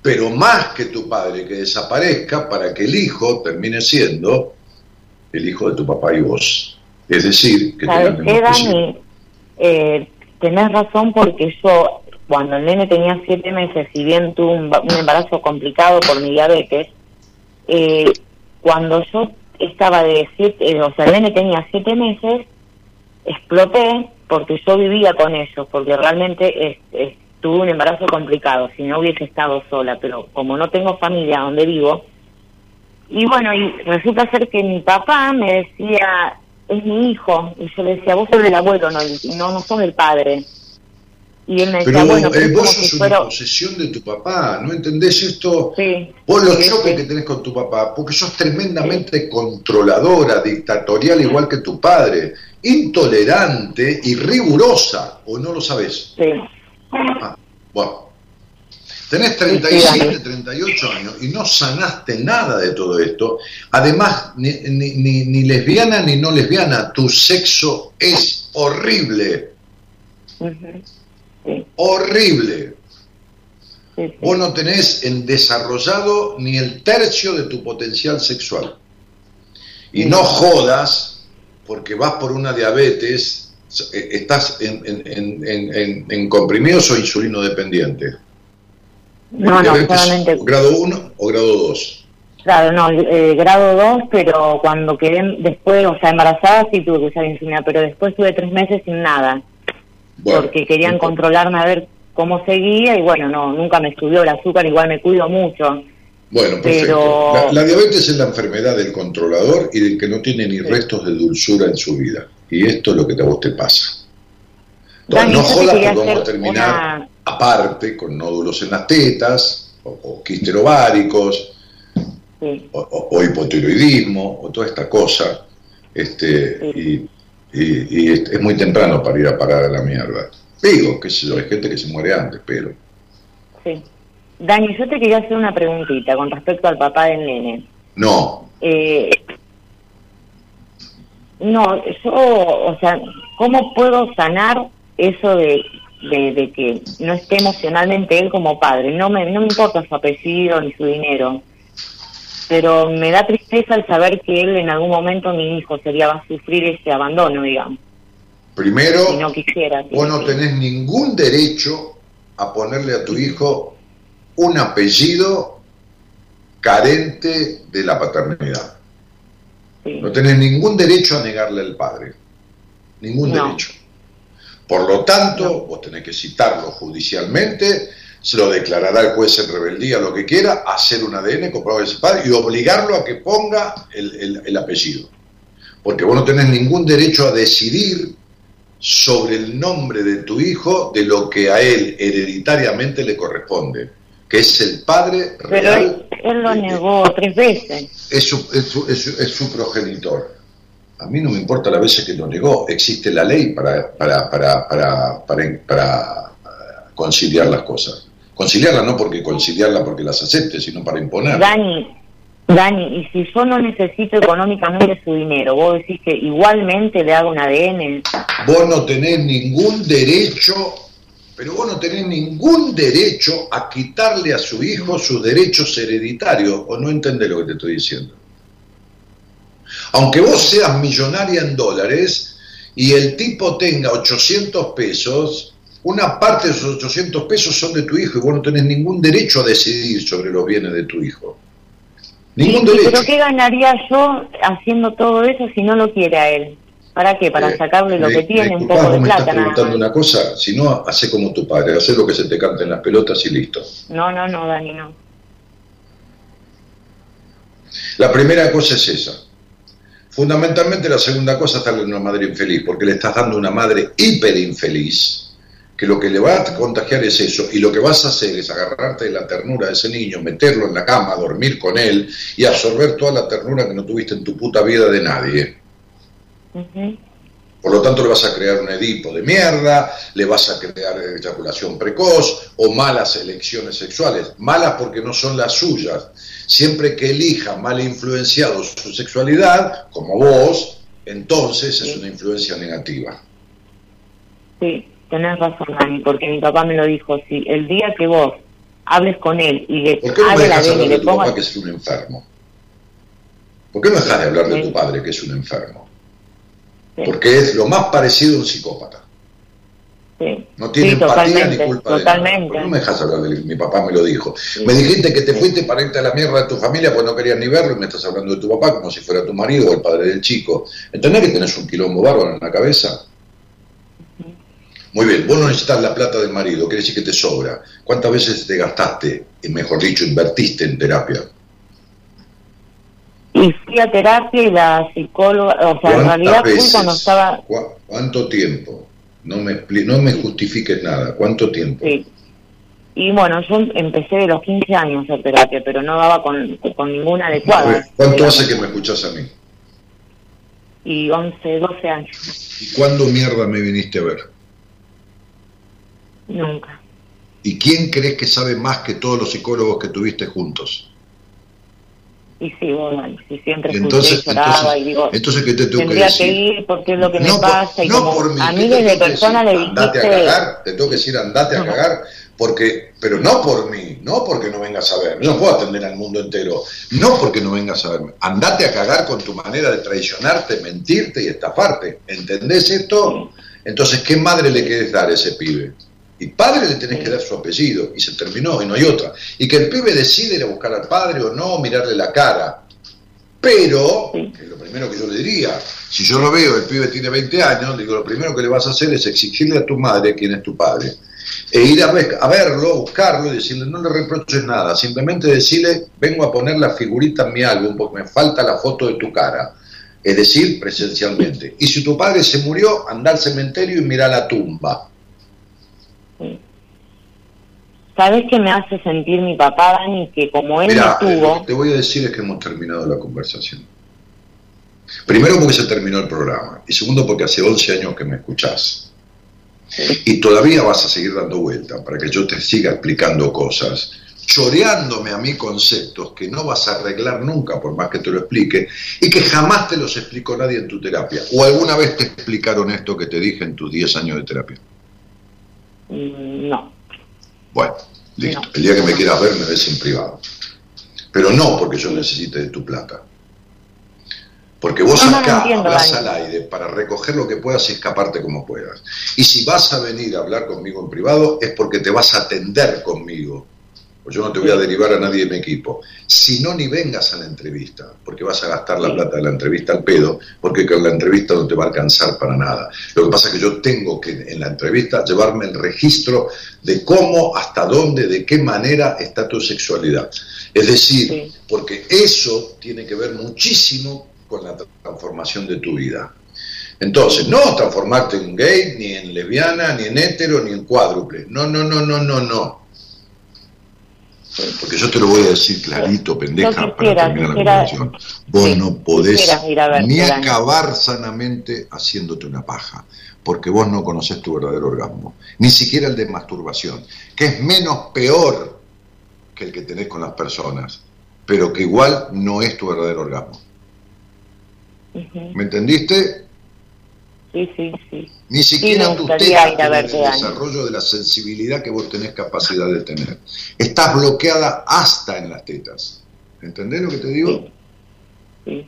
pero más que tu padre, que desaparezca para que el hijo termine siendo el hijo de tu papá y vos. Es decir, que ¿Sabes qué, Dani? Eh, tenés razón porque yo, cuando el nene tenía siete meses, si bien tuve un, un embarazo complicado por mi diabetes, eh, cuando yo estaba de siete, eh, o sea, el nene tenía siete meses, exploté porque yo vivía con ellos, porque realmente es- tuve un embarazo complicado, si no hubiese estado sola, pero como no tengo familia donde vivo, y bueno, y resulta ser que mi papá me decía, es mi hijo, y yo le decía, vos sos el abuelo, no, no, no sos el padre. Y él me decía, Pero bueno, eh, vos sos una posesión de tu papá, ¿no entendés esto? Sí, Vos los Sí, choques sí. que tenés con tu papá, porque sos tremendamente controladora, dictatorial, igual que tu padre, intolerante y rigurosa, ¿o no lo sabés? sí. Ah, bueno. Tenés Sí, 37, sí, 38 años y no sanaste nada de todo esto. Además, ni, ni- ni- ni lesbiana ni no lesbiana, tu sexo es horrible, Ujú. Sí, horrible. sí, sí. Vos no tenés en desarrollado ni el tercio de tu potencial sexual. Y no jodas porque vas por una diabetes, eh, estás en, en- en- en- comprimidos o insulino dependiente. No, no, solamente... grado 1 o grado 2. Claro, no, eh, grado 2, pero cuando quedé después, o sea, embarazada sí tuve que usar insulina, pero después tuve tres meses sin nada, Bueno, porque querían entonces- controlarme a ver cómo seguía y bueno, no, nunca me subió el azúcar, igual me cuido mucho. Bueno, perfecto. pero- La, la diabetes es la enfermedad del controlador y del que no tiene ni restos de dulzura en su vida. Y esto es lo que a vos te pasa. Entonces, Dani, no jodas porque vamos a terminar una- aparte con nódulos en las tetas, o, o quistes ováricos, Sí, o, o- o hipotiroidismo, o toda esta cosa. Este, Sí. Y, y- es, es muy temprano para ir a parar a la mierda. Digo, qué sé yo, hay gente que se muere antes, pero... sí. Dani, yo te quería hacer una preguntita con respecto al papá del nene. No, Eh, no, yo, o sea, ¿cómo puedo sanar eso de, de, que no esté emocionalmente él como padre. No me, no me importa su apellido ni su dinero, pero me da tristeza el saber que él en algún momento, mi hijo, sería va a sufrir ese abandono, digamos. Primero, no quisiera, vos no tenés ningún derecho a ponerle a tu hijo un apellido carente de la paternidad. No tenés ningún derecho a negarle al padre. Ningún derecho. Por lo tanto, vos tenés que citarlo judicialmente, se lo declarará el juez en rebeldía, lo que quiera, hacer un ADN, comprobar ese padre y obligarlo a que ponga el, el apellido. Porque vos no tenés ningún derecho a decidir sobre el nombre de tu hijo de lo que a él hereditariamente le corresponde, que es el padre real. Pero él, lo negó tres veces. Es su, es, su, progenitor. A mí no me importa las veces que lo negó, existe la ley para, para, para, para, para, conciliar las cosas. Conciliarla no porque conciliarla porque las acepte, sino para imponer. Dani, Dani, y si yo no necesito económicamente su dinero, vos decís que igualmente le hago un ADN. Vos no tenés ningún derecho, pero vos no tenés ningún derecho a quitarle a su hijo sus derechos hereditarios, o no entendés lo que te estoy diciendo. Aunque vos seas millonaria en dólares y el tipo tenga 800 pesos, una parte de esos 800 pesos son de tu hijo y vos no tenés ningún derecho a decidir sobre los bienes de tu hijo. Ningún derecho. ¿Pero qué ganaría yo haciendo todo eso si no lo quiere a él? ¿Para qué? Para eh, sacarle lo que tiene, un poco de me plata. Estás preguntando una cosa, si no, hace como tu padre, hace lo que se te cante en las pelotas y listo. No, no, no, Dani, no. La primera cosa es esa. Fundamentalmente la segunda cosa es darle una madre infeliz, porque le estás dando una madre hiper infeliz que lo que le va a contagiar es eso, y lo que vas a hacer es agarrarte de la ternura de ese niño, meterlo en la cama, dormir con él y absorber toda la ternura que no tuviste en tu puta vida de nadie. Por lo tanto, le vas a crear un Edipo de mierda, le vas a crear eyaculación precoz o malas elecciones sexuales. Malas porque no son las suyas. Siempre que elija mal influenciado su sexualidad, como vos, entonces es una influencia negativa. Sí tenés razón, Dani, porque mi papá me lo dijo, si el día que vos hables con él y le ¿Por qué no me dejas hablar de tu papá que es un enfermo? ¿Por qué no dejas de hablar de tu padre que es un enfermo? Porque es lo más parecido a un psicópata. Sí. No tiene empatía ni culpa de nada. ¿Por qué no me dejas hablar de él? Mi papá me lo dijo. Me dijiste que te fuiste para irte a la mierda de tu familia porque no querías ni verlo y me estás hablando de tu papá como si fuera tu marido o el padre del chico. ¿Entendés que tenés un quilombo bárbaro en la cabeza? Muy bien, vos no necesitas la plata del marido, quiere decir que te sobra. ¿Cuántas veces te gastaste, mejor dicho, invertiste en terapia? Y fui a terapia y la psicóloga, o sea, en realidad fui cuando estaba... ¿Cuánto tiempo? No me, no me justifiques nada. ¿Cuánto tiempo? Sí. Y bueno, yo empecé de los 15 años a terapia, pero no daba con, con ninguna adecuada. ¿Cuánto hace que me escuchas a mí? Y 11, 12 años. ¿Y cuándo mierda me viniste a ver? Nunca. ¿Y quién crees que sabe más que todos los psicólogos que tuviste juntos? Y sí, bueno, si siempre entonces, lloraba y digo, entonces ¿qué te tengo que, que ir porque es lo que me pasa. y no por mí, a mí desde persona le dijiste... Andate a cagar, te tengo que decir andate a cagar, porque, pero no por mí, no porque no vengas a ver, no puedo atender al mundo entero, no porque no vengas a verme, andate a cagar con tu manera de traicionarte, mentirte y estafarte, ¿entendés esto? Entonces, ¿qué madre le quieres dar a ese pibe? Y padre le tenés que dar su apellido, y se terminó, y no hay otra. Y que el pibe decide ir a buscar al padre o no, mirarle la cara. Pero, que es lo primero que yo le diría, si yo lo veo, el pibe tiene 20 años, digo, lo primero que le vas a hacer es exigirle a tu madre quién es tu padre. E ir a, a verlo, buscarlo y decirle, no le reproches nada, simplemente decirle, vengo a poner la figurita en mi álbum porque me falta la foto de tu cara. Es decir, presencialmente. Y si tu padre se murió, anda al cementerio y mira la tumba ¿Sabes qué me hace sentir mi papá, Dani? Que como él tuvo... Lo que te voy a decir es que hemos terminado la conversación. Primero porque se terminó el programa. Y segundo porque hace 11 años que me escuchás. Y todavía vas a seguir dando vueltas para que yo te siga explicando cosas, choreándome a mí conceptos que no vas a arreglar nunca por más que te lo explique y que jamás te los explicó nadie en tu terapia. ¿O alguna vez te explicaron esto que te dije en tus 10 años de terapia? Mm, no. Bueno, listo. El día que me quieras ver me ves en privado. Pero no porque yo necesite de tu plata. Porque vos acá hablas al aire para recoger lo que puedas y escaparte como puedas. Y si vas a venir a hablar conmigo en privado es porque te vas a atender conmigo. Pues yo no te voy a derivar a nadie de mi equipo. Si no, ni vengas a la entrevista, porque vas a gastar la plata de la entrevista al pedo, porque con la entrevista no te va a alcanzar para nada. Lo que pasa es que yo tengo que en la entrevista llevarme el registro de cómo, hasta dónde, de qué manera está tu sexualidad. Es decir, porque eso tiene que ver muchísimo con la transformación de tu vida. Entonces, no transformarte en gay, ni en lesbiana, ni en hetero, ni en cuádruple. No, no, no, no, no, no. Porque yo te lo voy a decir clarito, pendeja, para terminar la conversación. Vos no podés ni acabar sanamente haciéndote una paja, porque vos no conocés tu verdadero orgasmo, ni siquiera el de masturbación, que es menos peor que el que tenés con las personas, pero que igual no es tu verdadero orgasmo. ¿Me entendiste? Sí, sí, sí. Ni siquiera tu el desarrollo de la sensibilidad que vos tenés capacidad de tener. Estás bloqueada hasta en las tetas. ¿Entendés lo que te digo? Sí.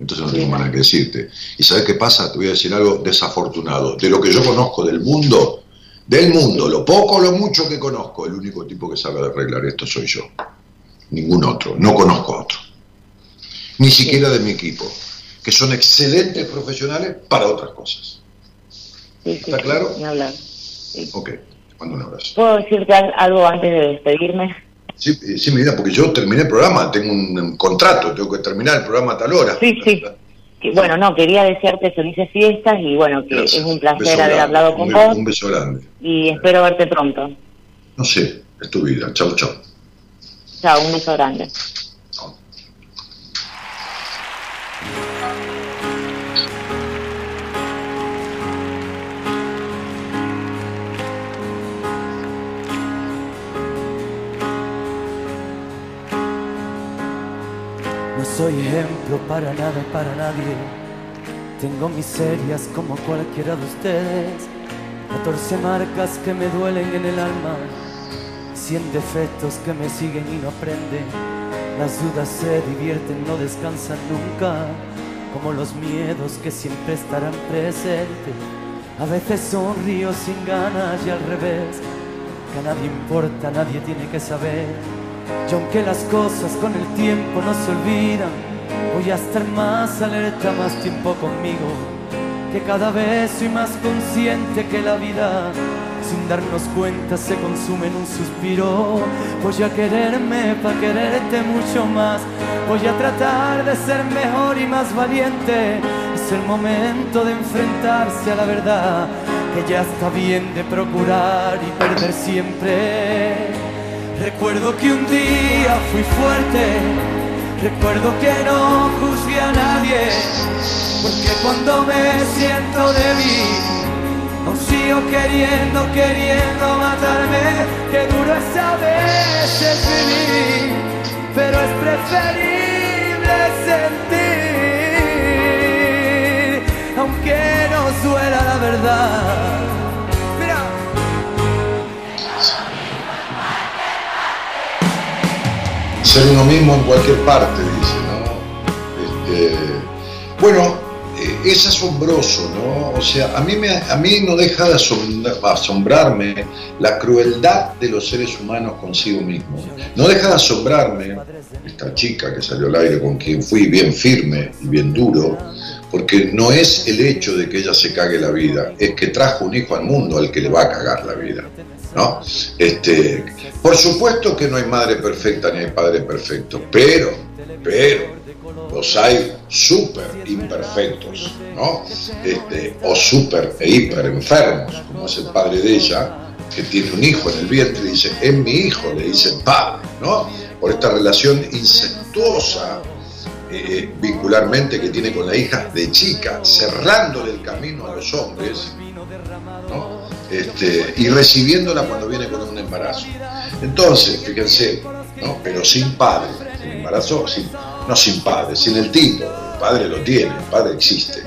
entonces no tengo nada que decirte. ¿Y sabes qué pasa? Te voy a decir algo desafortunado. De lo que yo conozco del mundo, del mundo, lo poco o lo mucho que conozco, el único tipo que sabe arreglar esto soy yo. Ningún otro. No conozco otro ni siquiera de mi equipo, que son excelentes profesionales para otras cosas. ¿Está claro? Ni hablar. Ok, te mando un abrazo. ¿Puedo decirte algo antes de despedirme? Sí, sí, mira, porque yo terminé el programa, tengo un, contrato, tengo que terminar el programa a tal hora. Sí, sí. Bueno, no, quería desearte felices fiestas y bueno, que es un placer haber hablado con vos. Un beso grande. Y espero verte pronto. No sé, es tu vida. Chao, chao. Chao, un beso grande. Soy ejemplo para nada para nadie. Tengo miserias como cualquiera de ustedes. 14 marcas que me duelen en el alma. 100 defectos que me siguen y no aprenden. Las dudas se divierten, no descansan nunca. Como los miedos que siempre estarán presentes. A veces sonrío sin ganas y al revés. Que a nadie importa, nadie tiene que saber y aunque las cosas con el tiempo no se olvidan, voy a estar más alerta, más tiempo conmigo. Que cada vez soy más consciente que la vida, sin darnos cuenta, se consume en un suspiro. Voy a quererme para quererte mucho más. Voy a tratar de ser mejor y más valiente. Es el momento de enfrentarse a la verdad, que ya está bien de procurar y perder siempre. Recuerdo que un día fui fuerte, recuerdo que no juzgué a nadie, porque cuando me siento débil, aún sigo queriendo, queriendo matarme, que duro es a veces vivir, pero es preferible sentir, aunque nos duela la verdad ser uno mismo en cualquier parte, dice, ¿no? Este, bueno, eh, es asombroso, ¿no? O sea, a mí, me, a mí no deja de asombrarme la crueldad de los seres humanos consigo mismos. No deja de asombrarme esta chica que salió al aire con quien fui bien firme y bien duro, porque no es el hecho de que ella se cague la vida, es que trajo un hijo al mundo al que le va a cagar la vida. ¿No? Este, por supuesto que no hay madre perfecta ni hay padre perfecto, pero, pero, los hay súper imperfectos, ¿no? Este, o súper e hiper enfermos, como es el padre de ella, que tiene un hijo en el vientre y dice, es mi hijo, le dice padre, ¿no? Por esta relación incestuosa eh, vincularmente que tiene con la hija de chica, cerrándole el camino a los hombres. Este, y recibiéndola cuando viene con un embarazo. Entonces, fíjense, ¿no? pero sin padre, sin embarazo, no sin padre, sin el tipo, el padre lo tiene, el padre existe.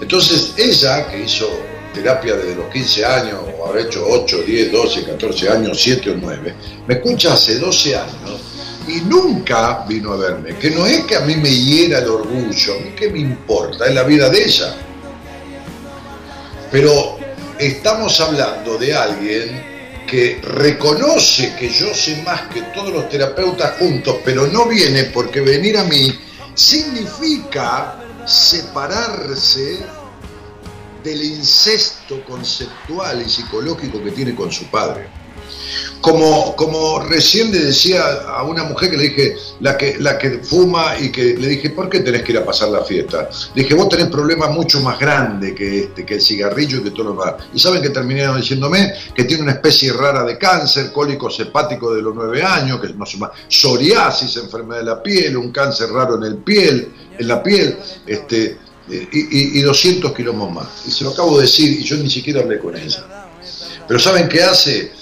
Entonces, ella que hizo terapia desde los 15 años, o habrá hecho 8, 10, 12, 14 años, 7 o 9, me escucha hace 12 años y nunca vino a verme. Que no es que a mí me hiera el orgullo, a mí que me importa, es la vida de ella. Pero estamos hablando de alguien que reconoce que yo sé más que todos los terapeutas juntos, pero no viene porque venir a mí significa separarse del incesto conceptual y psicológico que tiene con su padre. Como, recién le decía a una mujer que le dije, la que, la que fuma y que le dije, ¿por qué tenés que ir a pasar la fiesta? Le dije, vos tenés problemas mucho más grandes que este, que el cigarrillo y que todo lo demás. Y saben que terminaron diciéndome que tiene una especie rara de cáncer, cólicos hepáticos de los nueve años, que no llama psoriasis, enfermedad de la piel, un cáncer raro en el piel, en la piel, este, y, y, 200 kilómetros más. Y se lo acabo de decir y yo ni siquiera hablé con ella. Pero ¿saben qué hace?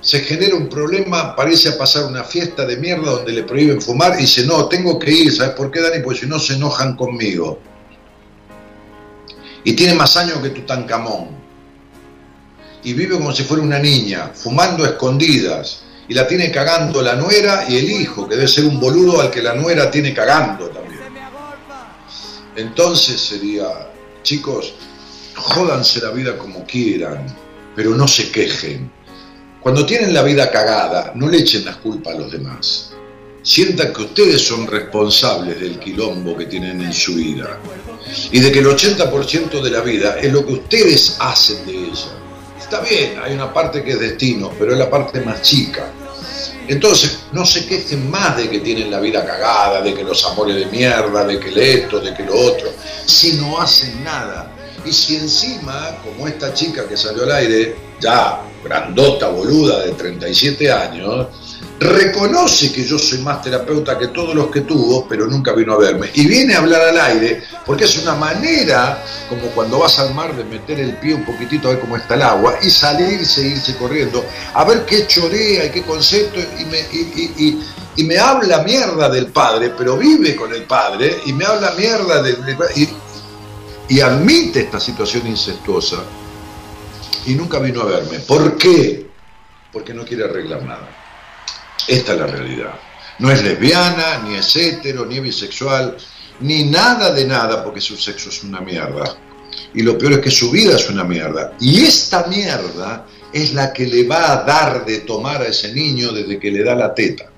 Se genera un problema, parece a pasar una fiesta de mierda donde le prohíben fumar y dice, no, tengo que ir, ¿sabes por qué, Dani? Porque si no se enojan conmigo. Y tiene más años que Tutankamón. Y vive como si fuera una niña, fumando a escondidas. Y la tiene cagando la nuera y el hijo, que debe ser un boludo al que la nuera tiene cagando también. Entonces sería, chicos, jódanse la vida como quieran, pero no se quejen. Cuando tienen la vida cagada, no le echen las culpas a los demás. Sientan que ustedes son responsables del quilombo que tienen en su vida y de que el 80% de la vida es lo que ustedes hacen de ella. Está bien, hay una parte que es destino, pero es la parte más chica. Entonces, no se quejen más de que tienen la vida cagada, de que los amores de mierda, de que esto, de que lo otro, si no hacen nada. Y si encima, como esta chica que salió al aire, ya grandota, boluda, de 37 años, reconoce que yo soy más terapeuta que todos los que tuvo, pero nunca vino a verme. Y viene a hablar al aire porque es una manera, como cuando vas al mar, de meter el pie un poquitito a ver cómo está el agua y salir y seguirse corriendo, a ver qué chorea y qué concepto, y me, habla mierda del padre, pero vive con el padre, y me habla mierda del... y admite esta situación incestuosa y nunca vino a verme. ¿Por qué? Porque no quiere arreglar nada. Esta es la realidad. No es lesbiana, ni es hetero, ni es bisexual, ni nada de nada, porque su sexo es una mierda. Y lo peor es que su vida es una mierda. Y esta mierda es la que le va a dar de tomar a ese niño desde que le da la teta.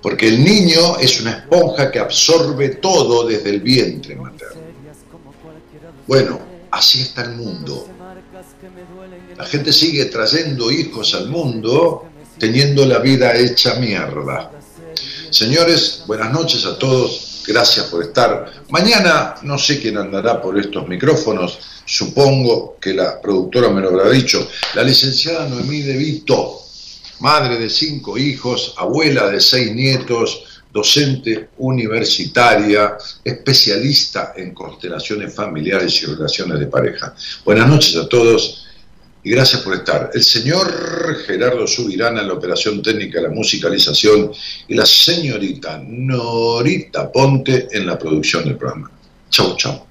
Porque el niño es una esponja que absorbe todo desde el vientre materno. Bueno, así está el mundo. La gente sigue trayendo hijos al mundo teniendo la vida hecha mierda. Señores, buenas noches a todos, gracias por estar. Mañana no sé quién andará por estos micrófonos, supongo que la productora me lo habrá dicho, la licenciada Noemí De Vito, madre de cinco hijos, abuela de seis nietos, docente universitaria, especialista en constelaciones familiares y relaciones de pareja. Buenas noches a todos y gracias por estar. El señor Gerardo Subirana en la operación técnica, la musicalización y la señorita Norita Ponte en la producción del programa. Chau, chau.